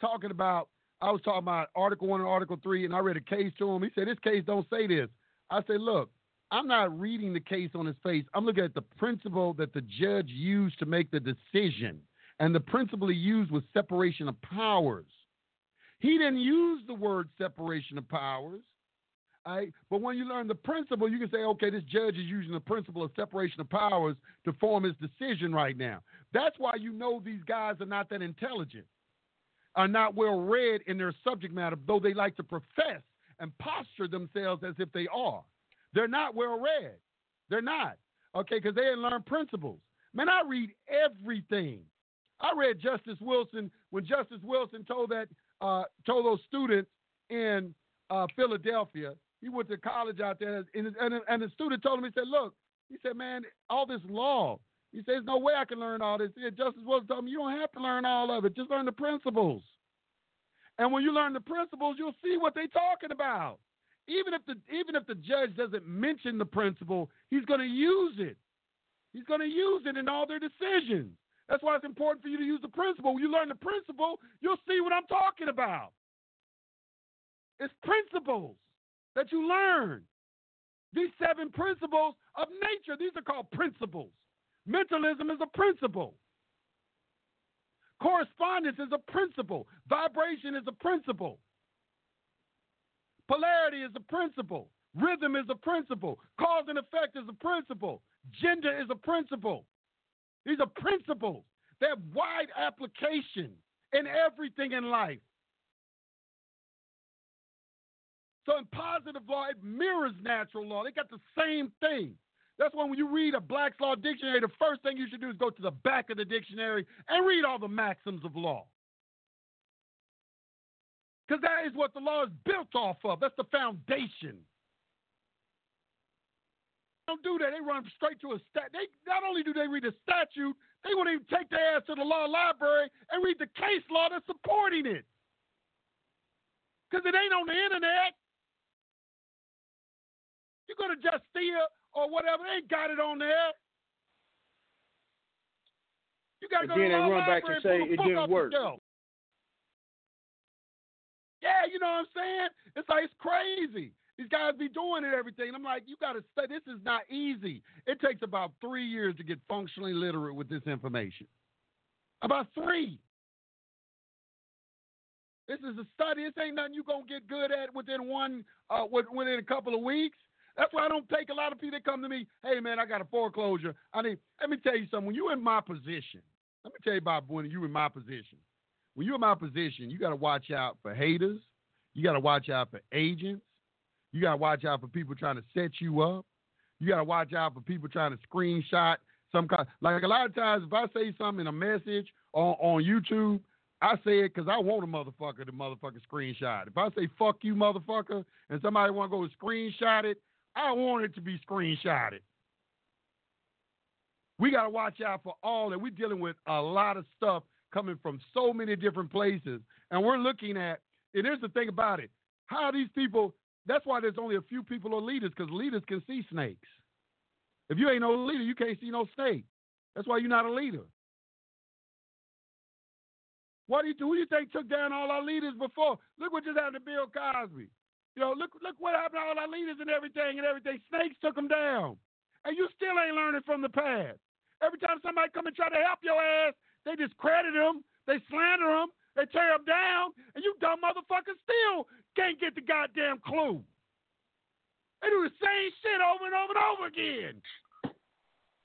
talking about I was talking about Article One and Article Three, and I read a case to him. He said this case don't say this. I said, look, I'm not reading the case on his face. I'm looking at the principle that the judge used to make the decision. And the principle he used was separation of powers. He didn't use the word separation of powers. Right? But when you learn the principle, you can say, okay, this judge is using the principle of separation of powers to form his decision right now. That's why you know these guys are not that intelligent, are not well read in their subject matter, though they like to profess and posture themselves as if they are. They're not well read. They're not. Okay, because they didn't learn principles. Man, I read everything. I read Justice Wilson when Justice Wilson told that uh, told those students in uh, Philadelphia. He went to college out there, and, and, and the student told him, he said, "Look, he said, man, all this law. He said, there's no way I can learn all this. Said, Justice Wilson told me, you don't have to learn all of it. Just learn the principles. And when you learn the principles, you'll see what they're talking about even if the even if the judge doesn't mention the principle, he's going to use it. He's going to use it in all their decisions. That's why it's important for you to use the principle. When you learn the principle, you'll see what I'm talking about. It's principles that you learn. These seven principles of nature, these are called principles. Mentalism is a principle. Correspondence is a principle. Vibration is a principle. Polarity is a principle. Rhythm is a principle. Cause and effect is a principle. Gender is a principle. These are principles. They have wide application in everything in life. So in positive law, it mirrors natural law. They got the same thing. That's why when you read a Black's Law Dictionary, the first thing you should do is go to the back of the dictionary and read all the maxims of law. Because that is what the law is built off of. That's the foundation. They don't do that. They run straight to a stat. They not only do they read the statute, they won't even take their ass to the law library and read the case law that's supporting it. Because it ain't on the internet. You go to Justia or whatever, they ain't got it on there. You got to go to the run back and say it didn't work. Yourself. Yeah, you know what I'm saying? It's like it's crazy. These guys be doing it everything. I'm like, you got to say this is not easy. It takes about three years to get functionally literate with this information. About three. This is a study. This ain't nothing you gonna get good at within one uh, within a couple of weeks. That's why I don't take a lot of people that come to me. Hey man, I got a foreclosure. I need. Let me tell you something. When you're in my position, let me tell you about when you're in my position when you're in my position, you got to watch out for haters. You got to watch out for agents. You got to watch out for people trying to set you up. You got to watch out for people trying to screenshot some kind. Like a lot of times, if I say something in a message on, on YouTube, I say it because I want a motherfucker to motherfucker screenshot. If I say "fuck you, motherfucker," and somebody want to go screenshot it, I want it to be screenshotted. We got to watch out for all that. We're dealing with a lot of stuff coming from so many different places. And we're looking at And here's the thing about it: how these people. That's why there's only a few people are leaders because leaders can see snakes. If you ain't no leader, you can't see no snake. That's why you're not a leader. What do you who do you think took down all our leaders before? Look what just happened to Bill Cosby. You know, look look what happened to all our leaders and everything and everything. Snakes took them down, and you still ain't learning from the past. Every time somebody come and try to help your ass, they discredit them, they slander them, they tear them down, and you dumb motherfuckers still can't get the goddamn clue. They do the same shit over and over and over again.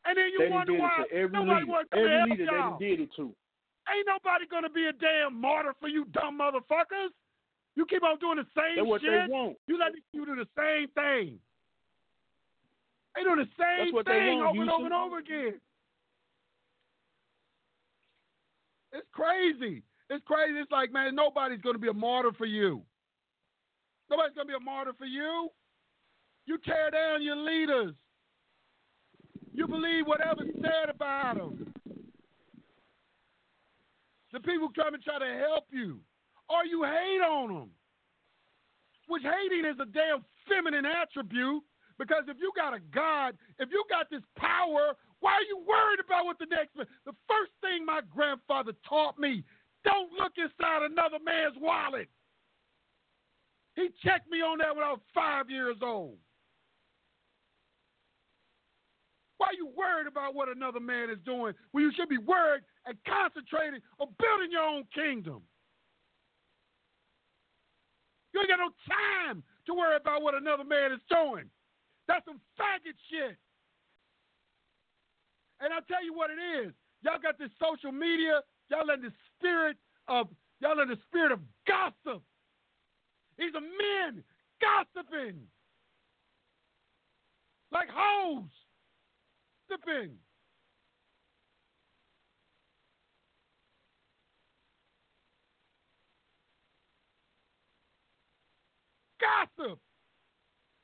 And then you They wonder why it to every nobody leader. wants to Every help leader they y'all. done did it to. Ain't nobody gonna be a damn martyr for you dumb motherfuckers. You keep on doing the same That's shit. You let people do the same thing. They doing the same thing want, over and over and over again. It's crazy. It's crazy. It's like, man, nobody's gonna be a martyr for you. Nobody's gonna be a martyr for you. You tear down your leaders. You believe whatever's said about them. The people come and try to help you, or you hate on them. Which hating is a damn feminine attribute because if you got a God, if you got this power, why are you worried about what the next man? The first thing my grandfather taught me: don't look inside another man's wallet. He checked me on that when I was five years old. Why are you worried about what another man is doing when you should be worried and concentrating on building your own kingdom? You ain't got no time to worry about what another man is doing. That's some faggot shit. And I'll tell you what it is. Y'all got this social media. Y'all in the spirit of y'all in the spirit of gossip. These are men gossiping like hoes. Gossiping. Gossip.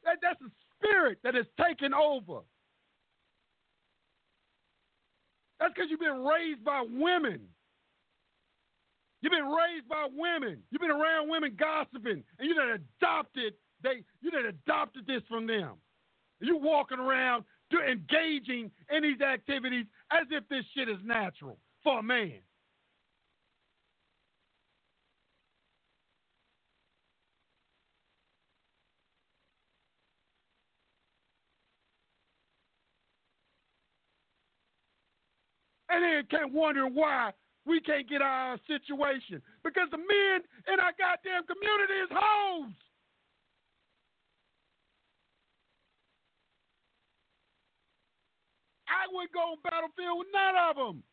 That, that's a spirit that has taken over. That's because you've been raised by women. You've been raised by women. You've been around women gossiping, and you done adopted they you done adopted this from them. You're walking around engaging in these activities as if this shit is natural for a man. And then can't wonder why we can't get our situation. Because the men in our goddamn community is hoes. I would go on battlefield with none of them.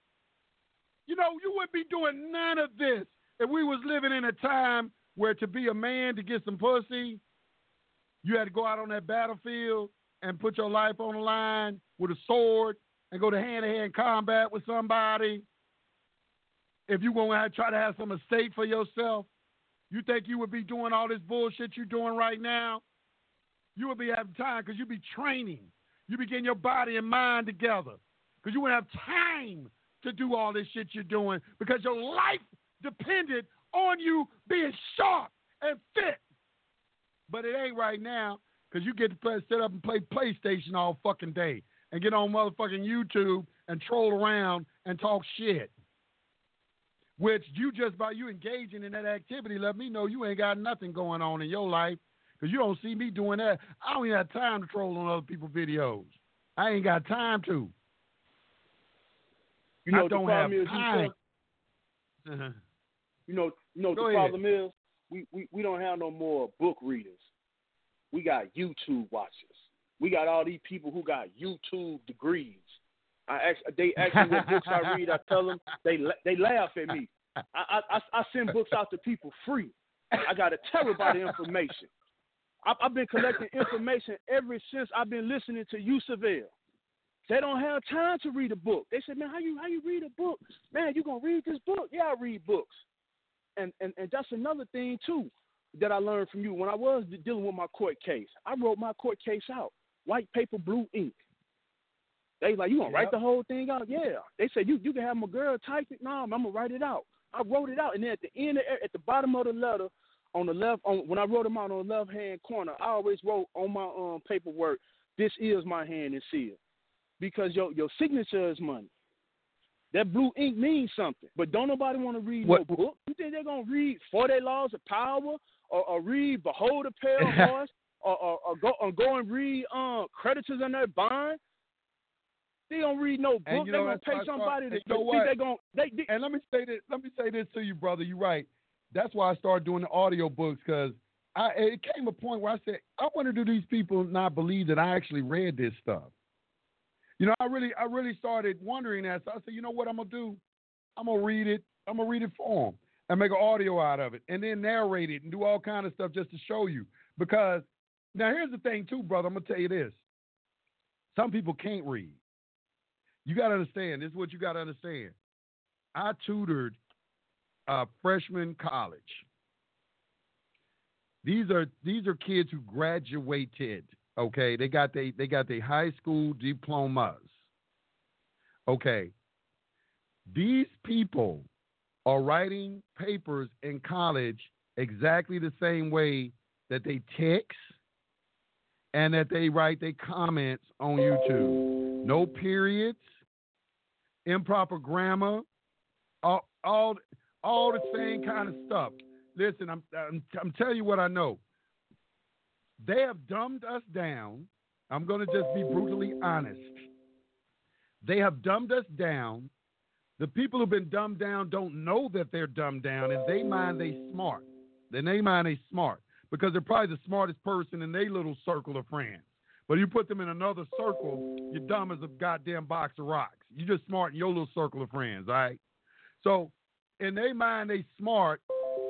You know, you wouldn't be doing none of this if we was living in a time where to be a man to get some pussy, you had to go out on that battlefield and put your life on the line with a sword and go to hand-to-hand combat with somebody. If you want to try to have some estate for yourself, you think you would be doing all this bullshit you're doing right now? You would be having time because you'd be training. You'd be getting your body and mind together because you wouldn't have time to do all this shit you're doing because your life depended on you being sharp and fit. But it ain't right now because you get to play, sit up and play PlayStation all fucking day and get on motherfucking YouTube and troll around and talk shit. Which you just by you engaging in that activity let me know you ain't got nothing going on in your life because you don't see me doing that. I don't even have time to troll on other people's videos. I ain't got time to. You know I don't problem have is, time. Yusef? You know, you know what Go the ahead. problem is? We, we we don't have no more book readers. We got YouTube watchers. We got all these people who got YouTube degrees. I ask, they ask me what books I read. I tell them they they laugh at me. I, I I send books out to people free. I got a terabyte of information. I, I've been collecting information ever since I've been listening to Yusef El. They don't have time to read a book. They said, "Man, how you how you read a book? Man, you gonna read this book? Yeah, I read books." And and and that's another thing too that I learned from you when I was dealing with my court case. I wrote my court case out, white paper, blue ink. They like, you gonna write Yep. the whole thing out? Yeah. They said you you can have my girl type it. No, I'm gonna write it out. I wrote it out, and then at the end, of, at the bottom of the letter, on the left on when I wrote them out on the left hand corner, I always wrote on my um paperwork, "This is my hand and seal," because your your signature is money. That blue ink means something, but don't nobody want to read What- no book. You think they're gonna read Forty Laws of Power or, or read Behold a Pale Horse or, or, or go or go and read um Creditors in Their Bond? They don't read no book. And you They gonna pay somebody to you know what? they gonna they, they And let me say this. Let me say this to you, brother. You're right. That's why I started doing the audio books because I it came a point where I said, I wonder do these people not believe that I actually read this stuff. You know, I really I really started wondering that. So I said, you know what I'm gonna do? I'm gonna read it. I'm gonna read it for them and make an audio out of it, and then narrate it and do all kind of stuff just to show you. Because now here's the thing too, brother. I'm gonna tell you this. Some people can't read. You got to understand. This is what you got to understand. I tutored uh, freshman college. These are these are kids who graduated. Okay, they got they they got their high school diplomas. Okay, these people are writing papers in college exactly the same way that they text and that they write their comments on YouTube. No periods, improper grammar, all all all the same kind of stuff. Listen, I'm I'm, I'm telling you what I know. They have dumbed us down. I'm going to just be brutally honest. They have dumbed us down. The people who've been dumbed down don't know that they're dumbed down. In they mind, they smart. In they mind, they smart because they're probably the smartest person in their little circle of friends. But you put them in another circle, you're dumb as a goddamn box of rocks. You're just smart in your little circle of friends, all right? So in their mind, they smart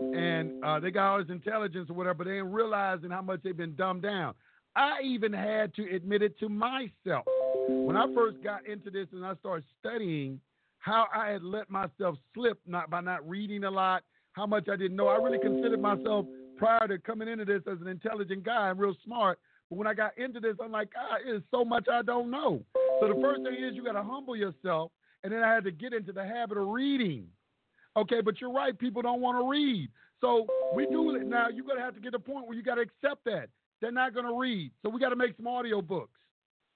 and uh, they got all this intelligence or whatever, but they ain't realizing how much they've been dumbed down. I even had to admit it to myself. When I first got into this and I started studying how I had let myself slip not by not reading a lot, how much I didn't know. I really considered myself prior to coming into this as an intelligent guy and real smart. But when I got into this, I'm like, God, it is so much I don't know. So the first thing is you got to humble yourself. And then I had to get into the habit of reading. Okay, but you're right. People don't want to read. So we do it now. You're going to have to get to the point where you got to accept that. They're not going to read. So we got to make some audio books.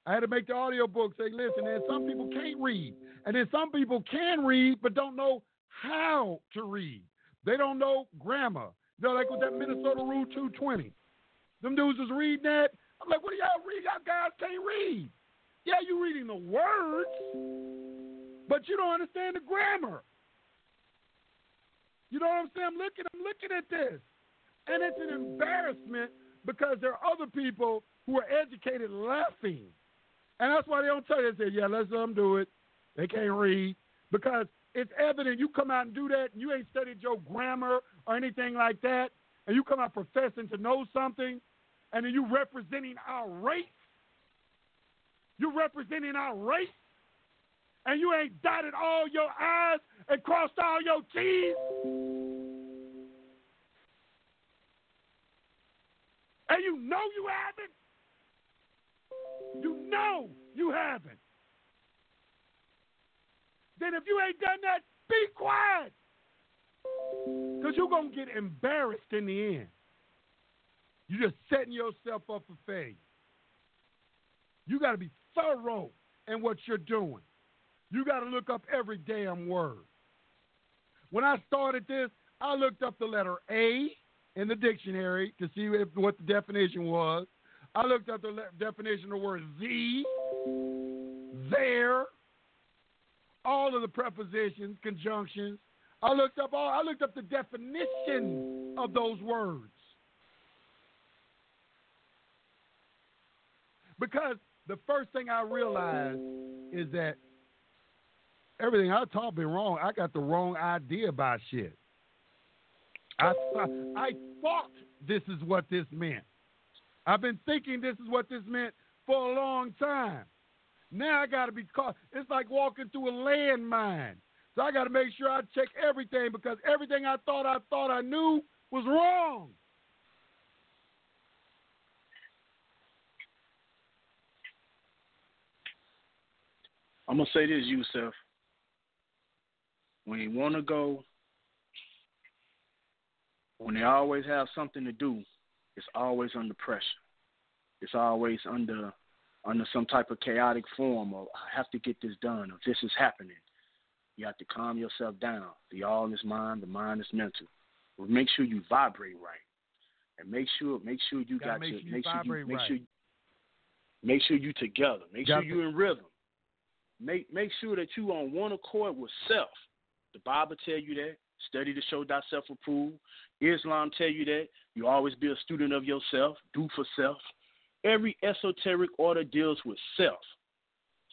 I had to make the audio book say, listen, and some people can't read. And then some people can read but don't know how to read. They don't know grammar. You know, like with that Minnesota Rule 220. Them dudes was reading that. I'm like, what do y'all read? Y'all guys can't read. Yeah, you reading the words, but you don't understand the grammar. You know what I'm saying? I'm looking, I'm looking at this. And it's an embarrassment because there are other people who are educated laughing. And that's why they don't tell you, they say, yeah, let's let them do it. They can't read. Because it's evident you come out and do that and you ain't studied your grammar or anything like that, and you come out professing to know something, and then you representing our race. You're representing our race, and you ain't dotted all your I's and crossed all your T's. And you know you haven't. You know you haven't. Then if you ain't done that, be quiet. Because you're going to get embarrassed in the end. You're just setting yourself up for failure. You got to be thorough in what you're doing. You got to look up every damn word. When I started this, I looked up the letter A in the dictionary to see if, what the definition was. I looked up the le- definition of the word the, there, all of the prepositions, conjunctions. I looked up all. I looked up the definition of those words because the first thing I realized is that everything I taught been wrong. I got the wrong idea about shit. I I thought this is what this meant. I've been thinking this is what this meant for a long time. Now I got to be caught. It's like walking through a landmine. So I got to make sure I check everything because everything I thought I thought I knew was wrong. I'm gonna say this, Yusef. When you want to go when they always have something to do, it's always under pressure. It's always under under some type of chaotic form or I have to get this done or this is happening. You have to calm yourself down. The all is mind, the mind is mental. But make sure you vibrate right. And make sure make sure you got make your sure you make sure you make right. sure make sure you together. Make Got sure you're in rhythm. Make make sure that you on one accord with self. The Bible tell you that. Study to show thyself approved. Islam tell you that. You always be a student of yourself. Do for self. Every esoteric order deals with self.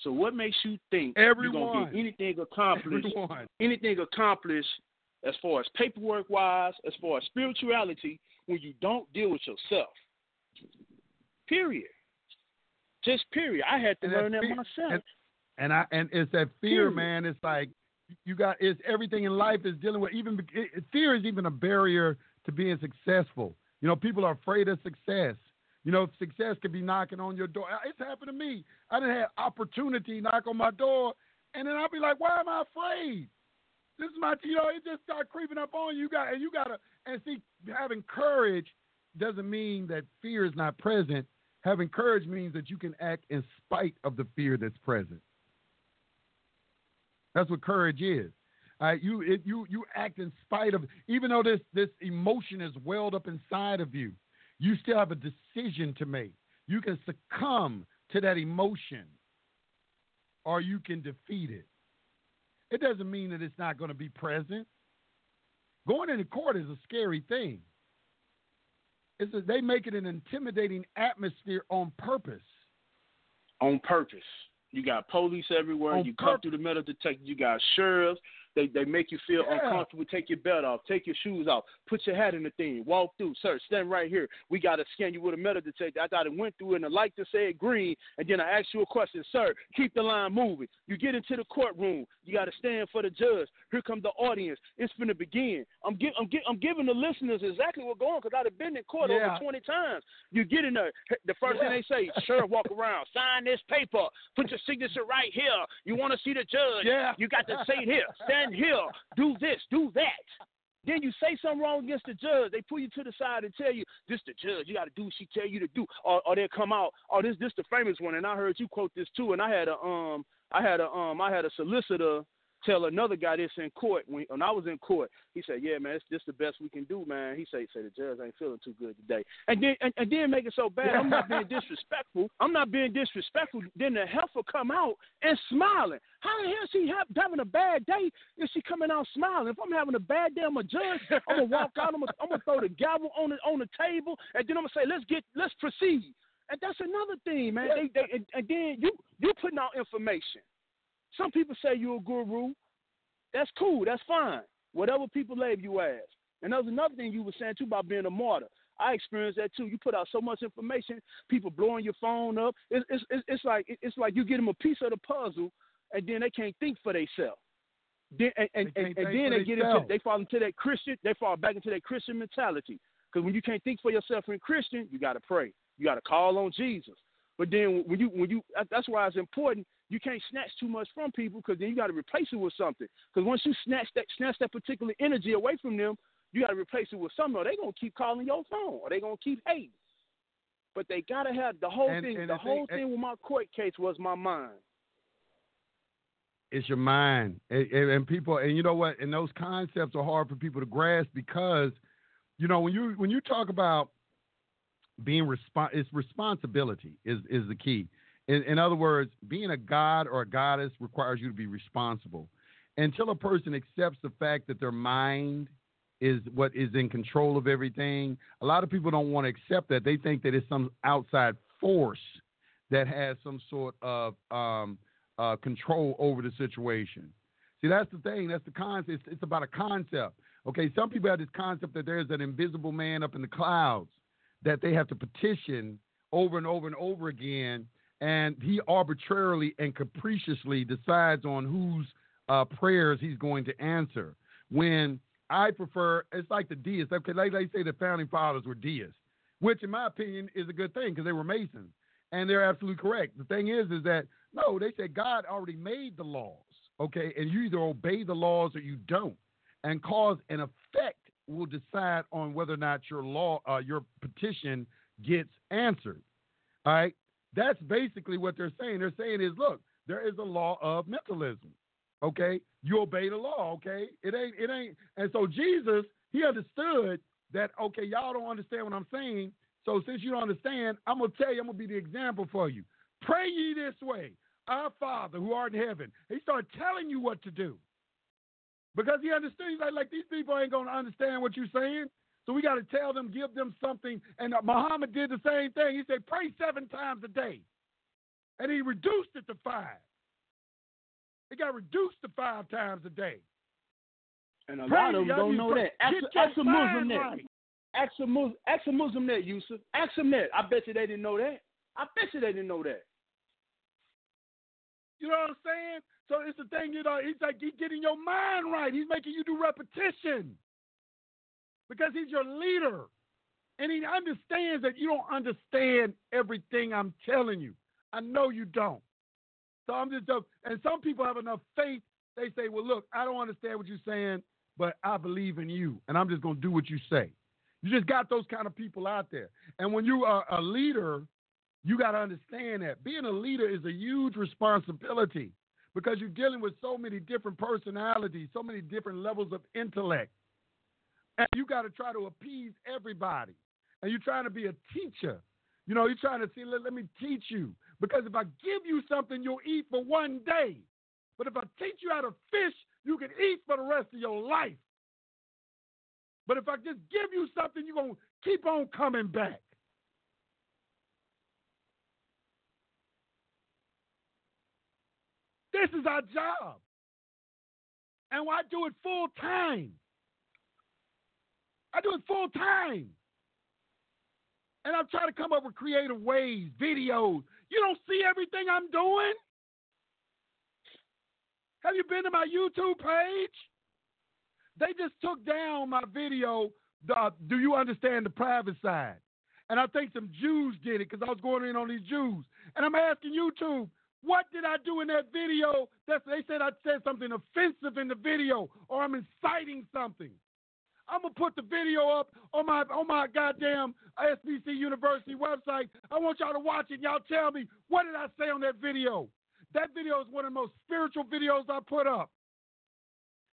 So what makes you think you're gonna get anything accomplished? Everyone. Anything accomplished as far as paperwork wise, as far as spirituality, when you don't deal with yourself. Period. Just period. I had to And learn that fear. myself. And- And I and it's that fear, Period. man. It's like you got it's everything in life is dealing with. Even it- fear is even a barrier to being successful. You know, people are afraid of success. You know, success could be knocking on your door. It's happened to me. I didn't have opportunity knock on my door, and then I'll be like, "Why am I afraid?" This is my, you know, it just start creeping up on you. You got, and you gotta, and see, having courage doesn't mean that fear is not present. Having courage means that you can act in spite of the fear that's present. That's what courage is. Right, you it, you you act in spite of even though this this emotion is welled up inside of you, you still have a decision to make. You can succumb to that emotion, or you can defeat it. It doesn't mean that it's not going to be present. Going into court is a scary thing. It's a, they make it an intimidating atmosphere on purpose. on purpose. You got police everywhere. On you come through the metal detector. You got sheriffs. They they make you feel Yeah. uncomfortable. Take your belt off. Take your shoes off. Put your hat in the thing. Walk through. Sir, stand right here. We got to scan you with a metal detector. I thought it went through and the light to say green. And then I asked you a question. Sir, keep the line moving. You get into the courtroom. You got to stand for the judge. Here come the audience. It's to begin. I'm, gi- I'm, gi- I'm giving the listeners exactly what's going on because I've been in court Yeah. over 20 times. You get in there. The first thing they say, sheriff, walk around. Sign this paper. Put your signature right here. You want to see the judge. Yeah. You got to say here. Stand here. Do this. Do that. Then you say something wrong against the judge. They pull you to the side and tell you, this the judge. You got to do what she tell you to do. Or, or they'll come out, oh, this this the famous one. And I heard you quote this too. And I had a um I had a um I had a solicitor tell another guy this in court when, when I was in court. He said, "Yeah, man, it's just the best we can do, man." He said, "Say the judge ain't feeling too good today," and then and, and then make it so bad. I'm not being disrespectful. I'm not being disrespectful. Then the heifer come out and smiling. How the hell is she have, having a bad day? Is she coming out smiling? If I'm having a bad day, I'm a judge. I'm gonna walk out. I'm gonna, I'm gonna throw the gavel on the on the table, and then I'm gonna say, "Let's get let's proceed." And that's another thing, man. They, they, and, and then you you putting out information. Some people say you're a guru. That's cool. That's fine. Whatever people label you as. And that was another thing you were saying too about being a martyr. I experienced that too. You put out so much information, people blowing your phone up. It's it's it's, it's like it's like you get them a piece of the puzzle, and then they can't think for themselves. Then and and, and, and then they get into they fall into that Christian. They fall back into that Christian mentality. Because when you can't think for yourself in Christian, you got to pray. You got to call on Jesus. But then when you when you that's why it's important. You can't snatch too much from people because then you got to replace it with something. Because once you snatch that snatch that particular energy away from them, you got to replace it with something. Or they gonna keep calling your phone, or they gonna keep hating. But they gotta have the whole And- thing. and the the whole thing- thing with my court case was my mind. It's your mind, and, and, people, and you know what? And those concepts are hard for people to grasp because, you know, when you when you talk about being respon it's responsibility is is the key. In, in other words, being a god or a goddess requires you to be responsible. Until a person accepts the fact that their mind is what is in control of everything, a lot of people don't want to accept that. They think that it's some outside force that has some sort of um, uh, control over the situation. See, that's the thing. That's the concept. It's, it's about a concept. Okay, some people have this concept that there's an invisible man up in the clouds that they have to petition over and over and over again, and he arbitrarily and capriciously decides on whose uh, prayers he's going to answer. When I prefer, it's like the deists. Okay, like they say the founding fathers were deists, which in my opinion is a good thing because they were Masons, and they're absolutely correct. The thing is, is that no, they said God already made the laws, okay, and you either obey the laws or you don't, and cause and effect will decide on whether or not your law, uh, your petition gets answered. All right, that's basically what they're saying. They're saying is, look, there is a law of mentalism. Okay, you obey the law. Okay, it ain't, it ain't, and so Jesus, he understood that. Okay, y'all don't understand what I'm saying. So since you don't understand, I'm gonna tell you, I'm gonna be the example for you. Pray ye this way, our Father who art in heaven. He started telling you what to do because he understood. He's like, like these people ain't gonna understand what you're saying. So we got to tell them, give them something. And Muhammad did the same thing. He said, pray seven times a day. And he reduced it to five. It got reduced to five times a day. And a lot of them don't know that. Ask, ask a Muslim that. Right. Ask a Muslim, ask a Muslim that, Yusef. Ask them that. I bet you they didn't know that. I bet you they didn't know that. You know what I'm saying? So it's the thing, you know, he's like he's getting your mind right. He's making you do repetition because he's your leader. And he understands that you don't understand everything I'm telling you. I know you don't. So I'm just, and some people have enough faith. They say, well, look, I don't understand what you're saying, but I believe in you, and I'm just going to do what you say. You just got those kind of people out there. And when you are a leader, you got to understand that being a leader is a huge responsibility because you're dealing with so many different personalities, so many different levels of intellect. And you got to try to appease everybody. And you're trying to be a teacher. You know, you're trying to see, let, let me teach you. Because if I give you something, you'll eat for one day. But if I teach you how to fish, you can eat for the rest of your life. But if I just give you something, you're going to keep on coming back. This is our job. And I do it full time. I do it full time. And I'm trying to come up with creative ways, videos. You don't see everything I'm doing? Have you been to my YouTube page? They just took down my video, the, Do You Understand the Private Side? And I think some Jews did it because I was going in on these Jews. And I'm asking YouTube, what did I do in that video? That they said I said something offensive in the video or I'm inciting something. I'm gonna put the video up on my on my goddamn SBC University website. I want y'all to watch it. Y'all tell me what did I say on that video? That video is one of the most spiritual videos I put up.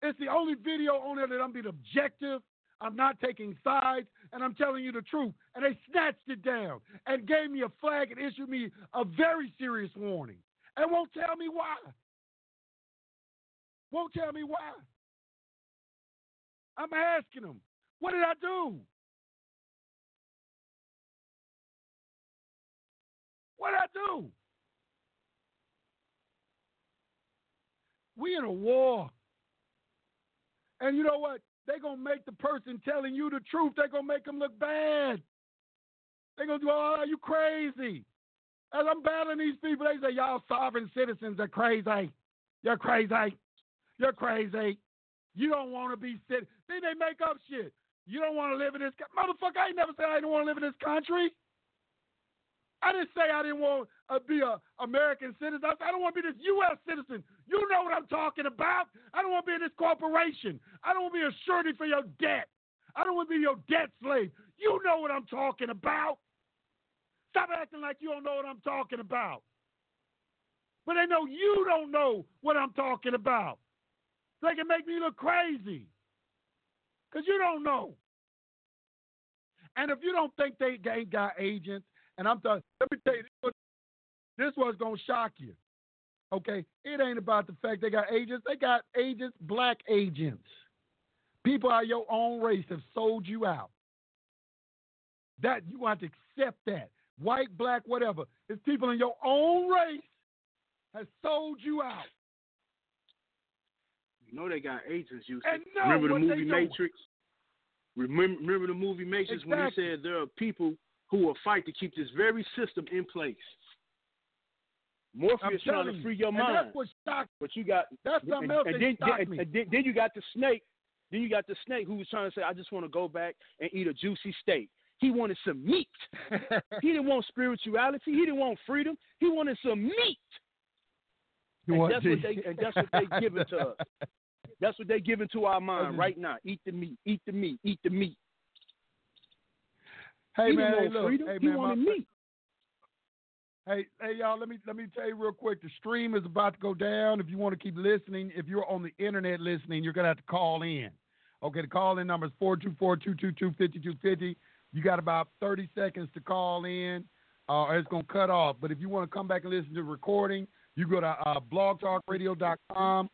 It's the only video on there that I'm being objective. I'm not taking sides, and I'm telling you the truth. And they snatched it down and gave me a flag and issued me a very serious warning. And won't tell me why. Won't tell me why. I'm asking them, what did I do? What did I do? We in a war. And you know what? They're going to make the person telling you the truth, they're going to make them look bad. They're going to do, oh, are you crazy? As I'm battling these people, they say, y'all sovereign citizens are crazy. You're crazy. You're crazy. You don't want to be citizen. Then they make up shit. You don't want to live in this country. motherfucker. I ain't never said I didn't want to live in this country. I didn't say I didn't want to be a American citizen. I, said, I don't want to be this U.S. citizen. You know what I'm talking about. I don't want to be in this corporation. I don't want to be a surety for your debt. I don't want to be your debt slave. You know what I'm talking about. Stop acting like you don't know what I'm talking about. But I know you don't know what I'm talking about. They can make me look crazy. Because you don't know. And if you don't think they ain't got agents, and I'm talking, let me tell you, this, was to shock you. Okay? It ain't about the fact they got agents. They got agents, black agents. People out your own race have sold you out. That you want to accept that. White, black, whatever. It's people in your own race has sold you out. You know they got agents. You And remember the movie. Matrix? Remember, remember the movie Matrix when he said there are people who will fight to keep this very system in place. Morpheus trying to free your and mind, that's what shocked. but you got That's something and, else and that then, shocked and- me. and then, then you got the snake. Then you got the snake who was trying to say, "I just want to go back and eat a juicy steak." He wanted some meat. he didn't want spirituality. He didn't want freedom. He wanted some meat. You and want that's what they and that's what they giving to us. That's what they're giving to our mind Okay. right now. Eat the meat. Eat the meat. Eat the meat. Hey he man, hey, look, freedom. hey he man, wanted my, meat. Hey, hey, y'all. Let me let me tell you real quick. The stream is about to go down. If you want to keep listening, if you're on the internet listening, you're gonna have to call in. Okay, the call in number is 424-222-5250. You got about 30 seconds to call in, uh, or it's gonna cut off. But if you want to come back and listen to the recording, you go to uh, blogtalkradio.com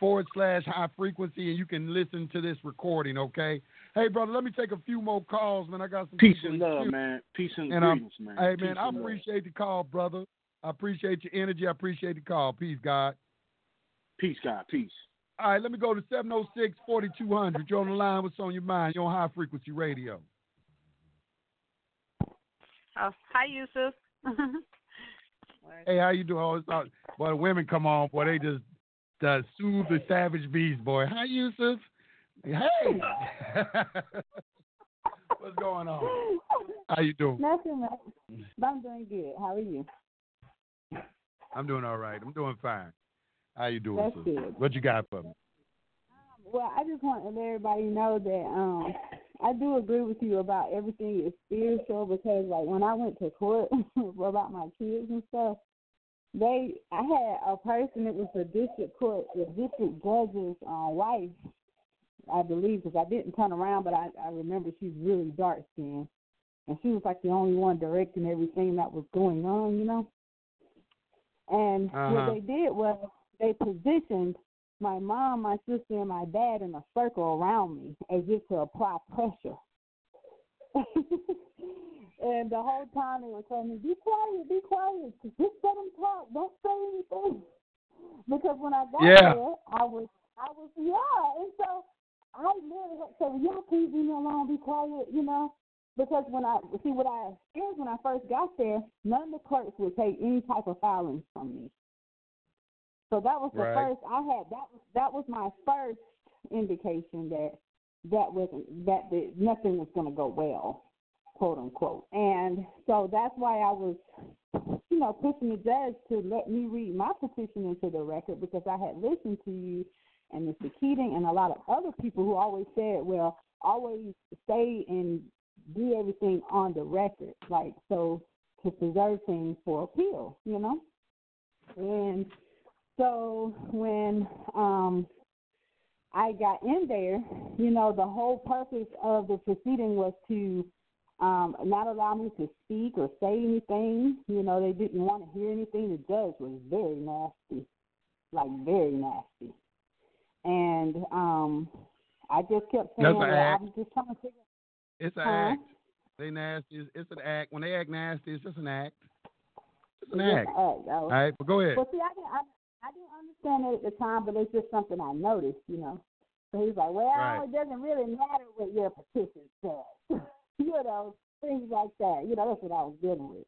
forward slash high frequency, and you can listen to this recording. Okay. Hey, brother, let me take a few more calls, man. I got some Peace and love, queue. man. Peace and, And, greetings, man. Hey Peace man, I and love. appreciate the call, brother. I appreciate your energy. I appreciate the call. Peace, God. Peace, God. Peace. All right, let me go to 706 4200. You're on the line. What's on your mind? You're on high frequency radio. Oh, hi, Yusef. Hey, how you doing? Oh, it's not, boy, the women come on, boy, they just uh, soothe the savage beast, boy. Hi, Yusef. Hey. What's going on? How you doing? Nothing much. But I'm doing good. How are you? I'm doing all right. I'm doing fine. How you doing, That's sis? good. What you got for me? Well, I just want to let everybody know that um I do agree with you about everything is spiritual because like when I went to court about my kids and stuff, they I had a person that was a district court, the district judge's uh, wife, I believe, because I didn't turn around, but I I remember she's really dark skinned, and she was like the only one directing everything that was going on, you know. And Uh-huh. what they did was they positioned my mom, my sister, and my dad in a circle around me as if to apply pressure. and the whole time they were telling me, "Be quiet, be quiet, just let them talk, don't say anything." Because when I got Yeah. there, I was, I was, yeah, and so I literally had to say, well, "Y'all please leave me alone, be quiet," you know. Because when I see what I experienced when I first got there, none of the clerks would take any type of filings from me. So that was the Right. first I had. That was that was my first indication that that wasn't that the, nothing was going to go well, quote unquote. And so that's why I was, you know, pushing the judge to let me read my petition into the record because I had listened to you and Mr. Keating and a lot of other people who always said, well, always stay and do everything on the record, like so to preserve things for appeal, you know. And so when um I got in there, you know, the whole purpose of the proceeding was to um not allow me to speak or say anything. You know, they didn't want to hear anything. The judge was very nasty. Like very nasty. And um I just kept saying well, I act. was just trying to figure It's an Huh? act. They nasty. It's, it's an act. When they act nasty, it's just an act. It's an It's act. an act. I All right, but go ahead. Well, see, I didn't, I, I didn't understand it at the time, but it's just something I noticed, you know. So he's like, well, Right. it doesn't really matter what your petition says, you know, things like that. You know, that's what I was dealing with.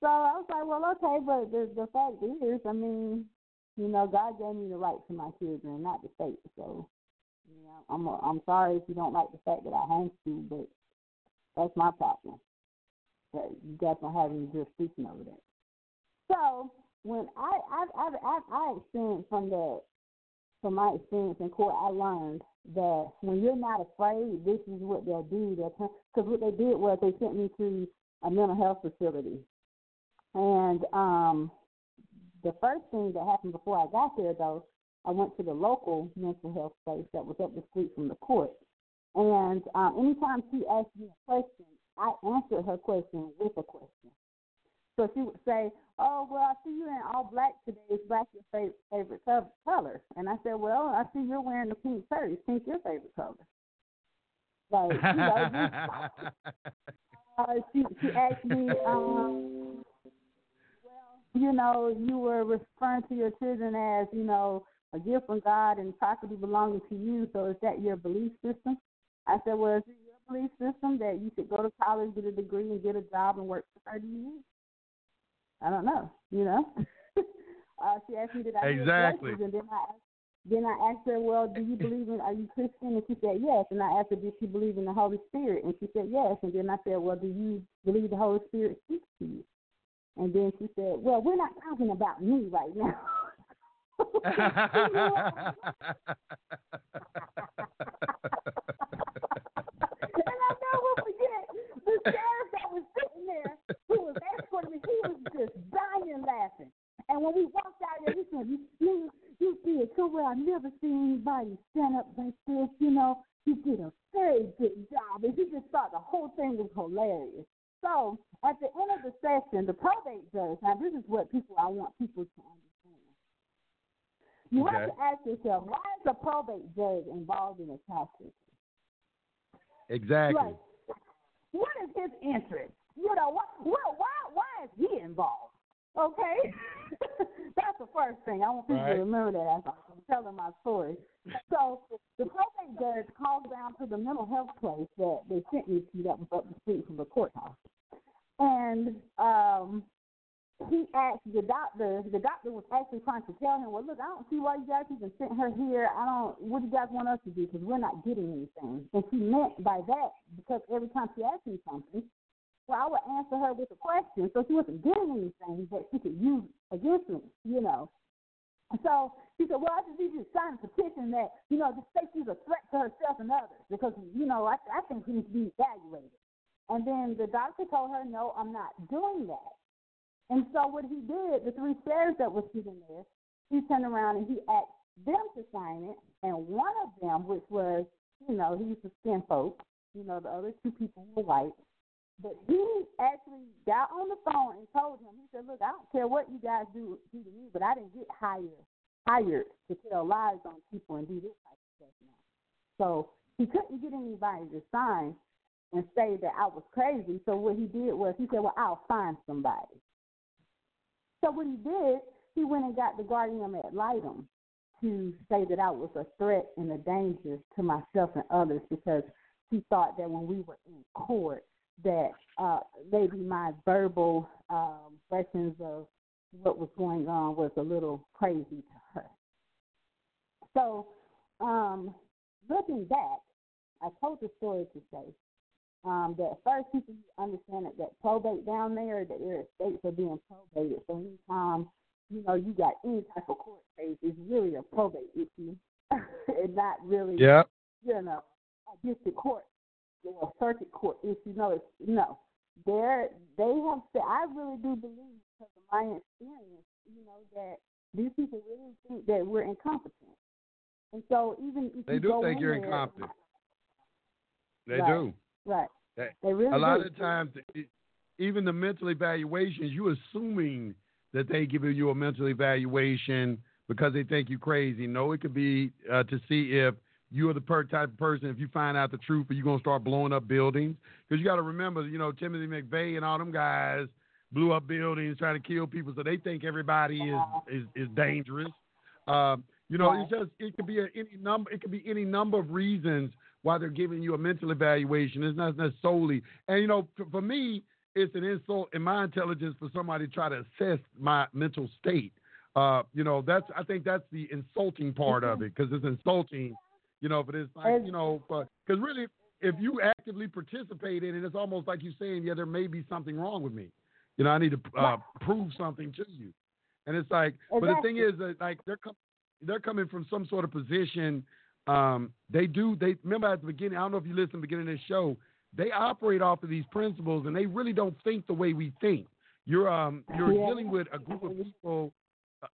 So I was like, well, okay, but the the fact is, I mean, you know, God gave me the right to my children, not the state. So, you know, I'm I'm sorry if you don't like the fact that I homeschool, but that's my problem. That you guys don't have any jurisdiction over that. So when I I I I, I experienced from the from my experience in court, I learned that when you're not afraid, this is what they'll do. Because what they did was they sent me to a mental health facility, and um, the first thing that happened before I got there, though, I went to the local mental health place that was up the street from the court. And um, anytime she asked me a question, I answered her question with a question. So she would say, "Oh, well, I see you in all black today. Is black your favorite favorite color?" And I said, "Well, I see you're wearing the pink shirt. Is pink your favorite color?" Like, you know, uh, she she asked me, um, well, you know, you were referring to your children as, you know, a gift from God and property belonging to you. So is that your belief system? I said, well, is it your belief system that you should go to college, get a degree, and get a job and work for thirty years? I don't know. You know. uh, she asked me did I Exactly. and then I asked, then I asked her, well, do you believe in? Are you Christian? And she said yes. And I asked her, did she believe in the Holy Spirit? And she said yes. And then I said, well, do you believe the Holy Spirit speaks to you? And then she said, well, we're not talking about me right now. and I never forget the sheriff that was sitting there who was escorting me. He was just dying laughing. And when we walked out there, he said, "You, you, you did so well. I never seen anybody stand up like this. You know, you did a very good job." And he just thought the whole thing was hilarious. So at the end of the session, the probate judge. Now, this is what people I want people to understand. You have to ask yourself, why is the probate judge involved in a child exactly. Like, what is his interest? You know, what, why, why, why is he involved? Okay, that's the first thing. I want people Right. to remember that as I'm telling my story. So the probate judge called down to the mental health place that they sent me to that was up the street from the courthouse, and um, he asked the doctor. The doctor was actually trying to tell him, "Well, look, I don't see why you guys even sent her here. I don't. What do you guys want us to do? Because we're not getting anything." And she meant by that because every time she asked me something, well, I would answer her with a question, so she wasn't getting anything that she could use against me, you know. And so he said, "Well, I just need you to sign a petition that you know just say she's a threat to herself and others because you know I I think she needs to be evaluated." And then the doctor told her, "No, I'm not doing that." And so what he did, the three sheriffs that were sitting there, he turned around and he asked them to sign it, and one of them, which was, you know, he's a skin folk, you know, the other two people were white. But he actually got on the phone and told him, he said, Look, I don't care what you guys do do to me, but I didn't get hired hired to tell lies on people and do this type of stuff now. So he couldn't get anybody to sign and say that I was crazy. So what he did was he said, Well, I'll find somebody. So what he did, he went and got the guardian ad litem to say that I was a threat and a danger to myself and others because he thought that when we were in court that uh, maybe my verbal um, of what was going on was a little crazy to her. So, um, looking back, I told the story to say um, that first people understand that, that probate down there, that their estates are being probated. So anytime you know you got any type of court case, it's really a probate issue, and not really Yep. you know a district court or a circuit court issue. No, it's no. They're they have said. I really do believe because of my experience, you know, that these people really think that we're incompetent. And so even if They you do go think in you're there- incompetent. They do. Right. They- They really a lot do. of times, even the mental evaluations, you assuming that they giving you a mental evaluation because they think you're crazy. No, it could be uh, to see if you are the per- type of person. If you find out the truth, are you gonna start blowing up buildings? Because you got to remember, you know, Timothy McVeigh and all them guys blew up buildings, trying to kill people, so they think everybody is is, is dangerous. Um, you know, it's just it could be a, any number. It could be any number of reasons why they're giving you a mental evaluation. It's not necessarily, and you know, for, for me, it's an insult in my intelligence for somebody to try to assess my mental state. Uh, you know, that's I think that's the insulting part of it because it's insulting. You know, but it's like you know, because really, if you actively participate in it, it's almost like you're saying, yeah, there may be something wrong with me. You know, I need to uh, prove something to you. And it's like, but the thing is that like they're com- they're coming from some sort of position. Um, they do. They remember at the beginning. I don't know if you listen to the beginning of this show. They operate off of these principles, and they really don't think the way we think. You're um you're Yeah. dealing with a group of people. Uh,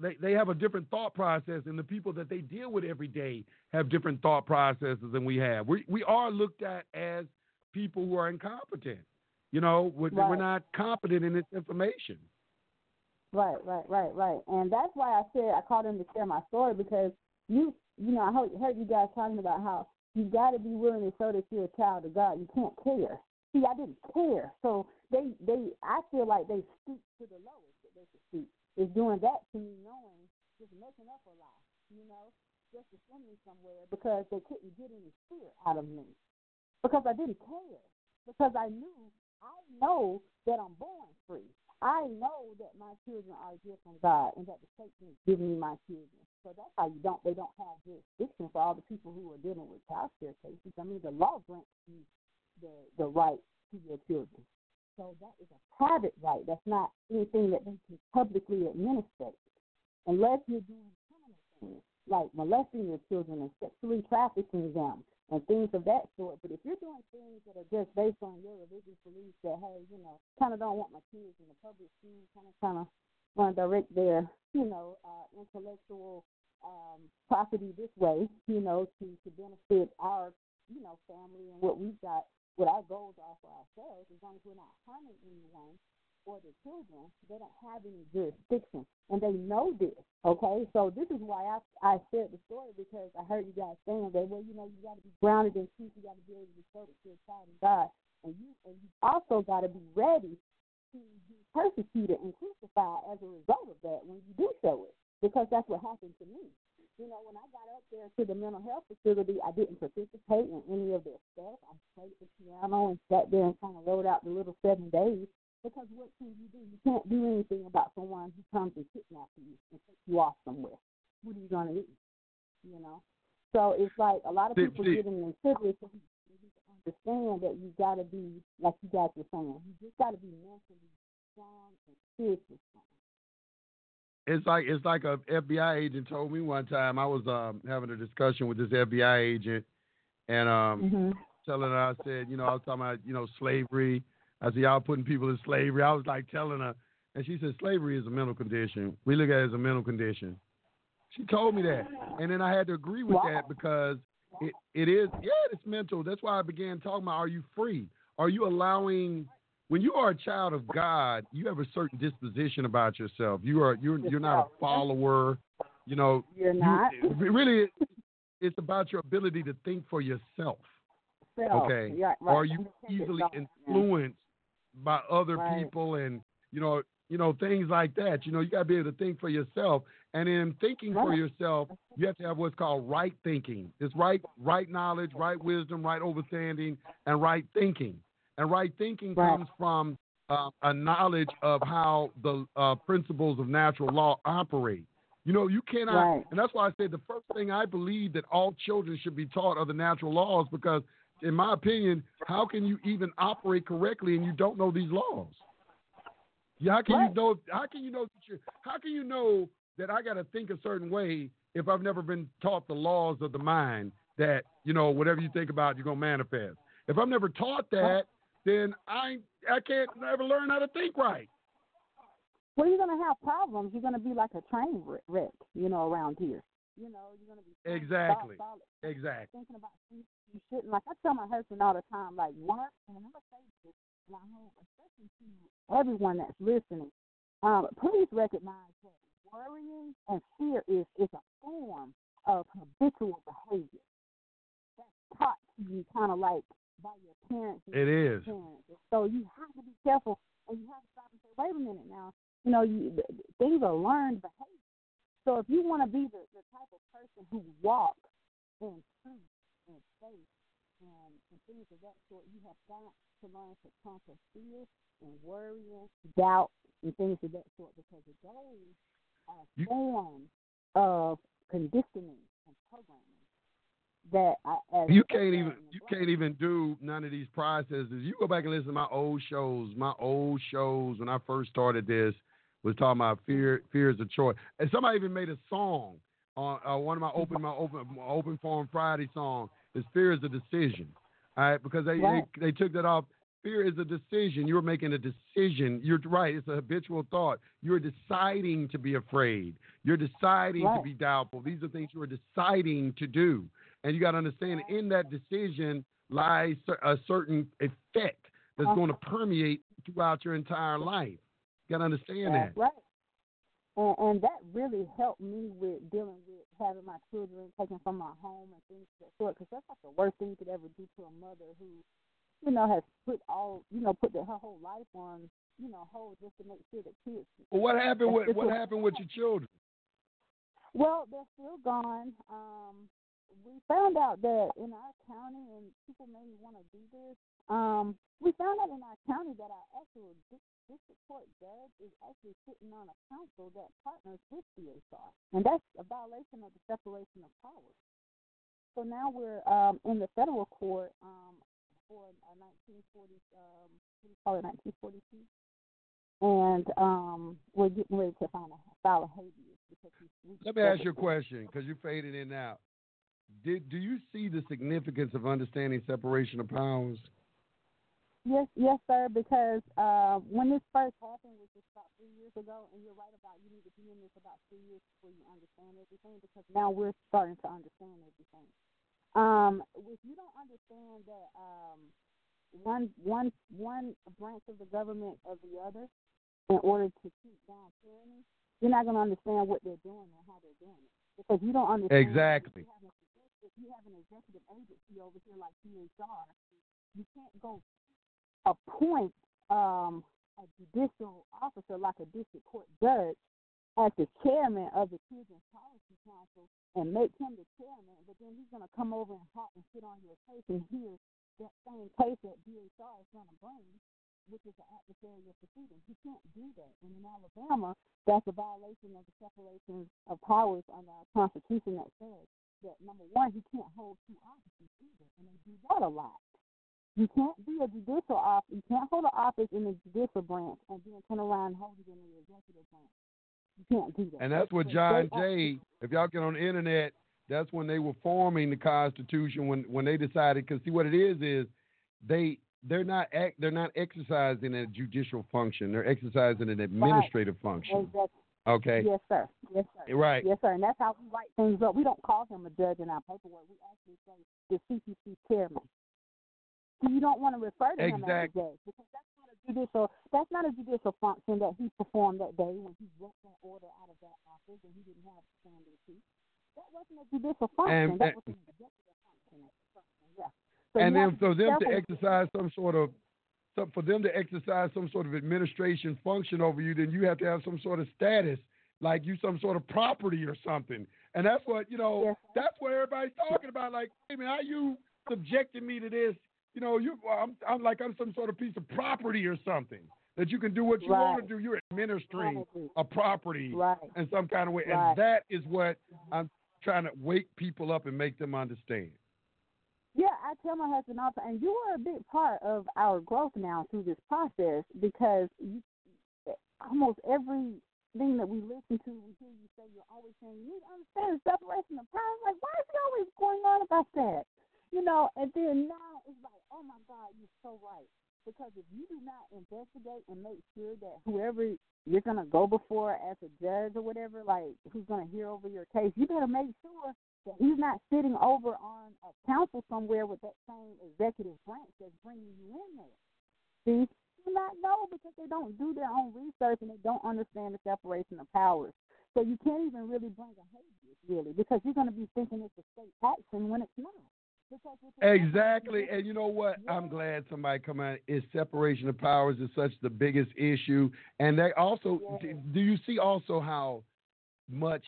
they they have a different thought process, and the people that they deal with every day have different thought processes than we have. We we are looked at as people who are incompetent. You know, we're, we're not competent in this information. Right, right, right, right. And that's why I said I called him to share my story because you, you know, I heard, heard you guys talking about how you got to be willing to show that you're a child of God. You can't care. See, I didn't care, so they, they, I feel like they stooped to the lowest that they could stoop. Is doing that to me, knowing just making up a lie, you know, just to send me somewhere because they couldn't get any fear out of me because I didn't care because I knew I know that I'm born free. I know that my children are a gift from God and that the Satan is giving me my children. So that's how you don't they don't have jurisdiction for all the people who are dealing with child care cases. I mean the law grants you the the right to your children. So that is a private right. That's not anything that they can publicly administer. unless you're doing criminal things like molesting your children and sexually trafficking them and things of that sort. But if you're doing things that are just based on your religious beliefs that, hey, you know, kind of don't want my kids in the public school, kind of, kind of want to direct their, you know, uh, intellectual um, property this way, you know, to, to benefit our, you know, family and what we've got, what our goals are for ourselves, as long as we're not harming anyone, or the children, they don't have any jurisdiction, and they know this. Okay, so this is why I I shared the story because I heard you guys saying that well, you know, you got to be grounded in truth, you got to be able to that you're child of God, and you and you also got to be ready to be persecuted and crucified as a result of that when you do show it, because that's what happened to me. You know, when I got up there to the mental health facility, I didn't participate in any of their stuff. I played the piano and sat there and kind of wrote out the little seven days because what can you do? You can't do anything about someone who comes and kidnaps you and takes you off somewhere. What are you going to do? You know? So it's like a lot of people see, getting in cigarettes and to understand that you got to be, like you guys were saying, you just got to be mentally strong and spiritually strong. It's like it's like a FBI agent told me one time. I was um, having a discussion with this FBI agent, and um, mm-hmm. telling her I said, you know, I was talking about you know slavery I said, y'all putting people in slavery. I was like telling her, and she said, slavery is a mental condition. We look at it as a mental condition. She told me that. And then I had to agree with wow. that because it, it is, yeah, it's mental. That's why I began talking about are you free? Are you allowing, when you are a child of God, you have a certain disposition about yourself. You are, you're, you're not a follower. You know, you're not. You, really, it's about your ability to think for yourself. Okay. Yeah, right. Are you easily influenced by other right. people and you know you know things like that you know you got to be able to think for yourself and in thinking right. for yourself you have to have what's called right thinking it's right right knowledge right wisdom right understanding and right thinking and right thinking right. comes from uh, a knowledge of how the uh, principles of natural law operate you know, you cannot, right. and that's why I said the first thing I believe that all children should be taught are the natural laws because in my opinion, how can you even operate correctly and you don't know these laws? Yeah, how can right. you know? How can you know that you? How can you know that I got to think a certain way if I've never been taught the laws of the mind that you know whatever you think about you're gonna manifest? If I'm never taught that, then I I can't ever learn how to think right. Well, you're gonna have problems. You're gonna be like a train wreck, you know, around here. You know, you're gonna be exactly, solid, exactly thinking about things you shouldn't. Like I tell my husband all the time, like work, and I'm gonna say this, and I hope, especially to everyone that's listening, um, please recognize that worrying and fear is is a form of habitual behavior that's taught to you, kind of like by your parents. It is. Parents. So you have to be careful, and you have to stop and say, wait a minute now. You know, you, things are learned behavior. So if you want to be the, the type of person who walks in truth and faith and, and things of that sort, you have got to learn to conquer fear and worrying, doubt, and things of that sort because those are you, forms of conditioning and programming that I, you can't even you can't even do none of these processes. You go back and listen to my old shows, my old shows when I first started this was talking about fear. Fear is a choice, and somebody even made a song on uh, one of my open my open my open forum Friday song. Is fear is a decision, all right? Because they, right. they they took that off. Fear is a decision. You're making a decision. You're right. It's a habitual thought. You're deciding to be afraid. You're deciding right. to be doubtful. These are things you are deciding to do, and you got to understand in that decision lies a certain effect that's uh-huh. going to permeate throughout your entire life. Got to understand That's that. Right. And, and that really helped me with dealing with having my children taken from my home and things of that sort. Because that's like the worst thing you could ever do to a mother who, you know, has put all, you know, put the, her whole life on, you know, hold just to make sure that kids. Well, what happened with what happened with your children? Well, they're still gone. Um, we found out that in our county, and people maybe want to do this. Um, we found out in our county that our actual district court judge is actually sitting on a council that partners with CSR, and that's a violation of the separation of powers. So now we're um, in the federal court um, for a 1940, um, what do you call it, 1942, and um, we're getting ready to find a, file a habeas because we, we Let me ask you a question because you're fading in now. Did do you see the significance of understanding separation of powers? Yes, yes, sir. Because uh, when this first happened, which was about three years ago, and you're right about you need to be in this about three years before you understand everything. Because now we're starting to understand everything. Um, if you don't understand that um, one one one branch of the government of the other, in order to keep down tyranny, you're not going to understand what they're doing and how they're doing it. Because you don't understand. Exactly. If you have, a, if you have an executive agency over here like DHR, you can't go appoint um, a judicial officer like a district court judge as the chairman of the Children's Policy Council and make him the chairman, but then he's going to come over and hot and sit on your case and hear that same case that DHR is going to bring, which is an adversarial proceeding. He can't do that. And in Alabama, that's a violation of the separation of powers under our Constitution that says that, number one, he can't hold two offices either, and they do that a lot. You can't be a judicial office. You can't hold an office in the judicial branch and then turn around and hold it in the executive branch. You can't do that. And that's what John Jay. If y'all get on the internet, that's when they were forming the Constitution. When when they decided, because see what it is is they they're not ex- they're not exercising a judicial function. They're exercising an administrative function. Exactly. Okay. Yes, sir. Yes, sir. Right. Yes, sir. And that's how we write things up. We don't call him a judge in our paperwork. We actually say the CPC chairman. So you don't want to refer to him as a judge because that's not a judicial. That's not a judicial function that he performed that day when he wrote that order out of that office and he didn't have standing to. That wasn't a judicial function. And- that and- was an executive function. Yeah. So and then for them to exercise some sort of so for them to exercise some sort of administration function over you, then you have to have some sort of status, like you some sort of property or something. And that's what you know. That's what everybody's talking about. Like, hey man, how you subjecting me to this? You know, you I'm I'm like I'm some sort of piece of property or something that you can do what you want to do. You're administering Right. a property Right. in some kind of way, Right. and that is what I'm trying to wake people up and make them understand. Yeah, I tell my husband all the time, and you were a big part of our growth now through this process because you, almost everything that we listen to, we hear you say, you're always saying, you need to understand the separation of powers. Like, why is he always going on about that? You know, and then now it's like, oh my God, you're so right. Because if you do not investigate and make sure that whoever you're going to go before as a judge or whatever, like who's going to hear over your case, you better make sure he's not sitting over on a council somewhere with that same executive branch that's bringing you in there. See, do not know because they don't do their own research and they don't understand the separation of powers. So you can't even really bring a habeas, really, because you're going to be thinking it's a state action when it's not. Because with the- Exactly, and you know what? I'm glad somebody come out. Is separation of powers is such the biggest issue, and they also Yeah. do, do you see also how much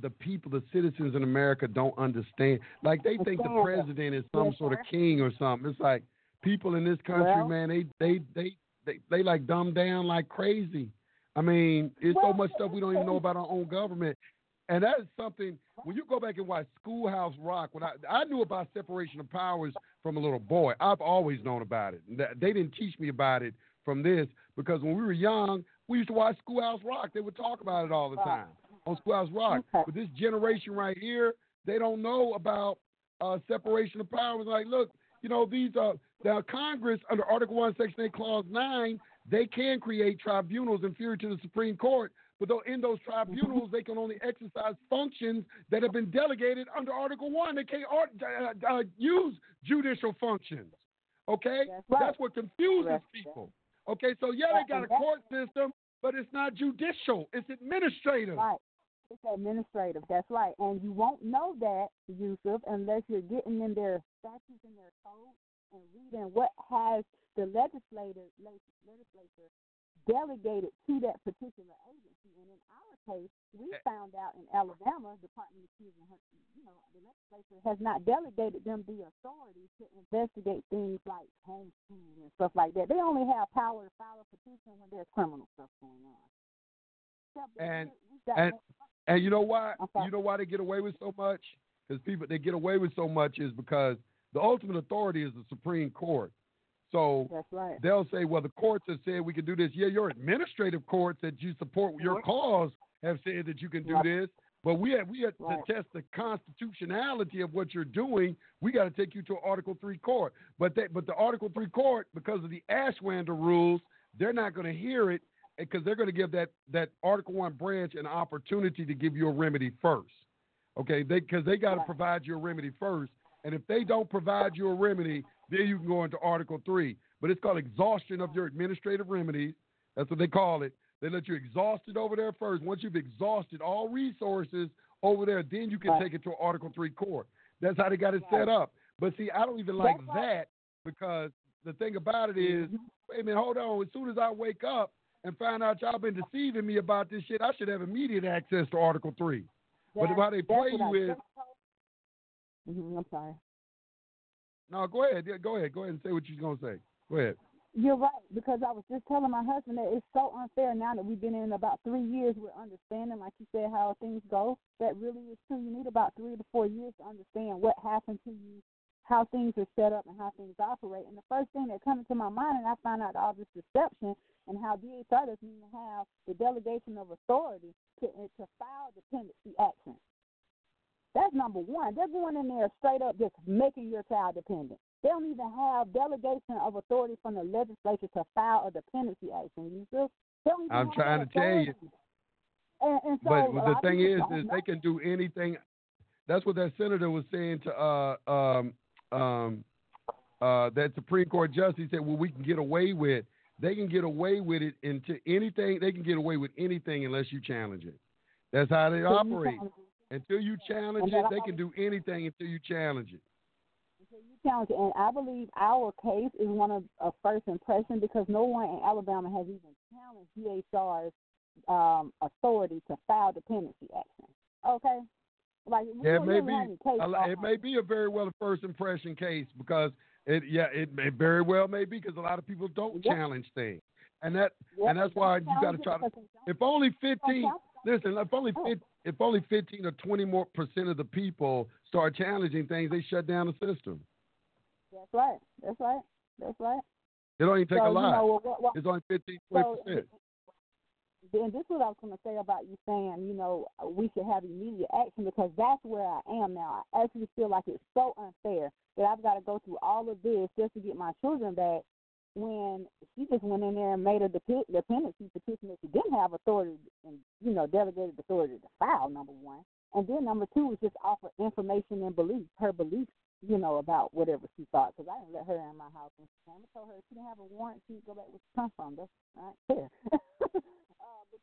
the people, the citizens in America, don't understand? Like they think the president is some sort of king or something. It's like people in this country, Well- man, they they they they they like dumb down like crazy. I mean, it's so much stuff we don't even know about our own government. And that is something when you go back and watch Schoolhouse Rock. When I I knew about separation of powers from a little boy, I've always known about it. They didn't teach me about it from this because when we were young, we used to watch Schoolhouse Rock. They would talk about it all the time on Schoolhouse Rock. Okay. But this generation right here, they don't know about uh, separation of powers. Like, look, you know, these uh, the Congress under Article One, Section Eight, Clause Nine, they can create tribunals inferior to the Supreme Court. But though in those tribunals, they can only exercise functions that have been delegated under Article One. They can't art, uh, uh, use judicial functions. Okay, That's right. what confuses Correct. people. Okay, so yeah, they got a that's- court system, but it's not judicial; it's administrative. Right. It's administrative. That's right. And you won't know that, Yusef, unless you're getting in their statutes and their codes and reading what has the legislator legislature delegated to that particular agency. And in our case, we found out in Alabama, the Department of Children, you know, the legislature has not delegated them the authority to investigate things like homeschool and stuff like that. They only have power to file a petition when there's criminal stuff going on. And- we- we've got and- And you know why? I'm. You know why they get away with so much? Because people they get away with so much is because the ultimate authority is the Supreme Court. So That's right. they'll say, well, the courts have said we can do this. Yeah, your administrative courts that you support your cause have said that you can do Right. this. But we have we have Right. to test the constitutionality of what you're doing. We got to take you to an Article Three court. But that but the Article Three court, because of the Ashwander rules, they're not going to hear it because they're going to give that that Article One branch an opportunity to give you a remedy first. Okay, they because they got to provide you a remedy first, and if they don't provide you a remedy, then you can go into Article Three. But it's called exhaustion of your administrative remedies. That's what they call it. They let you exhaust it over there first. Once you've exhausted all resources over there, then you can take it to Article Three court. That's how they got it set up. But see, I don't even like that because the thing about it is, wait a minute, hold on. As soon as I wake up and find out y'all been deceiving me about this shit, I should have immediate access to Article Three. But how they play you is, Mhm, I'm sorry. no, go ahead, yeah, go ahead, go ahead and say what you're gonna say. Go ahead. You're right because I was just telling my husband that it's so unfair now that we've been in about three years. We're understanding, like you said, how things go. That really is true. You need about three to four years to understand what happened to you, how things are set up, and how things operate. And the first thing that comes to my mind, and I found out all this deception and how DHR doesn't even have the delegation of authority to to file dependency action. That's number one. They're going in there straight up just making your child dependent. They don't even have delegation of authority from the legislature to file a dependency action. You see? They don't I'm trying to tell you. And, and so but the thing is, is they can do anything. That's what that senator was saying to uh um um uh that Supreme Court justice said, well, we can get away with. They can get away with it into anything. They can get away with anything unless you challenge it. That's how they operate. Until you challenge it, they can do anything until you challenge it. Until you challenge it. And I believe our case is one of a first impression because no one in Alabama has even challenged DHR's um, authority to file dependency action. Okay? Like, we Yeah, it may be. have any case a It may be a very well a first impression case because it. Yeah, it may very well may be because a lot of people don't challenge things, and that and that's why you got to try to. because they don't If only fifteen. Listen, if only Oh. fif- if only fifteen or twenty more percent of the people start challenging things, they shut down the system. That's right. That's right. That's right. It don't even take so, a lot. You know, what, what, it's only 15, 20 so, then this is what I was going to say about you saying, you know, we should have immediate action because that's where I am now. I actually feel like it's so unfair that I've got to go through all of this just to get my children back when she just went in there and made a dep- dependency petition that she didn't have authority and, you know, delegated authority to file, number one. And then number two was just offer information and belief, her beliefs, you know, about whatever she thought. Because I didn't let her in my house. And she and told her she didn't have a warrant, she'd go back where she come from. That's not fair.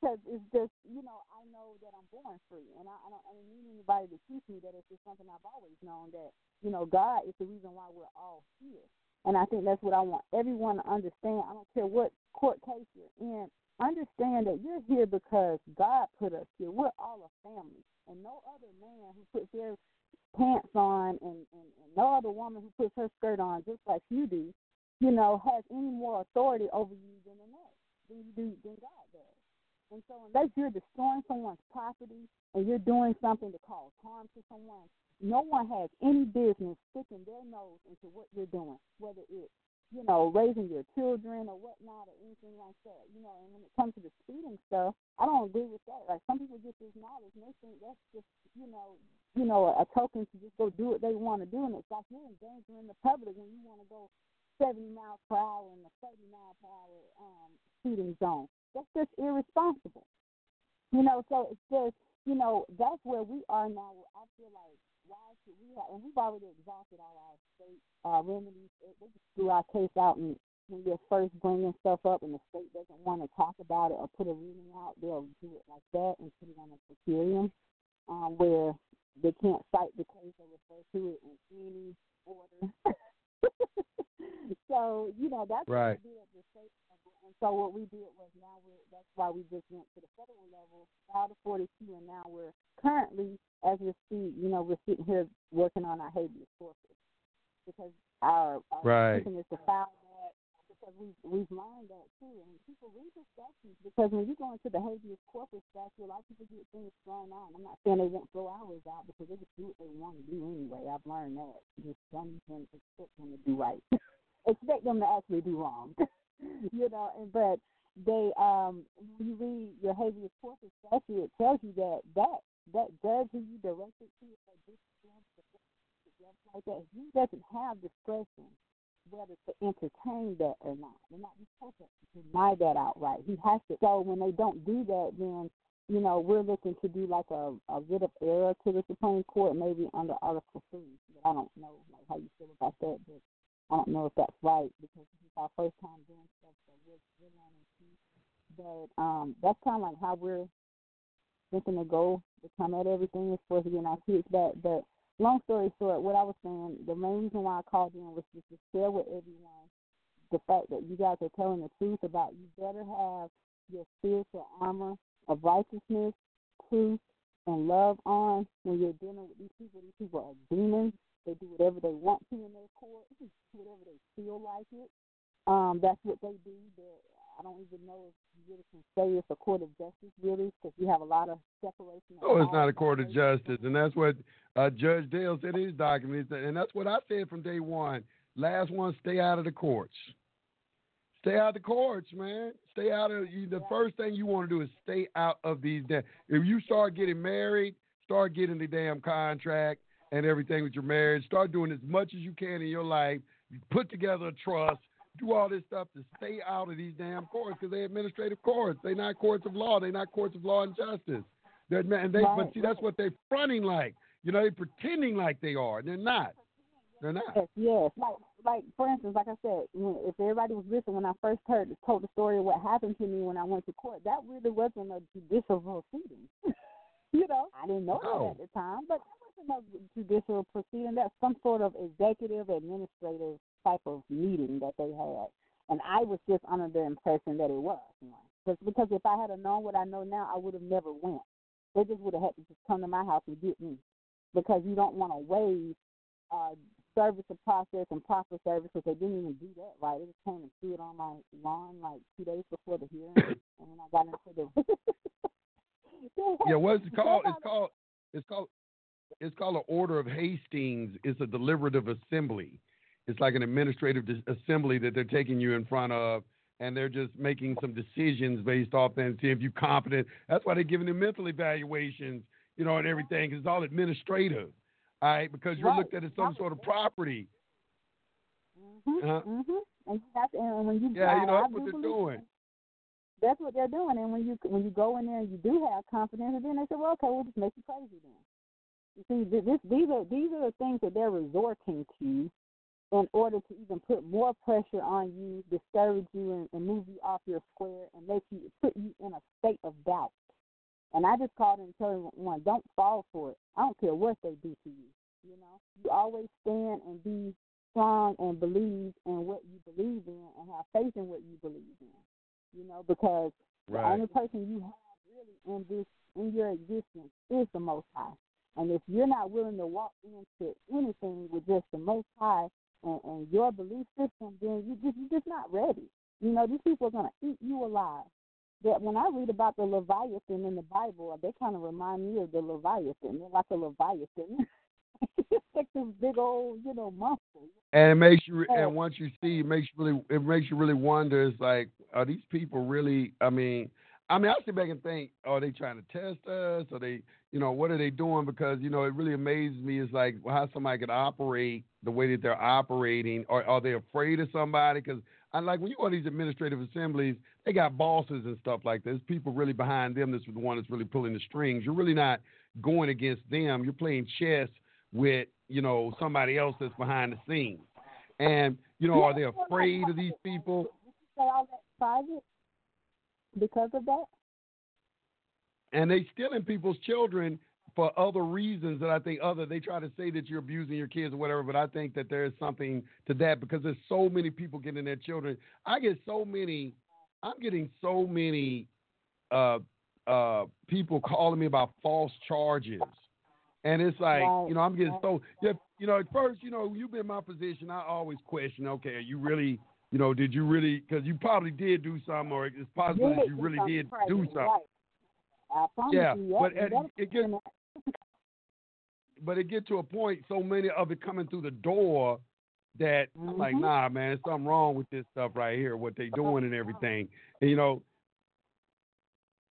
because it's just, you know, I know that I'm born free. And I, I, don't, I need anybody to teach me that it's just something I've always known that, you know, God is the reason why we're all here. And I think that's what I want everyone to understand. I don't care what court case you're in. Understand that you're here because God put us here. We're all a family. And no other man who puts their pants on and, and, and no other woman who puts her skirt on just like you do, you know, has any more authority over you than the next, than you do than God does. And so unless you're destroying someone's property and you're doing something to cause harm to someone, no one has any business sticking their nose into what you're doing, whether it's, you know, raising your children or whatnot or anything like that. You know, and when it comes to the speeding stuff, I don't agree with that. Like some people get this knowledge and they think that's just, you know, you know, a, token to just go do what they want to do and it's like you're endangering the public when you want to go seventy miles per hour in a thirty mile per hour um speeding zone. That's just irresponsible. You know, so it's just you know, that's where we are now. I feel like why should we have? And we've already exhausted all our state uh, remedies. They they just threw our case out, and when you're first bringing stuff up, and the state doesn't want to talk about it or put a ruling out, they'll do it like that and put it on a per curiam, um, where they can't cite the case or refer to it in any order. so you know that's Right. what we the state. And so what we did was now we are that's why we just went to the federal level, filed a 42, and now we're currently, as we speak, you know, we're sitting here working on our habeas corpus because our, our Right. is to file that because we've we've learned that too, and people read the statutes because when you go into the habeas corpus statute, a lot of people get things thrown out. I'm not saying they won't throw ours out because they just do what they want to do anyway. I've learned that. Just don't even expect them to do right. expect them to actually do wrong. you know, and but they um when you read your habeas corpus statute, it tells you that that that judge who you directed to like that, he doesn't have discretion whether to entertain that or not. They're not supposed to deny that outright. He has to. So when they don't do that, then you know we're looking to do like a a writ of error to the Supreme Court, maybe under Article Three. I don't know like how you feel about that, but I don't know if that's right because this is our first time doing stuff, so we're we're learning too. But um, that's kind of like how we're thinking to go to come at everything as far as getting our kids back. But long story short, what I was saying, the main reason why I called in was just to share with everyone the fact that you guys are telling the truth about you better have your spiritual armor of righteousness, truth, and love on when you're dealing with these people. These people are demons. They do whatever they want to in their court, whatever they feel like it. Um, that's what they do. They're, I don't even know if you really can say it's a court of justice, really, because we have a lot of separation. Oh, it's not a court of justice, and that's what uh, Judge Dale said in his documents, and that's what I said from day one. Last one, stay out of the courts. Stay out of the courts, man. Stay out of you. The first thing you want to do is stay out of these. Damn, if you start getting married, start getting the damn contract and everything with your marriage. Start doing as much as you can in your life. Put together a trust do all this stuff to stay out of these damn courts because they're administrative courts. They're not courts of law. They're not courts of law and justice. They're, and they, right. but see, that's what they're fronting like. You know, they're pretending like they are. and They're not. They're not. Yes, yes. Like, like for instance, like I said, if everybody was listening when I first heard told the story of what happened to me when I went to court, that really wasn't a judicial proceeding. you know, I didn't know no. that at the time, but a judicial proceeding. That's some sort of executive administrative type of meeting that they had. And I was just under the impression that it was one. Because because if I had known what I know now, I would have never went. They just would have had to just come to my house and get me. Because you don't want to waive uh, service of process and proper service because they didn't even do that right. They just came and threw it on my lawn like two days before the hearing, and when I got into the yeah, what's it called? It's called it's called it's called an order of Hastings. It's a deliberative assembly it's like an administrative assembly that they're taking you in front of and they're just making some decisions based off and see if you're competent. That's why they're giving them mental evaluations, you know, and everything because it's all administrative, all right? Because you're right. looked at as some sort of property. Mm-hmm. Uh-huh. Mm-hmm. And that's and when you yeah, you know that's what they're doing. That's what they're doing, and when you when you go in there and you do have confidence, and then they say, well, okay, we'll just make you crazy then. You see, this, these are these are the things that they're resorting to in order to even put more pressure on you, discourage you, and, and move you off your square, and make you put you in a state of doubt. And I just called and told one, don't fall for it. I don't care what they do to you. You know, you always stand and be strong and believe in what you believe in, and have faith in what you believe in. You know, because right. the only person you have really in this in your existence is the Most High. And if you're not willing to walk into anything with just the Most High and, and your belief system, then you just you're just not ready. You know, these people are gonna eat you alive. That when I read about the Leviathan in the Bible, they kind of remind me of the Leviathan. They're like a Leviathan. it's like this big old, you know, monster. And it makes you, and once you see, it makes you really, it makes you really wonder. It's like, are these people really? I mean, I mean, I sit back and think, are they trying to test us? Are they, you know, what are they doing? Because you know, it really amazes me. Is like how somebody could operate the way that they're operating, or are they afraid of somebody? Because I like when you go to these administrative assemblies, they got bosses and stuff like this. People really behind them. That's the one that's really pulling the strings. You're really not going against them. You're playing chess with, you know, somebody else that's behind the scenes. And you know, are they afraid of these people? Private because of that. And they stealing people's children for other reasons that I think other they try to say that you're abusing your kids or whatever, but I think that there is something to that because there's so many people getting their children. I get so many I'm getting so many uh uh people calling me about false charges. And it's like, right. you know, I'm getting so yeah, you know, at first, you know, you've been in my position, I always question, okay, are you really you know, did you really? Because you probably did do something, or it's possible that you really did do something. Right. yeah, you, but it, it gets, but it get to a point. So many of it coming through the door that I'm like, Mhm. nah, man, there's something wrong with this stuff right here, what they doing and everything. And, you know,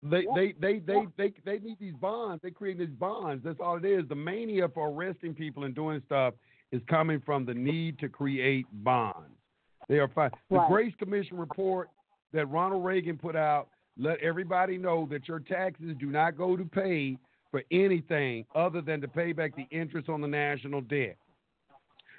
they, Yeah. they, they, they, they, they need these bonds. They create these bonds. That's all it is. The mania for arresting people and doing stuff is coming from the need to create bonds. They are fine. The Grace Commission report that Ronald Reagan put out let everybody know that your taxes do not go to pay for anything other than to pay back the interest on the national debt.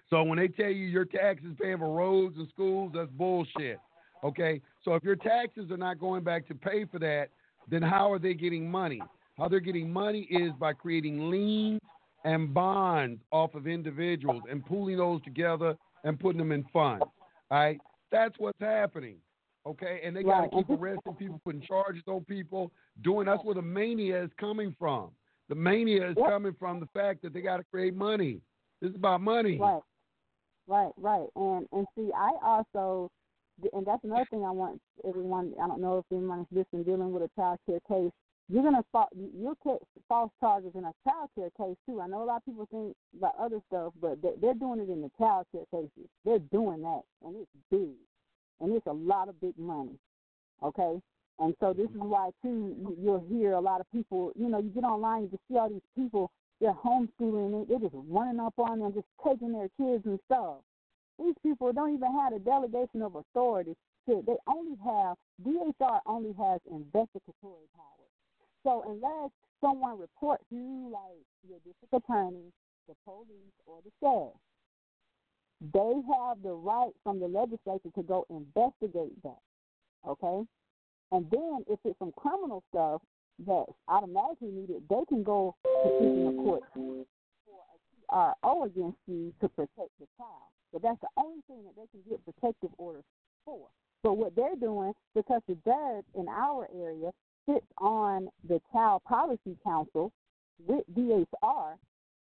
So when they tell you your taxes paying for roads and schools, that's bullshit. Okay? So if your taxes are not going back to pay for that, then how are they getting money? How they're getting money is by creating liens and bonds off of individuals and pooling those together and putting them in funds. All right? That's what's happening. Okay? And they got to Right. keep arresting people, putting charges on people, doing that's where the mania is coming from. The mania is Yep. coming from the fact that they got to create money. This is about money. Right, right, right. And and see, I also, and that's another thing I want everyone. I don't know if anyone's listening dealing with a child care case. You're gonna fa- you'll catch false charges in a child care case too. I know a lot of people think about other stuff, but they- they're doing it in the child care cases. They're doing that, and it's big, and it's a lot of big money. Okay, and so this is why too you- you'll hear a lot of people. You know, you get online, you just see all these people they're homeschooling, they- they're just running up on them, just taking their kids and stuff. These people don't even have a delegation of authority. They only have DHR only has investigatory power. So unless someone reports you, like your district attorney, the police, or the sheriff, they have the right from the legislature to go investigate that. Okay, and then if it's some criminal stuff that's automatically needed, they can go petition the court for a TRO against you to protect the child. But that's the only thing that they can get protective orders for. But what they're doing, because the judge in our area sits on the Child Policy Council with DHR,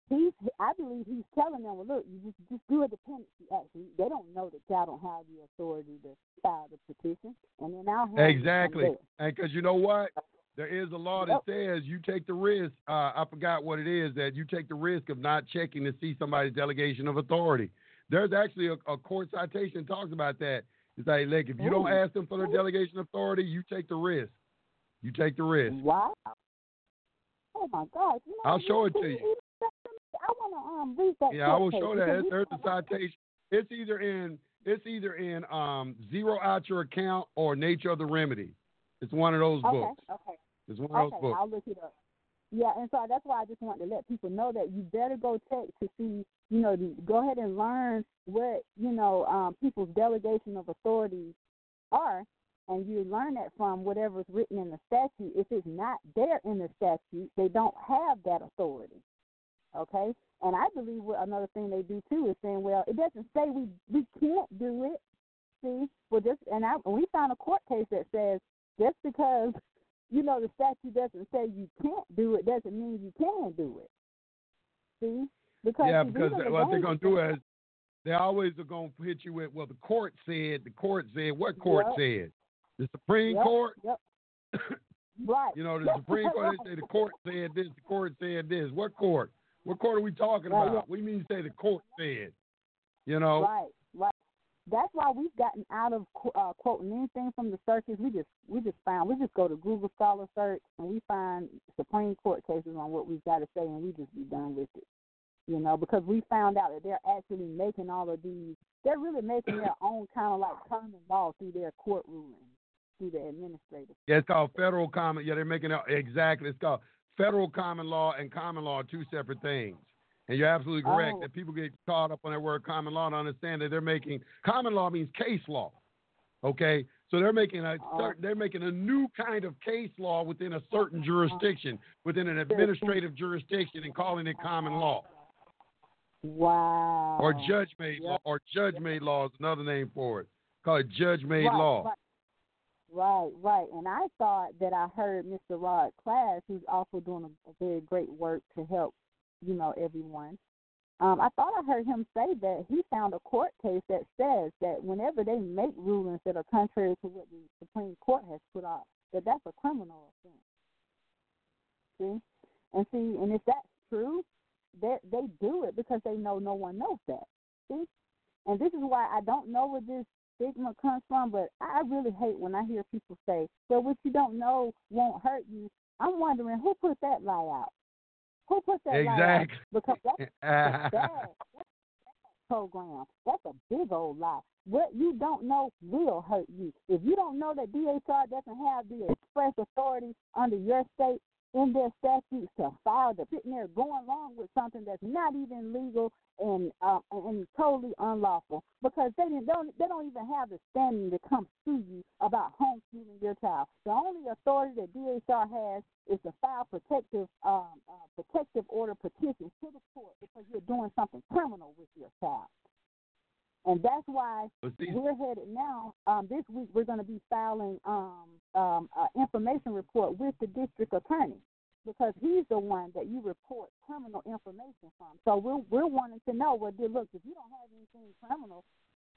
he's I believe he's telling them, well, look, you just just do a dependency action. They don't know that y'all don't have the authority to file the petition, and then I'll Exactly. And because you know what? There is a law that Yep. says you take the risk. Uh, I forgot what it is that you take the risk of not checking to see somebody's delegation of authority. There's actually a, a court citation that talks about that. It's like, look, if you don't ask them for their delegation of authority, you take the risk. You take the risk. Wow. Oh my God! You know, I'll show it to you. even send me- I want to um read that. Yeah, I will show that. we There's a citation. It's either in it's either in um zero out your account or nature of the remedy. It's one of those Okay, books. okay, It's one of those okay. books. I'll look it up. Yeah, and so that's why I just wanted to let people know that you better go check to see, you know, go ahead and learn what you know um, people's delegation of authorities are, and you learn that from whatever's written in the statute. If it's not there in the statute, they don't have that authority. Okay, and I believe what another thing they do too is saying, well, it doesn't say we we can't do it. See, well, just and I we found a court case that says just because you know the statute doesn't say you can't do it doesn't mean you can do it. See, because yeah, because what they're gonna do is they always are going to hit you with, well, the court said, the court said, what court Yep. said? The Supreme Yep, Court? Yep. Right. You know, the Supreme Court, they say the court said this, the court said this. What court? What court are we talking Right, about? yeah. What do you mean say the court said? You know? Right, right. That's why we've gotten out of uh, quoting anything from the searches. We just we just found we just go to Google Scholar search and we find Supreme Court cases on what we've got to say and we just be done with it. You know, because we found out that they're actually making all of these. They're really making their own kind of like common law through their court rulings, through the administrative. Yeah, it's called federal common. Yeah, they're making it exactly. It's called federal common law and common law are two separate things. And you're absolutely correct Oh. that people get caught up on that word common law to understand that they're making common law means case law. Okay, so they're making a Oh. certain, they're making a new kind of case law within a certain jurisdiction, within an administrative jurisdiction, and calling it common law Wow. or judge made Yep. law or judge made law is another name for it. Call it judge made right, law. Right. Right, right. And I thought that I heard Mr. Rod Class, who's also doing a, a very great work to help, you know, everyone. Um, I thought I heard him say that he found a court case that says that whenever they make rulings that are contrary to what the Supreme Court has put out, that that's a criminal offense. See, and see, and if that's true, they they do it because they know no one knows that. See, And this is why I don't know what this stigma comes from, but I really hate when I hear people say, "Well, what you don't know won't hurt you." I'm wondering who put that lie out. Who put that lie out? Exactly. Because that's bad. That's a program. That's a big old lie. What you don't know will hurt you. If you don't know that DHR doesn't have the express authority under your state in their statutes to file the sitting there going along with something that's not even legal and uh, and totally unlawful because they didn't, don't they don't even have the standing to come sue you about homeschooling your child. The only authority that DHR has is to file protective um, uh, protective order petitions to the court because you're doing something criminal with your child. And that's why we're headed now. Um, this week we're going to be filing um, um, an information report with the district attorney because he's the one that you report criminal information from. So we're we're wanting to know. Well, dear, look, if you don't have anything criminal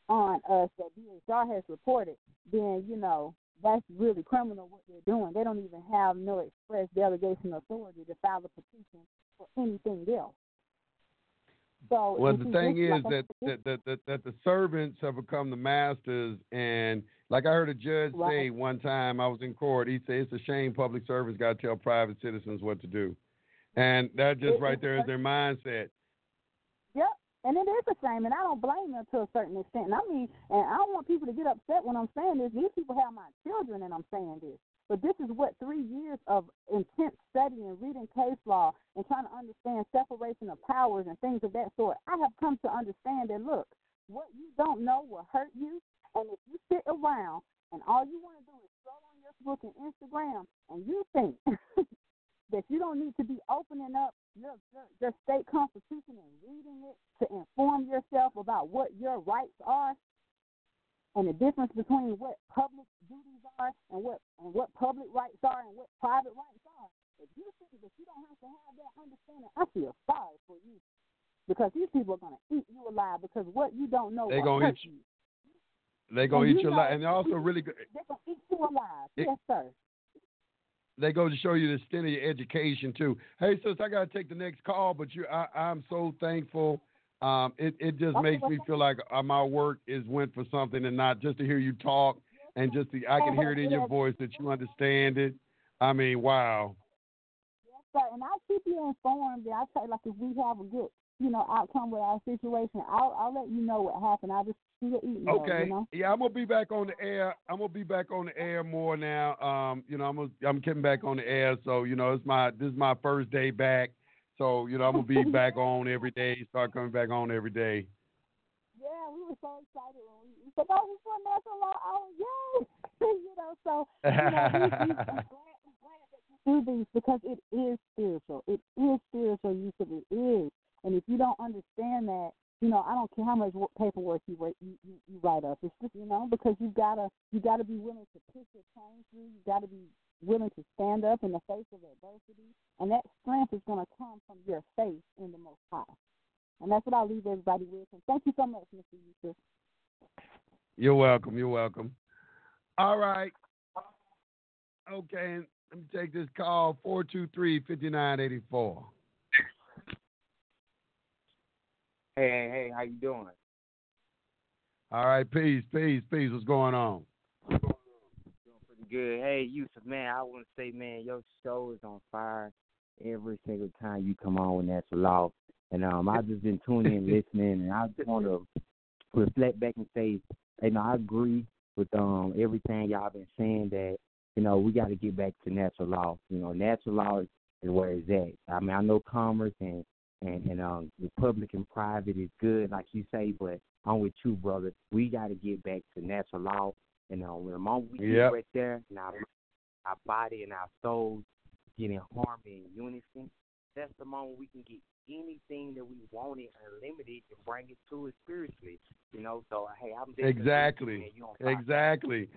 on us that DHR has reported, then you know that's really criminal what they're doing. They don't even have no express delegation authority to file a petition for anything else. So well, the thing is like that, that, that, that, that the servants have become the masters. And like I heard a judge Right. say one time, I was in court, he said, it's a shame public servants got to tell private citizens what to do. And that just It- right there is their mindset. Yep. And it is a shame, and I don't blame them to a certain extent. And I mean, and I don't want people to get upset when I'm saying this. These people have my children, and I'm saying this. But this is what three years of intense study and reading case law and trying to understand separation of powers and things of that sort. I have come to understand that look, what you don't know will hurt you, and if you sit around and all you want to do is scroll on your book and Instagram, and you think that you don't need to be opening up your, your your state constitution and reading it to inform yourself about what your rights are and the difference between what public duties are and what and what public rights are and what private rights are. If you think that you don't have to have that understanding, I feel sorry for you. Because these people are gonna eat you alive because what you don't know They will gonna hurt eat you. They gonna And eat you your life, and they're also really good. They're gonna eat you alive. It- yes, sir. They go to show you the extent of your education too. Hey, sis, I gotta take the next call, but you, I, I'm so thankful. Um, it it just Okay, makes me feel like uh, my work is went for something, and not just to hear you talk, and just to, I can hear it in your voice that you understand it. I mean, wow. Yes, sir. And I'll keep you informed. And I'll tell you, like, if we have a good, you know, outcome with our situation, I'll I'll let you know what happened. I'll just shoot an email. Okay. You know? Yeah, I'm gonna be back on the air. I'm gonna be back on the air more now. Um, you know, I'm gonna, I'm getting back on the air, so you know, it's my this is my first day back. So you know, I'm gonna be back on every day. Start coming back on every day. Yeah, we were so excited when we, we said, "Oh, we law." Oh, yay! you know, so you know, we, we, I'm glad, I'm glad that you do these because it is spiritual. It is spiritual, Yusef. It is. And if you don't understand that, you know, I don't care how much paperwork you write, you, you, write up. It's just, you know, because you gotta you gotta be willing to push your pain through. You gotta be willing to stand up in the face of adversity, and that strength is gonna come from your faith in the Most High. And that's what I leave everybody with. And thank you so much, Mr. Yusef. You're welcome. You're welcome. All right. Okay, let me take this call 423 5984. Hey, hey, hey, how you doing? All right. Peace. Peace. Peace. What's going on? Doing pretty good. Hey, Yusef, man, I want to say, man, your show is on fire every single time you come on with Natural Law. And um, I've just been tuning in, listening, and I just want to reflect back and say, you know, I agree with um everything y'all been saying that you know we got to get back to natural law. You know, natural law is, is where it's at. I mean, I know commerce and and and um the public and private is good, like you say, but I'm with you, brother. We got to get back to natural law, and um, the moment we get right there, and our our body and our souls get in harmony and unison, that's the moment we can get anything that we wanted unlimited and bring it to it spiritually. You know, so hey, I'm definitely with you, Exactly. man. You on fire. Exactly.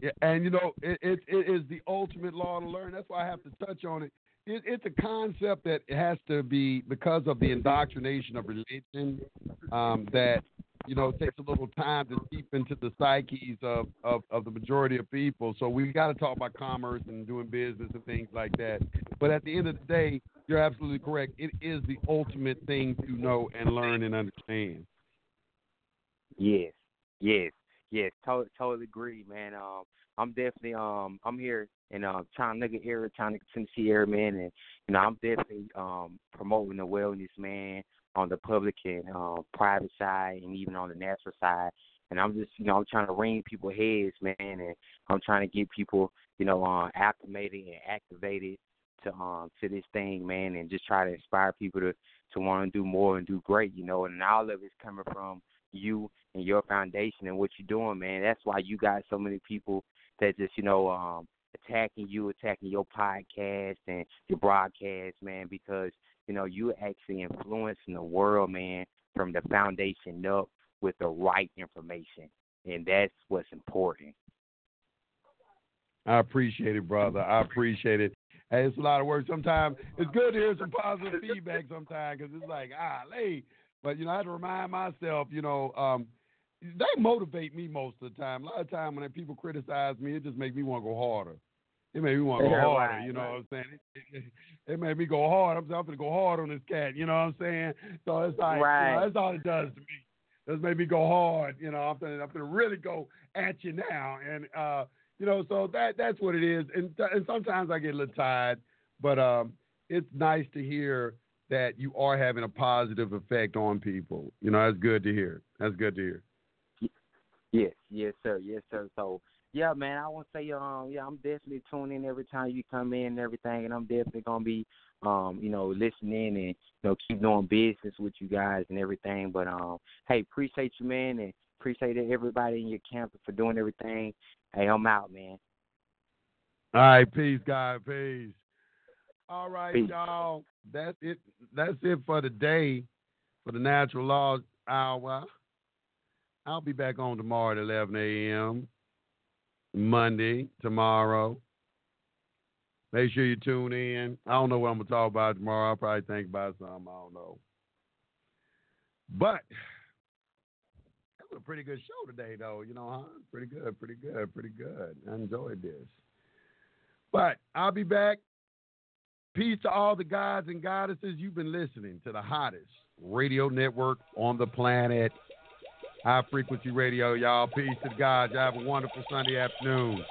Yeah, and you know, it, it it is the ultimate law to learn. That's why I have to touch on it. It. It's a concept that has to be because of the indoctrination of religion um, that you know takes a little time to deep into the psyches of, of, of the majority of people. So we've got to talk about commerce and doing business and things like that. But at the end of the day, you're absolutely correct. It is the ultimate thing to know and learn and understand. Yes, yes, yes. To- totally agree, man. Um, I'm definitely um I'm here in um Chattanooga area, Chattanooga, Tennessee area, man, and you know I'm definitely um promoting the wellness, man, on the public and um private side, and even on the natural side. And I'm just you know I'm trying to ring people heads, man, and I'm trying to get people you know uh, acclimated and activated to um to this thing, man, and just try to inspire people to to want to do more and do great, you know. And all of it's coming from you and your foundation and what you're doing, man. That's why you got so many people that just you know um attacking you, attacking your podcast and your broadcast, man, because you know you actually influencing the world, man, from the foundation up with the right information, and that's what's important. I appreciate it, brother. I appreciate it. Hey, it's a lot of work. Sometimes it's good to hear some positive feedback. Sometimes because it's like ah, hey, but you know I have to remind myself, you know, um, they motivate me most of the time. A lot of time when people criticize me, it just makes me want to go harder. It made me want to go harder. right, you know right. what I'm saying? It, it, it made me go hard. I'm, I'm going to go hard on this cat. You know what I'm saying? So it's like, you know, that's all it does to me. Just made me go hard. You know, I'm going I'm to really go at you now. And, uh, you know, so that that's what it is. And, and sometimes I get a little tired, but um, it's nice to hear that you are having a positive effect on people. You know, that's good to hear. That's good to hear. Yes, yes, sir, yes, sir. So, yeah, man, I want to say, um, yeah, I'm definitely tuning in every time you come in and everything, and I'm definitely gonna be, um, you know, listening and you know keep doing business with you guys and everything. But um, hey, appreciate you, man, and appreciate everybody in your campus for doing everything. Hey, I'm out, man. All right, peace, guys, peace. All right, Peace. y'all. That's it. That's it for today for the Natural Laws Hour. I'll be back on tomorrow at 11 a.m. Monday, tomorrow. Make sure you tune in. I don't know what I'm going to talk about tomorrow. I'll probably think about something. I don't know. But that was a pretty good show today, though. You know, huh? Pretty good, pretty good, pretty good. I enjoyed this. But I'll be back. Peace to all the gods and goddesses. You've been listening to the hottest radio network on the planet. High frequency radio, y'all. Peace to God. Y'all have a wonderful Sunday afternoon.